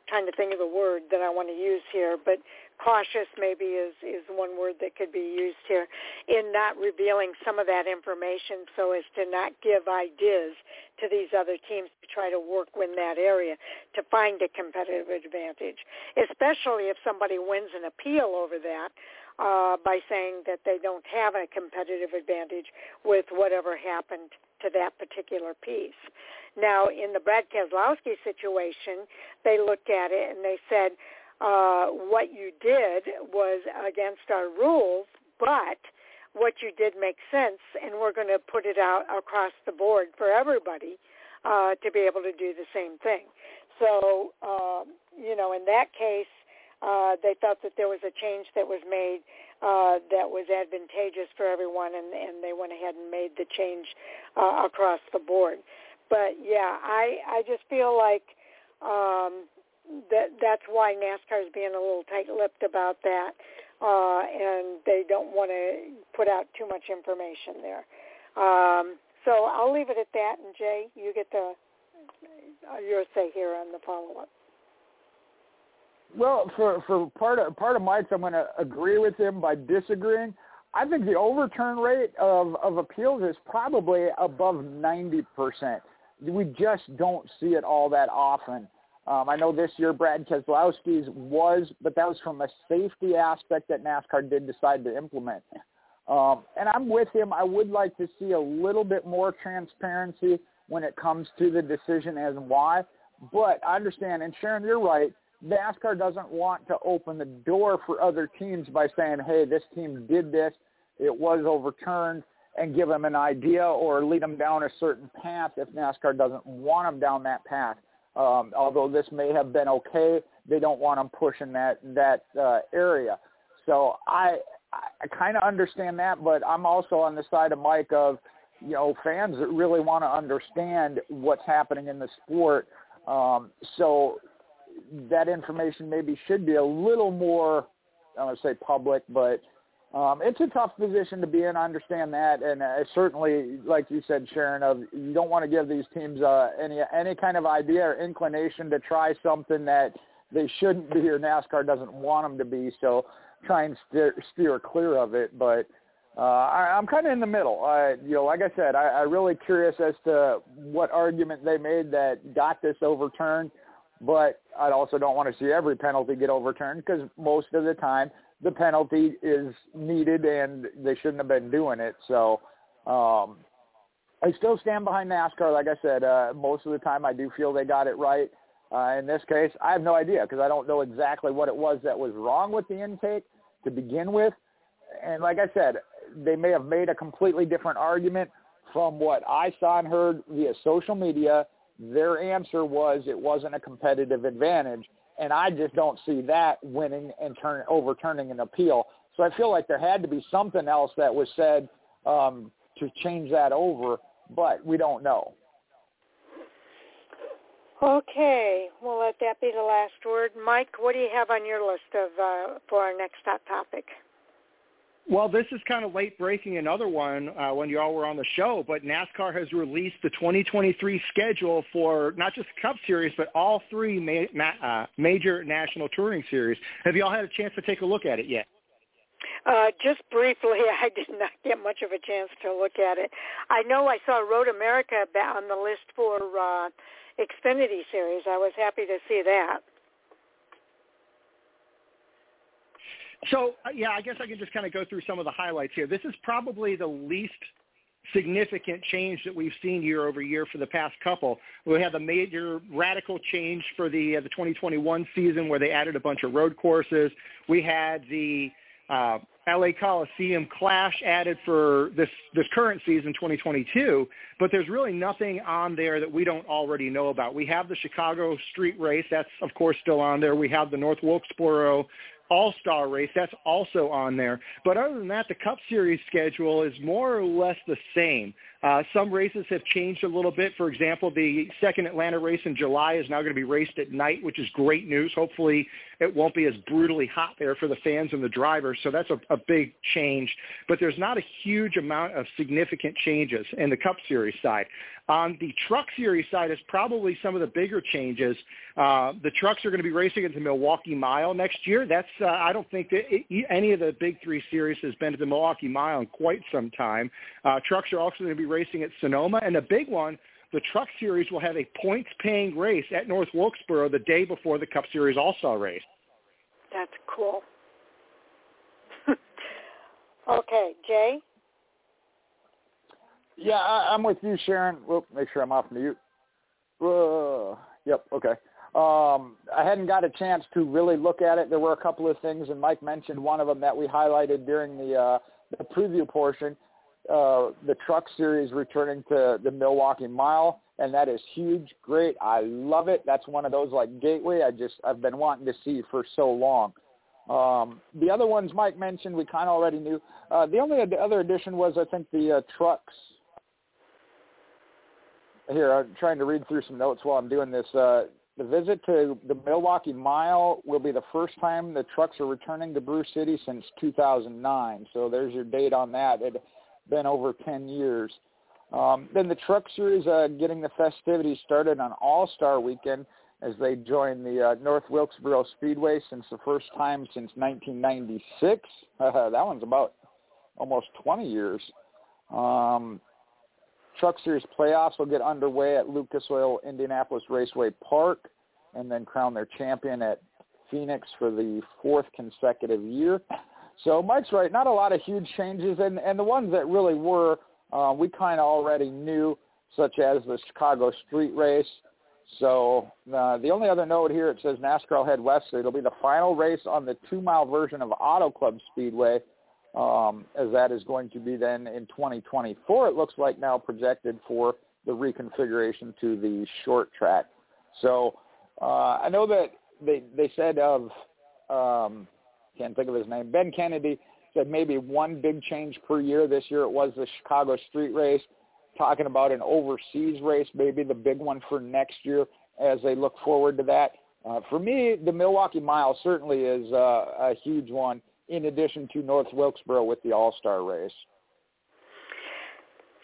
S1: trying to think of the word that I want to use here, but cautious maybe is is one word that could be used here in not revealing some of that information so as to not give ideas to these other teams to try to work in that area to find a competitive advantage especially if somebody wins an appeal over that uh, by saying that they don't have a competitive advantage with whatever happened to that particular piece. Now, in the Brad Keselowski situation, they looked at it and they said, uh, what you did was against our rules, but what you did makes sense, and we're going to put it out across the board for everybody uh, to be able to do the same thing. So, uh, you know, in that case, uh, they felt that there was a change that was made uh, that was advantageous for everyone, and, and they went ahead and made the change uh, across the board. But yeah, I I just feel like um, that that's why NASCAR is being a little tight-lipped about that, uh, and they don't want to put out too much information there. Um, so I'll leave it at that, and Jay, you get the uh, your say here on the follow-up.
S2: Well, for for part of part of Mike's, I'm going to agree with him by disagreeing. I think the overturn rate of of appeals is probably above 90 percent. We just don't see it all that often. Um, I know this year Brad Keselowski's was, but that was from a safety aspect that NASCAR did decide to implement. Um, and I'm with him. I would like to see a little bit more transparency when it comes to the decision as and why. But I understand, and Sharon, you're right. NASCAR doesn't want to open the door for other teams by saying, hey, this team did this, it was overturned, and give them an idea or lead them down a certain path if NASCAR doesn't want them down that path. Um, although this may have been okay, they don't want them pushing that that uh, area. So I I kind of understand that, but I'm also on the side of Mike of you know fans that really want to understand what's happening in the sport. Um, so that information maybe should be a little more, I don't want to say public, but um, it's a tough position to be in. I understand that, and uh, certainly, like you said, Sharon, of you don't want to give these teams uh, any any kind of idea or inclination to try something that they shouldn't be or NASCAR doesn't want them to be. So try and steer, steer clear of it. But uh, I, I'm kind of in the middle. Uh, you know, like I said, I, I'm really curious as to what argument they made that got this overturned but I also don't want to see every penalty get overturned because most of the time the penalty is needed and they shouldn't have been doing it. So um, I still stand behind NASCAR. Like I said, uh, most of the time I do feel they got it right. Uh, in this case, I have no idea because I don't know exactly what it was that was wrong with the intake to begin with. And like I said, they may have made a completely different argument from what I saw and heard via social media their answer was it wasn't a competitive advantage, and I just don't see that winning and turn overturning an appeal. So I feel like there had to be something else that was said um, to change that over, but we don't know.
S1: Okay, we'll let that be the last word. Mike, what do you have on your list of uh, for our next hot topic?
S8: Well, this is kind of late breaking another one uh, when you all were on the show, but NASCAR has released the 2023 schedule for not just Cup Series, but all three ma- ma- uh, major national touring series. Have you all had a chance to take a look at it yet?
S1: Uh, just briefly, [LAUGHS] I did not get much of a chance to look at it. I know I saw Road America on the list for uh, Xfinity Series. I was happy to see that.
S8: So uh, yeah, I guess I can just kind of go through some of the highlights here. This is probably the least significant change that we've seen year over year for the past couple. We had the major radical change for the uh, the 2021 season where they added a bunch of road courses. We had the uh, LA Coliseum Clash added for this this current season 2022, but there's really nothing on there that we don't already know about. We have the Chicago Street Race, that's of course still on there. We have the North Wilkesboro all-star race. That's also on there. But other than that, the Cup Series schedule is more or less the same. Uh, some races have changed a little bit. For example, the second Atlanta race in July is now going to be raced at night, which is great news. Hopefully it won't be as brutally hot there for the fans and the drivers. So that's a, a big change. But there's not a huge amount of significant changes in the Cup Series side. On the Truck Series side is probably some of the bigger changes. Uh, the trucks are going to be racing at the Milwaukee Mile next year. That's uh, I don't think that it, any of the big three series has been to the Milwaukee Mile in quite some time. Uh, trucks are also going to be racing at Sonoma. And the big one, the Truck Series will have a points-paying race at North Wilkesboro the day before the Cup Series All-Star race.
S1: That's cool. [LAUGHS] okay, Jay?
S2: Yeah, I, I'm with you, Sharon. Whoop, make sure I'm off mute. Uh, yep, okay. Um, I hadn't got a chance to really look at it. There were a couple of things, and Mike mentioned one of them that we highlighted during the uh, the preview portion uh, the truck series returning to the Milwaukee Mile, and that is huge, great. I love it. That's one of those like gateway. I just I've been wanting to see for so long. Um, the other ones Mike mentioned we kind of already knew. Uh, the only other addition was I think the uh, trucks. Here, I'm trying to read through some notes while I'm doing this. Uh, the visit to the Milwaukee Mile will be the first time the trucks are returning to Brew City since 2009. So there's your date on that. It, been over 10 years. Um, then the Truck Series uh, getting the festivities started on All-Star Weekend as they join the uh, North Wilkesboro Speedway since the first time since 1996. [LAUGHS] that one's about almost 20 years. Um, Truck Series playoffs will get underway at Lucas Oil Indianapolis Raceway Park and then crown their champion at Phoenix for the fourth consecutive year. So Mike's right. Not a lot of huge changes, and and the ones that really were, uh, we kind of already knew, such as the Chicago Street Race. So uh, the only other note here, it says NASCAR head west. So it'll be the final race on the two-mile version of Auto Club Speedway, um, as that is going to be then in 2024. It looks like now projected for the reconfiguration to the short track. So uh, I know that they they said of um, can't think of his name. Ben Kennedy said maybe one big change per year. This year it was the Chicago Street Race. Talking about an overseas race, maybe the big one for next year as they look forward to that. Uh, for me, the Milwaukee Mile certainly is uh, a huge one. In addition to North Wilkesboro with the All Star race.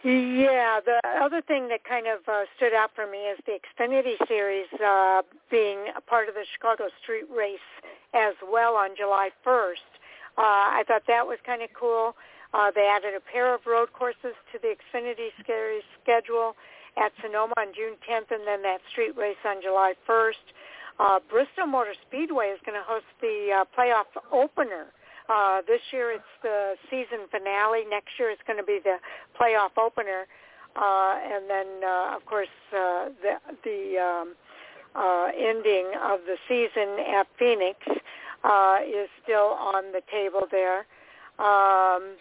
S1: Yeah, the other thing that kind of uh, stood out for me is the Xfinity Series uh, being a part of the Chicago Street Race as well on July 1st. Uh, I thought that was kind of cool. Uh, they added a pair of road courses to the Xfinity Series schedule at Sonoma on June 10th and then that street race on July 1st. Uh, Bristol Motor Speedway is going to host the uh, playoff opener. Uh, this year it's the season finale. Next year it's going to be the playoff opener. Uh, and then, uh, of course, uh, the, the um, uh, ending of the season at Phoenix uh, is still on the table there. Um,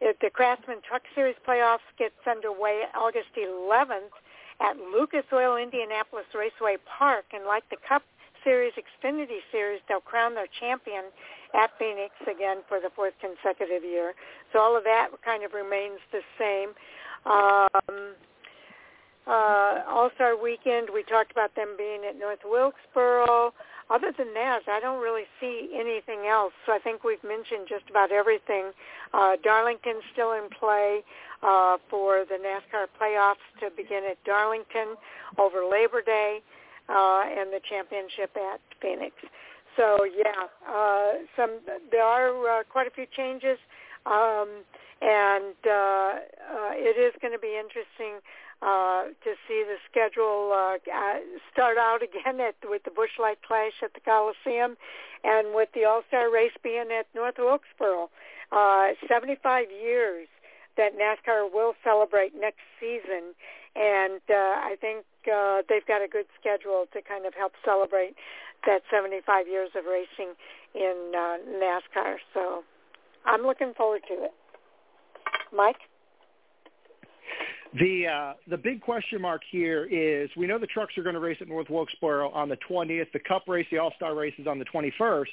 S1: if the Craftsman Truck Series playoffs gets underway August 11th at Lucas Oil Indianapolis Raceway Park, and like the Cup Series, Xfinity Series, they'll crown their champion at Phoenix again for the fourth consecutive year. So all of that kind of remains the same. Um, uh, All-Star Weekend, we talked about them being at North Wilkesboro. Other than that, I don't really see anything else. So I think we've mentioned just about everything. Uh, Darlington's still in play uh, for the NASCAR playoffs to begin at Darlington over Labor Day uh, and the championship at Phoenix. So yeah, uh, some there are uh, quite a few changes, um, and uh, uh, it is going to be interesting uh, to see the schedule uh, start out [LAUGHS] again at with the Busch Light Clash at the Coliseum, and with the All Star Race being at North Wilkesboro. Uh, 75 years that NASCAR will celebrate next season, and uh, I think uh, they've got a good schedule to kind of help celebrate that 75 years of racing in uh, NASCAR. So I'm looking forward to it. Mike.
S8: The uh, the big question mark here is we know the trucks are going to race at North Wilkesboro on the 20th. The Cup race, the All Star race, is on the 21st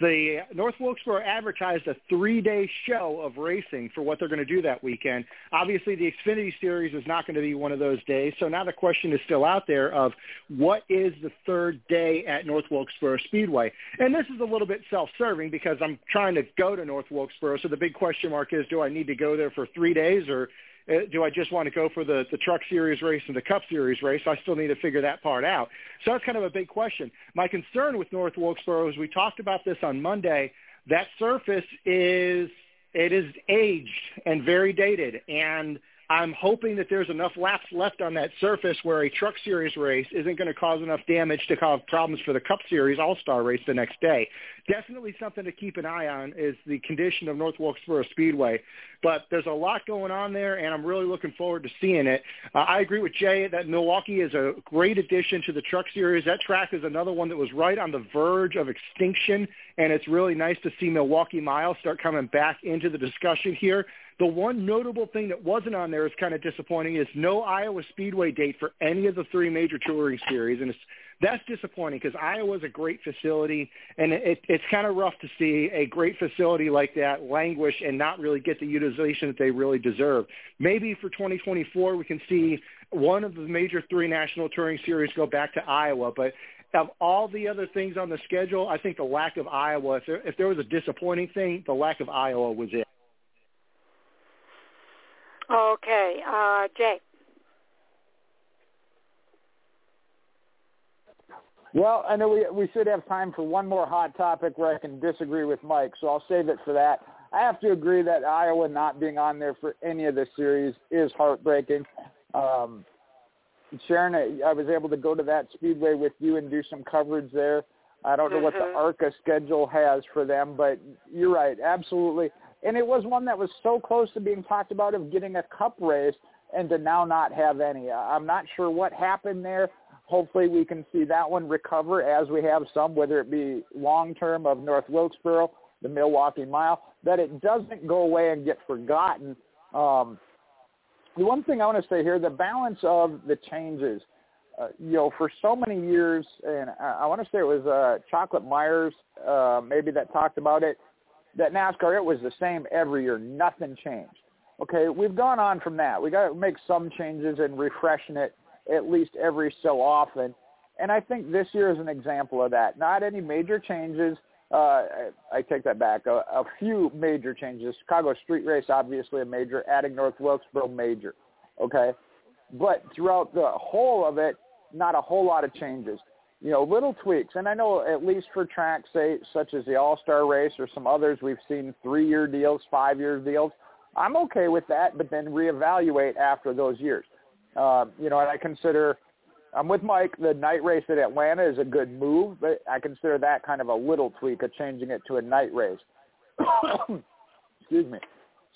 S8: the North Wilkesboro advertised a three-day show of racing for what they're going to do that weekend. Obviously, the Xfinity Series is not going to be one of those days, so now the question is still out there of what is the third day at North Wilkesboro Speedway? And this is a little bit self-serving because I'm trying to go to North Wilkesboro, so the big question mark is, do I need to go there for three days or Uh, do I just want to go for the, the Truck Series race and the Cup Series race? I still need to figure that part out. So that's kind of a big question. My concern with North Wilkesboro is we talked about this on Monday. That surface is it is aged and very dated, and – I'm hoping that there's enough laps left on that surface where a Truck Series race isn't going to cause enough damage to cause problems for the Cup Series All-Star race the next day. Definitely something to keep an eye on is the condition of North Wilkesboro Speedway. But there's a lot going on there, and I'm really looking forward to seeing it. Uh, I agree with Jay that Milwaukee is a great addition to the Truck Series. That track is another one that was right on the verge of extinction, and it's really nice to see Milwaukee Mile start coming back into the discussion here. The one notable thing that wasn't on there is kind of disappointing is no Iowa Speedway date for any of the three major touring series, and it's, that's disappointing because Iowa is a great facility, and it, it's kind of rough to see a great facility like that languish and not really get the utilization that they really deserve. Maybe for 2024 we can see one of the major three national touring series go back to Iowa, but of all the other things on the schedule, I think the lack of Iowa, if there, if there was a disappointing thing, the lack of Iowa was it.
S1: Okay, uh, Jay.
S2: Well, I know we we should have time for one more hot topic where I can disagree with Mike, so I'll save it for that. I have to agree that Iowa not being on there for any of the series is heartbreaking. Um, Sharon, I was able to go to that speedway with you and do some coverage there. I don't know mm-hmm. what the mm-hmm. ARCA schedule has for them, but you're right, absolutely and it was one that was so close to being talked about of getting a cup race and to now not have any. I'm not sure what happened there. Hopefully we can see that one recover as we have some, whether it be long term of North Wilkesboro, the Milwaukee Mile, that it doesn't go away and get forgotten. Um, the one thing I want to say here, the balance of the changes. Uh, you know, for so many years, and I, I want to say it was uh, Chocolate Myers, uh, maybe that talked about it that NASCAR, it was the same every year. Nothing changed. Okay, we've gone on from that. We got to make some changes and refreshing it at least every so often. And I think this year is an example of that. Not any major changes. Uh, I take that back. A, a few major changes. Chicago Street Race, obviously a major. Adding North Wilkesboro, major. Okay, but throughout the whole of it, not a whole lot of changes you know, little tweaks. And I know at least for tracks, say, such as the All-Star Race or some others, we've seen three-year deals, five-year deals. I'm okay with that, but then reevaluate after those years. Uh, you know, and I consider, I'm with Mike, the night race at Atlanta is a good move, but I consider that kind of a little tweak of changing it to a night race. [COUGHS] Excuse me.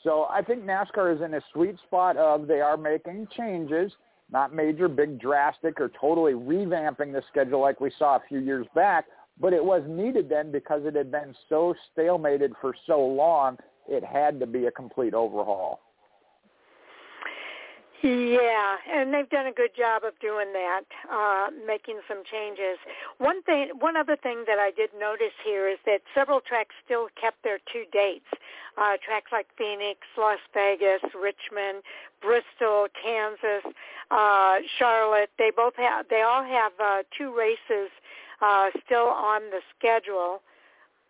S2: So I think NASCAR is in a sweet spot of they are making changes – not major, big, drastic, or totally revamping the schedule like we saw a few years back, but it was needed then because it had been so stalemated for so long, it had to be a complete overhaul.
S1: Yeah, and they've done a good job of doing that, uh, making some changes. One thing, one other thing that I did notice here is that several tracks still kept their two dates. Uh, tracks like Phoenix, Las Vegas, Richmond, Bristol, Kansas, uh, Charlotte. They both have, they all have uh, two races uh, still on the schedule.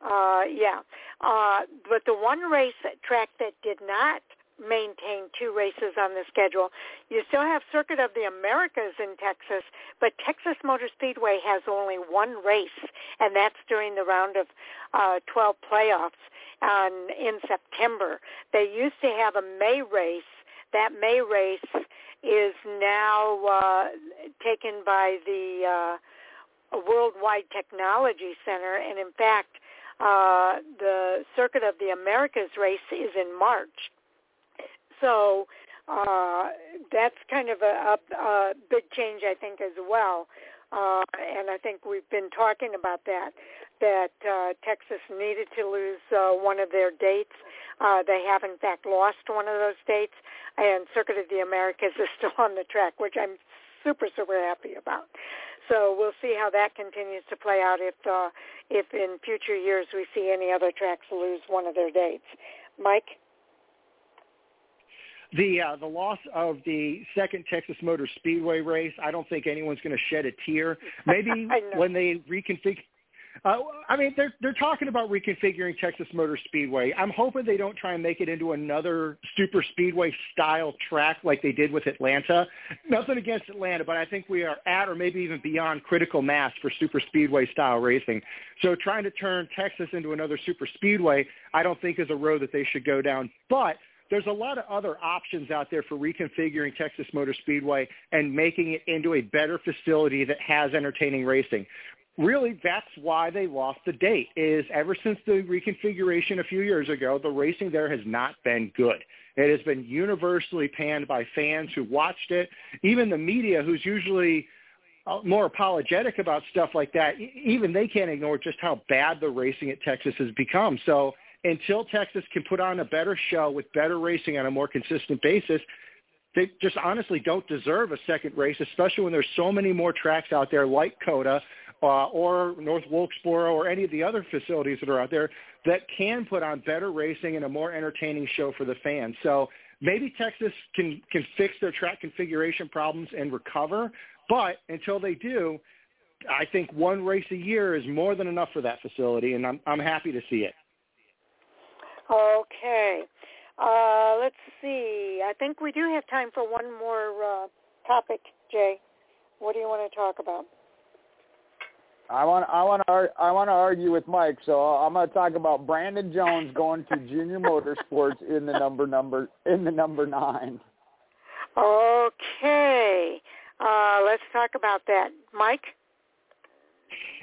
S1: Uh, yeah, uh, but the one race track that did not maintain two races on the schedule. You still have Circuit of the Americas in Texas, but Texas Motor Speedway has only one race, and that's during the round of uh, 12 playoffs on, in September. They used to have a May race. That May race is now uh, taken by the uh, Worldwide Technology Center, and in fact, uh, the Circuit of the Americas race is in March. So uh, that's kind of a, a, a big change, I think, as well. Uh, and I think we've been talking about that, that uh, Texas needed to lose uh, one of their dates. Uh, they have, in fact, lost one of those dates, and Circuit of the Americas [LAUGHS] is still on the track, which I'm super, super happy about. So we'll see how that continues to play out if uh, if in future years we see any other tracks lose one of their dates. Mike?
S8: The uh, the loss of the second Texas Motor Speedway race, I don't think anyone's going to shed a tear. Maybe [LAUGHS] when they reconfigure uh, I mean, they're they're talking about reconfiguring Texas Motor Speedway. I'm hoping they don't try and make it into another super speedway style track like they did with Atlanta. Nothing against Atlanta, but I think we are at or maybe even beyond critical mass for super speedway style racing. So trying to turn Texas into another super speedway, I don't think is a road that they should go down. But there's a lot of other options out there for reconfiguring Texas Motor Speedway and making it into a better facility that has entertaining racing really that's why they lost the date is ever since the reconfiguration a few years ago, the racing there has not been good. It has been universally panned by fans who watched it. Even the media, who's usually uh, more apologetic about stuff like that, even they can't ignore just how bad the racing at Texas has become. So until Texas can put on a better show with better racing on a more consistent basis, they just honestly don't deserve a second race, especially when there's so many more tracks out there like COTA uh, or North Wilkesboro or any of the other facilities that are out there that can put on better racing and a more entertaining show for the fans. So maybe Texas can can fix their track configuration problems and recover, but until they do, I think one race a year is more than enough for that facility, and I'm I'm happy to see it.
S1: Okay, uh, let's see. I think we do have time for one more uh, topic, Jay. What do you want to talk about?
S2: I want I want to I want to argue with Mike, so I'm going to talk about Brandon Jones going to Junior Motorsports in the number number in the number nine.
S1: Okay, uh, let's talk about that, Mike.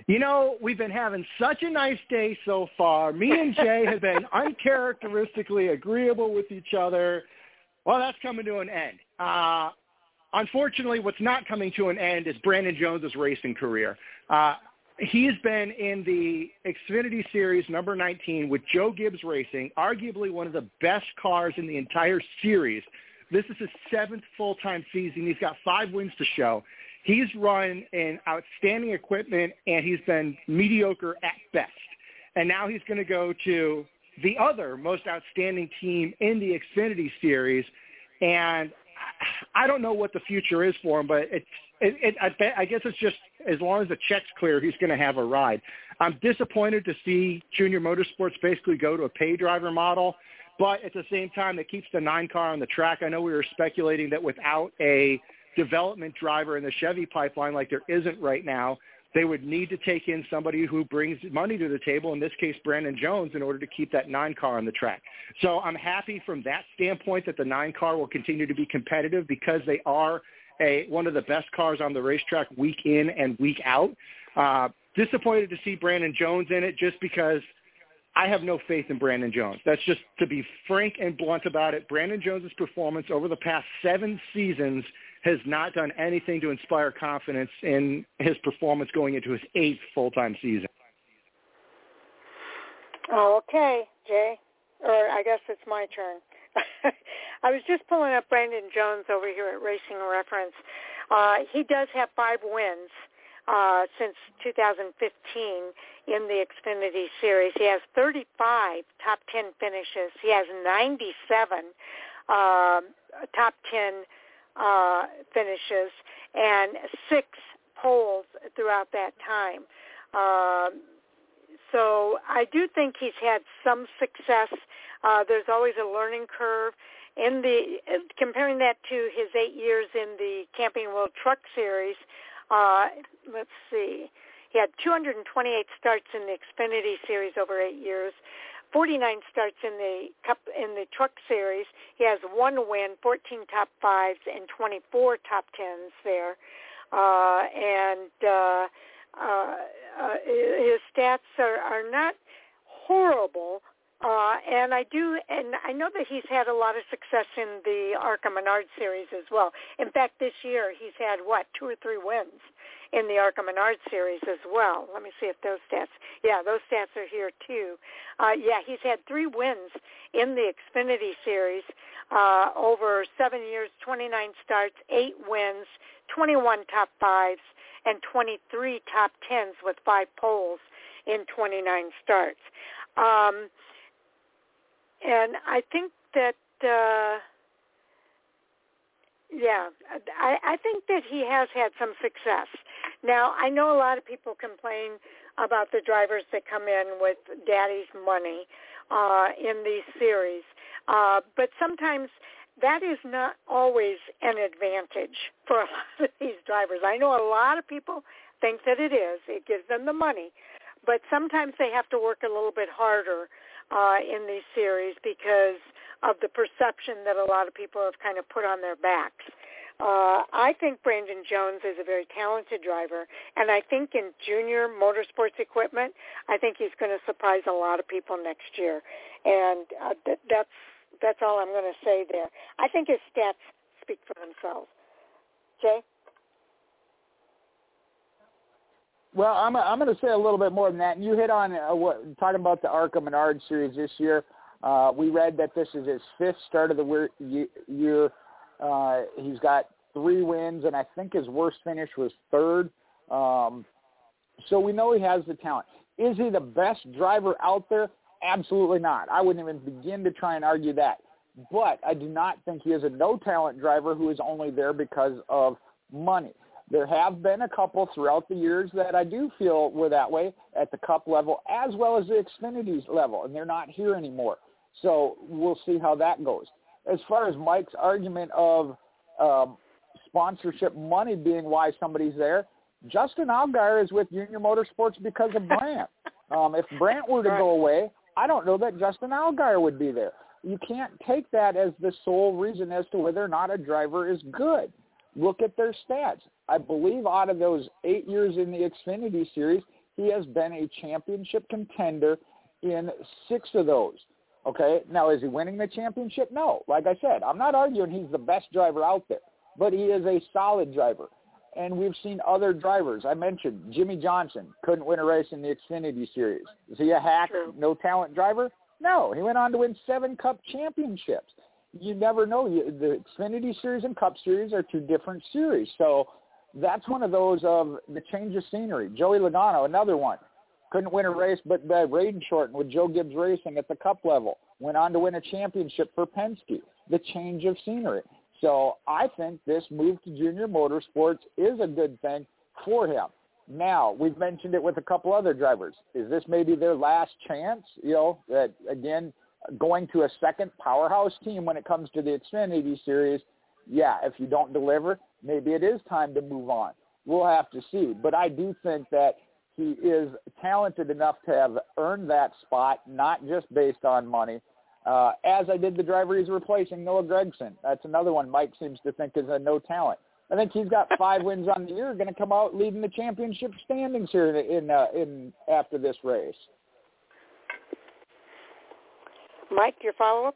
S8: You know, we've been having such a nice day so far. Me and Jay have been [LAUGHS] uncharacteristically agreeable with each other. Well, that's coming to an end. Uh, unfortunately, what's not coming to an end is Brandon Jones's racing career. Uh, he's been in the Xfinity Series number 19 with Joe Gibbs Racing, arguably one of the best cars in the entire series. This is his seventh full-time season. He's got five wins to show. He's run in outstanding equipment, and he's been mediocre at best. And now he's going to go to the other most outstanding team in the Xfinity Series. And I don't know what the future is for him, but it's it, it, I, bet, I guess it's just as long as the check's clear, he's going to have a ride. I'm disappointed to see Junior Motorsports basically go to a pay driver model, but at the same time, it keeps the nine car on the track. I know we were speculating that without a development driver in the Chevy pipeline like there isn't right now, they would need to take in somebody who brings money to the table, in this case, Brandon Jones, in order to keep that nine car on the track. So I'm happy from that standpoint that the nine car will continue to be competitive because they are – a one of the best cars on the racetrack week in and week out. Uh, disappointed to see Brandon Jones in it just because I have no faith in Brandon Jones. That's just to be frank and blunt about it. Brandon Jones's performance over the past seven seasons has not done anything to inspire confidence in his performance going into his eighth full-time season.
S1: Okay, Jay. Or I guess it's my turn. [LAUGHS] I was just pulling up Brandon Jones over here at Racing Reference. Uh, he does have five wins uh, since 2015 in the Xfinity Series. He has 35 top 10 finishes. He has 97 uh, top 10 uh, finishes and six poles throughout that time. Uh, so I do think he's had some success. Uh, there's always a learning curve, in the comparing that to his eight years in the Camping World Truck Series, uh, let's see, he had 228 starts in the Xfinity Series over eight years. 49 starts in the cup in the truck series. He has one win, 14 top fives, and 24 top tens there. Uh, and uh, uh, uh, his stats are, are not horrible, uh, and I do, and I know that he's had a lot of success in the ARCA Menard series as well. In fact, this year he's had what two or three wins in the ARCA Menard series as well. Let me see if those stats. Yeah, those stats are here too. Uh, yeah, he's had three wins in the Xfinity series uh, over seven years, 29 starts, eight wins, 21 top fives, and 23 top tens with five poles in 29 starts. Um, and I think that uh, yeah, I, I think that he has had some success. Now I know a lot of people complain about the drivers that come in with daddy's money uh, in these series, uh, but sometimes that is not always an advantage for a [LAUGHS] lot of these drivers. I know a lot of people think that it is. It gives them the money, but sometimes they have to work a little bit harder uh, in these series because of the perception that a lot of people have kind of put on their backs. Uh, I think Brandon Jones is a very talented driver, and I think in junior motorsports equipment, I think he's going to surprise a lot of people next year, and uh, th- that's that's all I'm going to say there. I think his stats speak for themselves. Jay.
S2: Well, I'm I'm going to say a little bit more than that. And you hit on uh, what talking about the ARCA Menard series this year. Uh, we read that this is his fifth start of the year. Uh, he's got three wins, and I think his worst finish was third. Um, so we know he has the talent. Is he the best driver out there? Absolutely not. I wouldn't even begin to try and argue that. But I do not think he is a no-talent driver who is only there because of money. There have been a couple throughout the years that I do feel were that way at the Cup level as well as the Xfinity level, and they're not here anymore. So we'll see how that goes. As far as Mike's argument of um, sponsorship money being why somebody's there, Justin Allgaier is with Junior Motorsports because of Brandt. [LAUGHS] um, if Brandt were to go away, I don't know that Justin Allgaier would be there. You can't take that as the sole reason as to whether or not a driver is good. Look at their stats. I believe out of those eight years in the Xfinity Series, he has been a championship contender in six of those. Okay, now is he winning the championship? No. Like I said, I'm not arguing he's the best driver out there, but he is a solid driver. And we've seen other drivers. I mentioned Jimmie Johnson couldn't win a race in the Xfinity Series. Is he a hack,
S1: True.
S2: no talent driver? No. He went on to win seven Cup championships you never know. The Xfinity Series and Cup Series are two different series. So that's one of those of the change of scenery. Joey Logano, another one. Couldn't win a race, but uh, Raiden Shorten with Joe Gibbs Racing at the Cup level. Went on to win a championship for Penske. The change of scenery. So I think this move to junior motorsports is a good thing for him. Now, we've mentioned it with a couple other drivers. Is this maybe their last chance? You know, that again, going to a second powerhouse team when it comes to the Xfinity Series, yeah, if you don't deliver, maybe it is time to move on. We'll have to see. But I do think that he is talented enough to have earned that spot, not just based on money. Uh, as I did the driver he's replacing, Noah Gragson. That's another one Mike seems to think is a no talent. I think he's got five wins on the year, going to come out leading the championship standings here in in, uh, in after this race.
S1: Mike, your follow-up?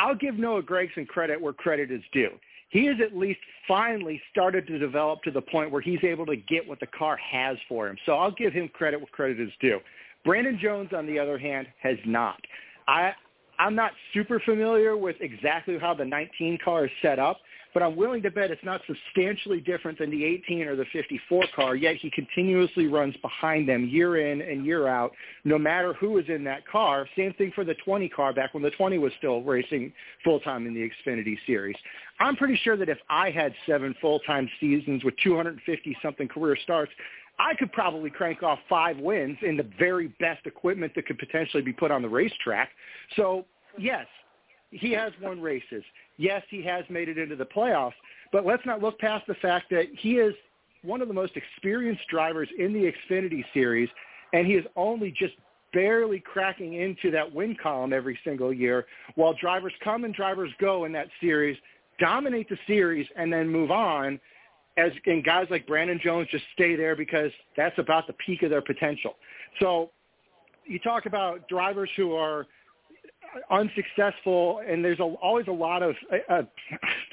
S8: I'll give Noah Gragson credit where credit is due. He has at least finally started to develop to the point where he's able to get what the car has for him. So I'll give him credit where credit is due. Brandon Jones, on the other hand, has not. I, I'm not super familiar with exactly how the 19 car is set up, but I'm willing to bet it's not substantially different than the 18 or the 54 car, yet he continuously runs behind them year in and year out, no matter who is in that car. Same thing for the 20 car back when the 20 was still racing full-time in the Xfinity Series. I'm pretty sure that if I had seven full-time seasons with 250-something career starts, I could probably crank off five wins in the very best equipment that could potentially be put on the racetrack. So, yes, he has won races. Yes, he has made it into the playoffs, but let's not look past the fact that he is one of the most experienced drivers in the Xfinity series, and he is only just barely cracking into that win column every single year, while drivers come and drivers go in that series, dominate the series, and then move on. As and guys like Brandon Jones just stay there because that's about the peak of their potential. So you talk about drivers who are unsuccessful, and there's a, always a lot of, uh,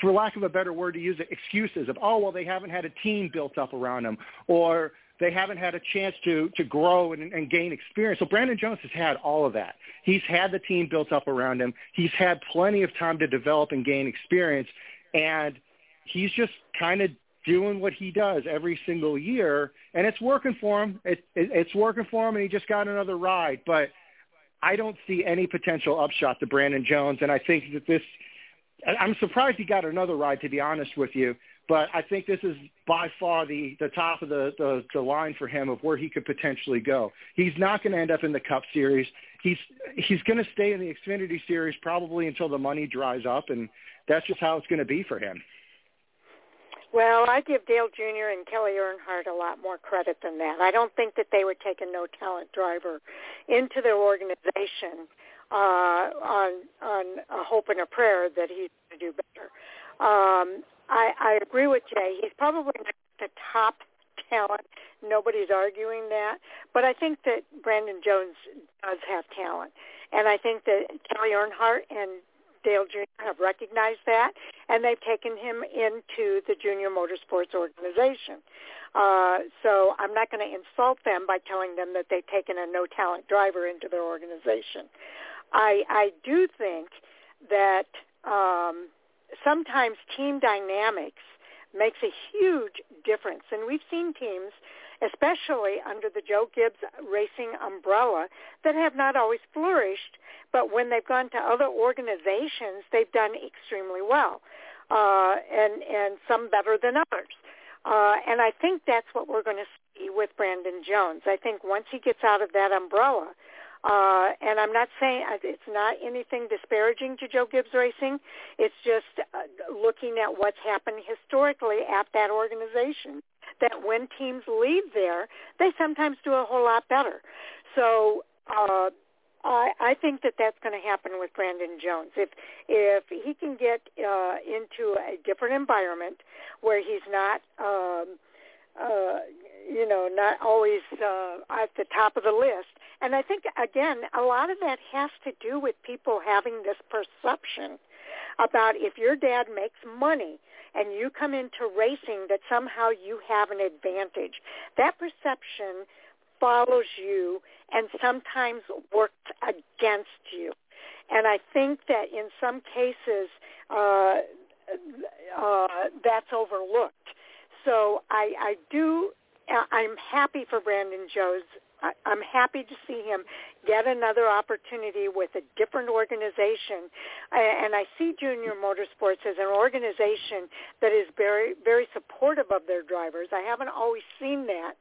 S8: for lack of a better word to use it, excuses of, oh, well, they haven't had a team built up around them, or they haven't had a chance to to grow and, and gain experience. So Brandon Jones has had all of that. He's had the team built up around him. He's had plenty of time to develop and gain experience, and he's just kind of doing what he does every single year, and it's working for him. It, it, it's working for him, and he just got another ride. But I don't see any potential upshot to Brandon Jones, and I think that this. I'm surprised he got another ride, to be honest with you. But I think this is by far the, the top of the, the, the line for him of where he could potentially go. He's not going to end up in the Cup Series. He's he's going to stay in the Xfinity Series probably until the money dries up, and that's just how it's going to be for him.
S1: Well, I give Dale Jr. and Kelly Earnhardt a lot more credit than that. I don't think that they would take a no-talent driver into their organization uh, on on a hope and a prayer that he's going to do better. Um, I, I agree with Jay. He's probably not the top talent. Nobody's arguing that. But I think that Brandon Jones does have talent. And I think that Kelly Earnhardt and Dale Jr. have recognized that, and they've taken him into the Junior Motorsports organization. Uh, so I'm not going to insult them by telling them that they've taken a no-talent driver into their organization. I, I do think that um, sometimes team dynamics makes a huge difference. And we've seen teams, especially under the Joe Gibbs Racing umbrella, that have not always flourished, but when they've gone to other organizations, they've done extremely well, uh, and and some better than others. Uh, and I think that's what we're going to see with Brandon Jones. I think once he gets out of that umbrella, uh, and I'm not saying uh, it's not anything disparaging to Joe Gibbs Racing. It's just uh, looking at what's happened historically at that organization. That when teams leave there, they sometimes do a whole lot better. So uh, I, I think that that's going to happen with Brandon Jones. If if he can get uh, into a different environment where he's not. Um, uh, you know, not always uh, at the top of the list. And I think, again, a lot of that has to do with people having this perception about if your dad makes money and you come into racing that somehow you have an advantage. That perception follows you and sometimes works against you. And I think that in some cases uh, uh, that's overlooked. So I, I do I'm happy for Brandon Jones. I'm happy to see him get another opportunity with a different organization. And I see Junior Motorsports as an organization that is very, very supportive of their drivers. I haven't always seen that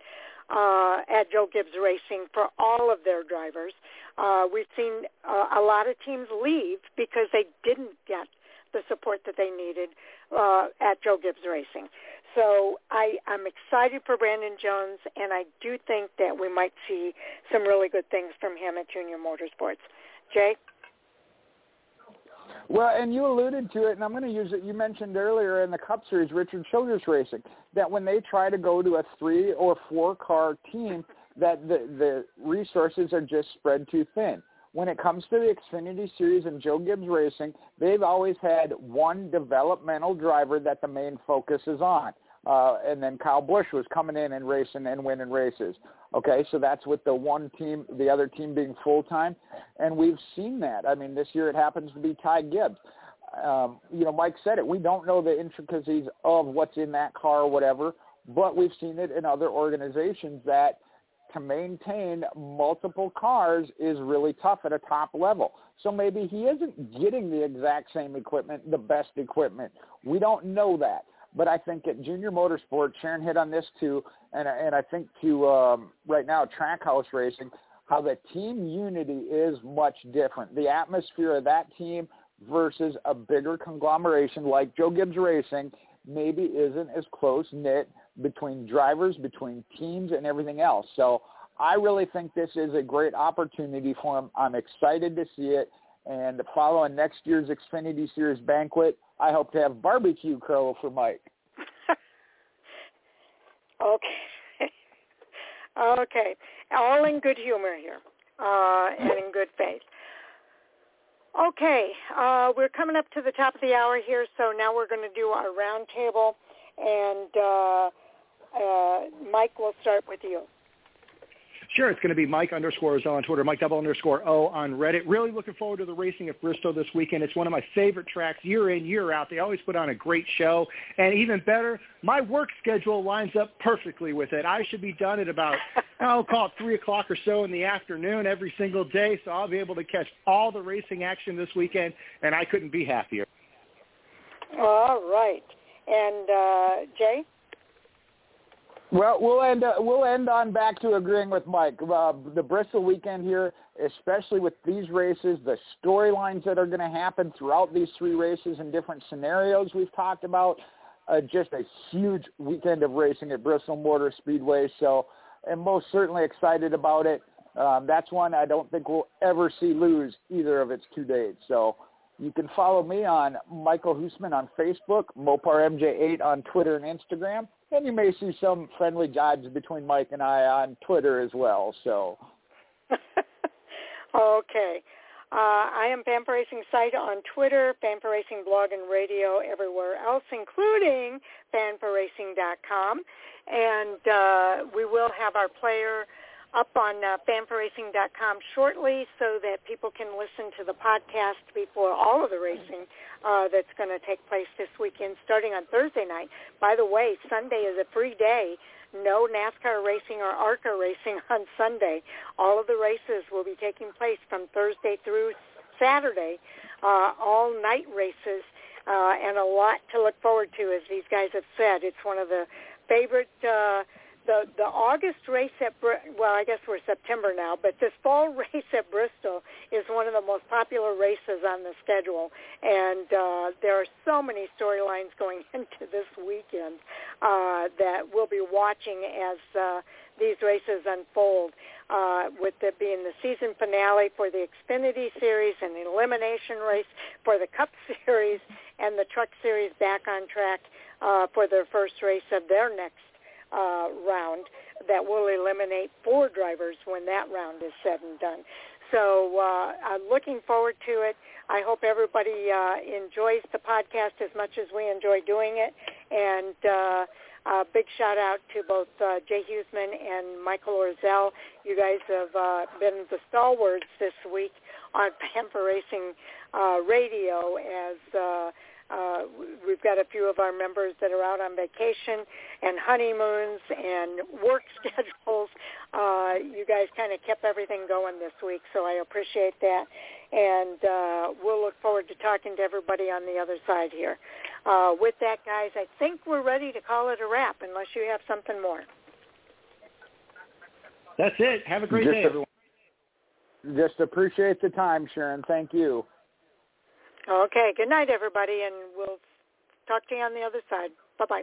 S1: uh, at Joe Gibbs Racing for all of their drivers. Uh, we've seen uh, a lot of teams leave because they didn't get the support that they needed uh, at Joe Gibbs Racing. So I, I'm excited for Brandon Jones, and I do think that we might see some really good things from him at Junior Motorsports. Jay?
S2: Well, and you alluded to it, and I'm going to use it. You mentioned earlier in the Cup Series, Richard Childress Racing, that when they try to go to a three or four car team, that the the resources are just spread too thin. When it comes to the Xfinity Series and Joe Gibbs Racing, they've always had one developmental driver that the main focus is on. Uh, and then Kyle Busch was coming in and racing and winning races. Okay, so that's with the one team, the other team being full time, and we've seen that. I mean, this year it happens to be Ty Gibbs. Um, you know, Mike said it. We don't know the intricacies of what's in that car or whatever, but we've seen it in other organizations that to maintain multiple cars is really tough at a top level. So maybe he isn't getting the exact same equipment, the best equipment. We don't know that. But I think at Junior Motorsport, Sharon hit on this too, and and I think to um, right now Trackhouse Racing, how the team unity is much different. The atmosphere of that team versus a bigger conglomeration like Joe Gibbs Racing maybe isn't as close knit between drivers, between teams, and everything else. So I really think this is a great opportunity for him. I'm excited to see it. And following next year's Xfinity Series banquet, I hope to have barbecue crow for Mike. [LAUGHS]
S1: okay. [LAUGHS] okay. All in good humor here uh, and in good faith. Okay, uh, we're coming up to the top of the hour here, so now we're going to do our roundtable, and uh, uh, Mike, we'll start with you.
S8: Sure, it's going to be Mike underscore O on Twitter, Mike double underscore O on Reddit. Really looking forward to the racing at Bristol this weekend. It's one of my favorite tracks year in, year out. They always put on a great show. And even better, my work schedule lines up perfectly with it. I should be done at about, [LAUGHS] I'll call it 3 o'clock or so in the afternoon every single day. So I'll be able to catch all the racing action this weekend, and I couldn't be happier.
S1: All right. And uh, Jay?
S2: Well, we'll end uh, we'll end on back to agreeing with Mike. Uh, the Bristol weekend here, especially with these races, the storylines that are going to happen throughout these three races and different scenarios we've talked about. Uh, just a huge weekend of racing at Bristol Motor Speedway. So, and most certainly excited about it. Um, that's one I don't think we'll ever see lose either of its two dates. So you can follow me on Michael Husmann on Facebook, Mopar MJ8 on Twitter and Instagram, and you may see some friendly jibes between Mike and I on Twitter as well. So, [LAUGHS]
S1: okay. Uh, I am Fan4Racing site on Twitter, Fan4Racing blog and radio everywhere else, including Fan4Racing.com. And uh, we will have our player up on uh, Fan4Racing.com shortly so that people can listen to the podcast before all of the racing uh, that's going to take place this weekend starting on Thursday night. By the way, Sunday is a free day. No NASCAR racing or ARCA racing [LAUGHS] on Sunday. All of the races will be taking place from Thursday through Saturday, uh, all night races, uh, and a lot to look forward to, as these guys have said. It's one of the favorite uh, the the August race at well, I guess we're September now, but this fall [LAUGHS] race at Bristol is one of the most popular races on the schedule, and uh, there are so many storylines going [LAUGHS] into this weekend uh, that we'll be watching as uh, these races unfold. Uh, with it being the season finale for the Xfinity Series and Elimination Race for the Cup [LAUGHS] Series and the Truck Series back on track uh, for their first race of their next uh, round that will eliminate four drivers when that round is said and done. So uh, I'm looking forward to it. I hope everybody uh, enjoys the podcast as much as we enjoy doing it. And uh, a big shout out to both uh, Jay Husmann and Michael Orzel. You guys have uh, been the stalwarts this week on [LAUGHS] Fan4Racing uh, Radio as uh, uh, we've got a few of our members that are out on vacation and honeymoons and work [LAUGHS] schedules. Uh, you guys kind of kept everything going this week, so I appreciate that. And uh, we'll look forward to talking to everybody on the other side here. Uh, with that, guys, I think we're ready to call it a wrap unless you have something more.
S8: That's it. Have a great
S2: just
S8: day, everyone.
S2: Just appreciate the time, Sharon. Thank you.
S1: Okay. Good night, everybody, and we'll talk to you on the other side. Bye-bye.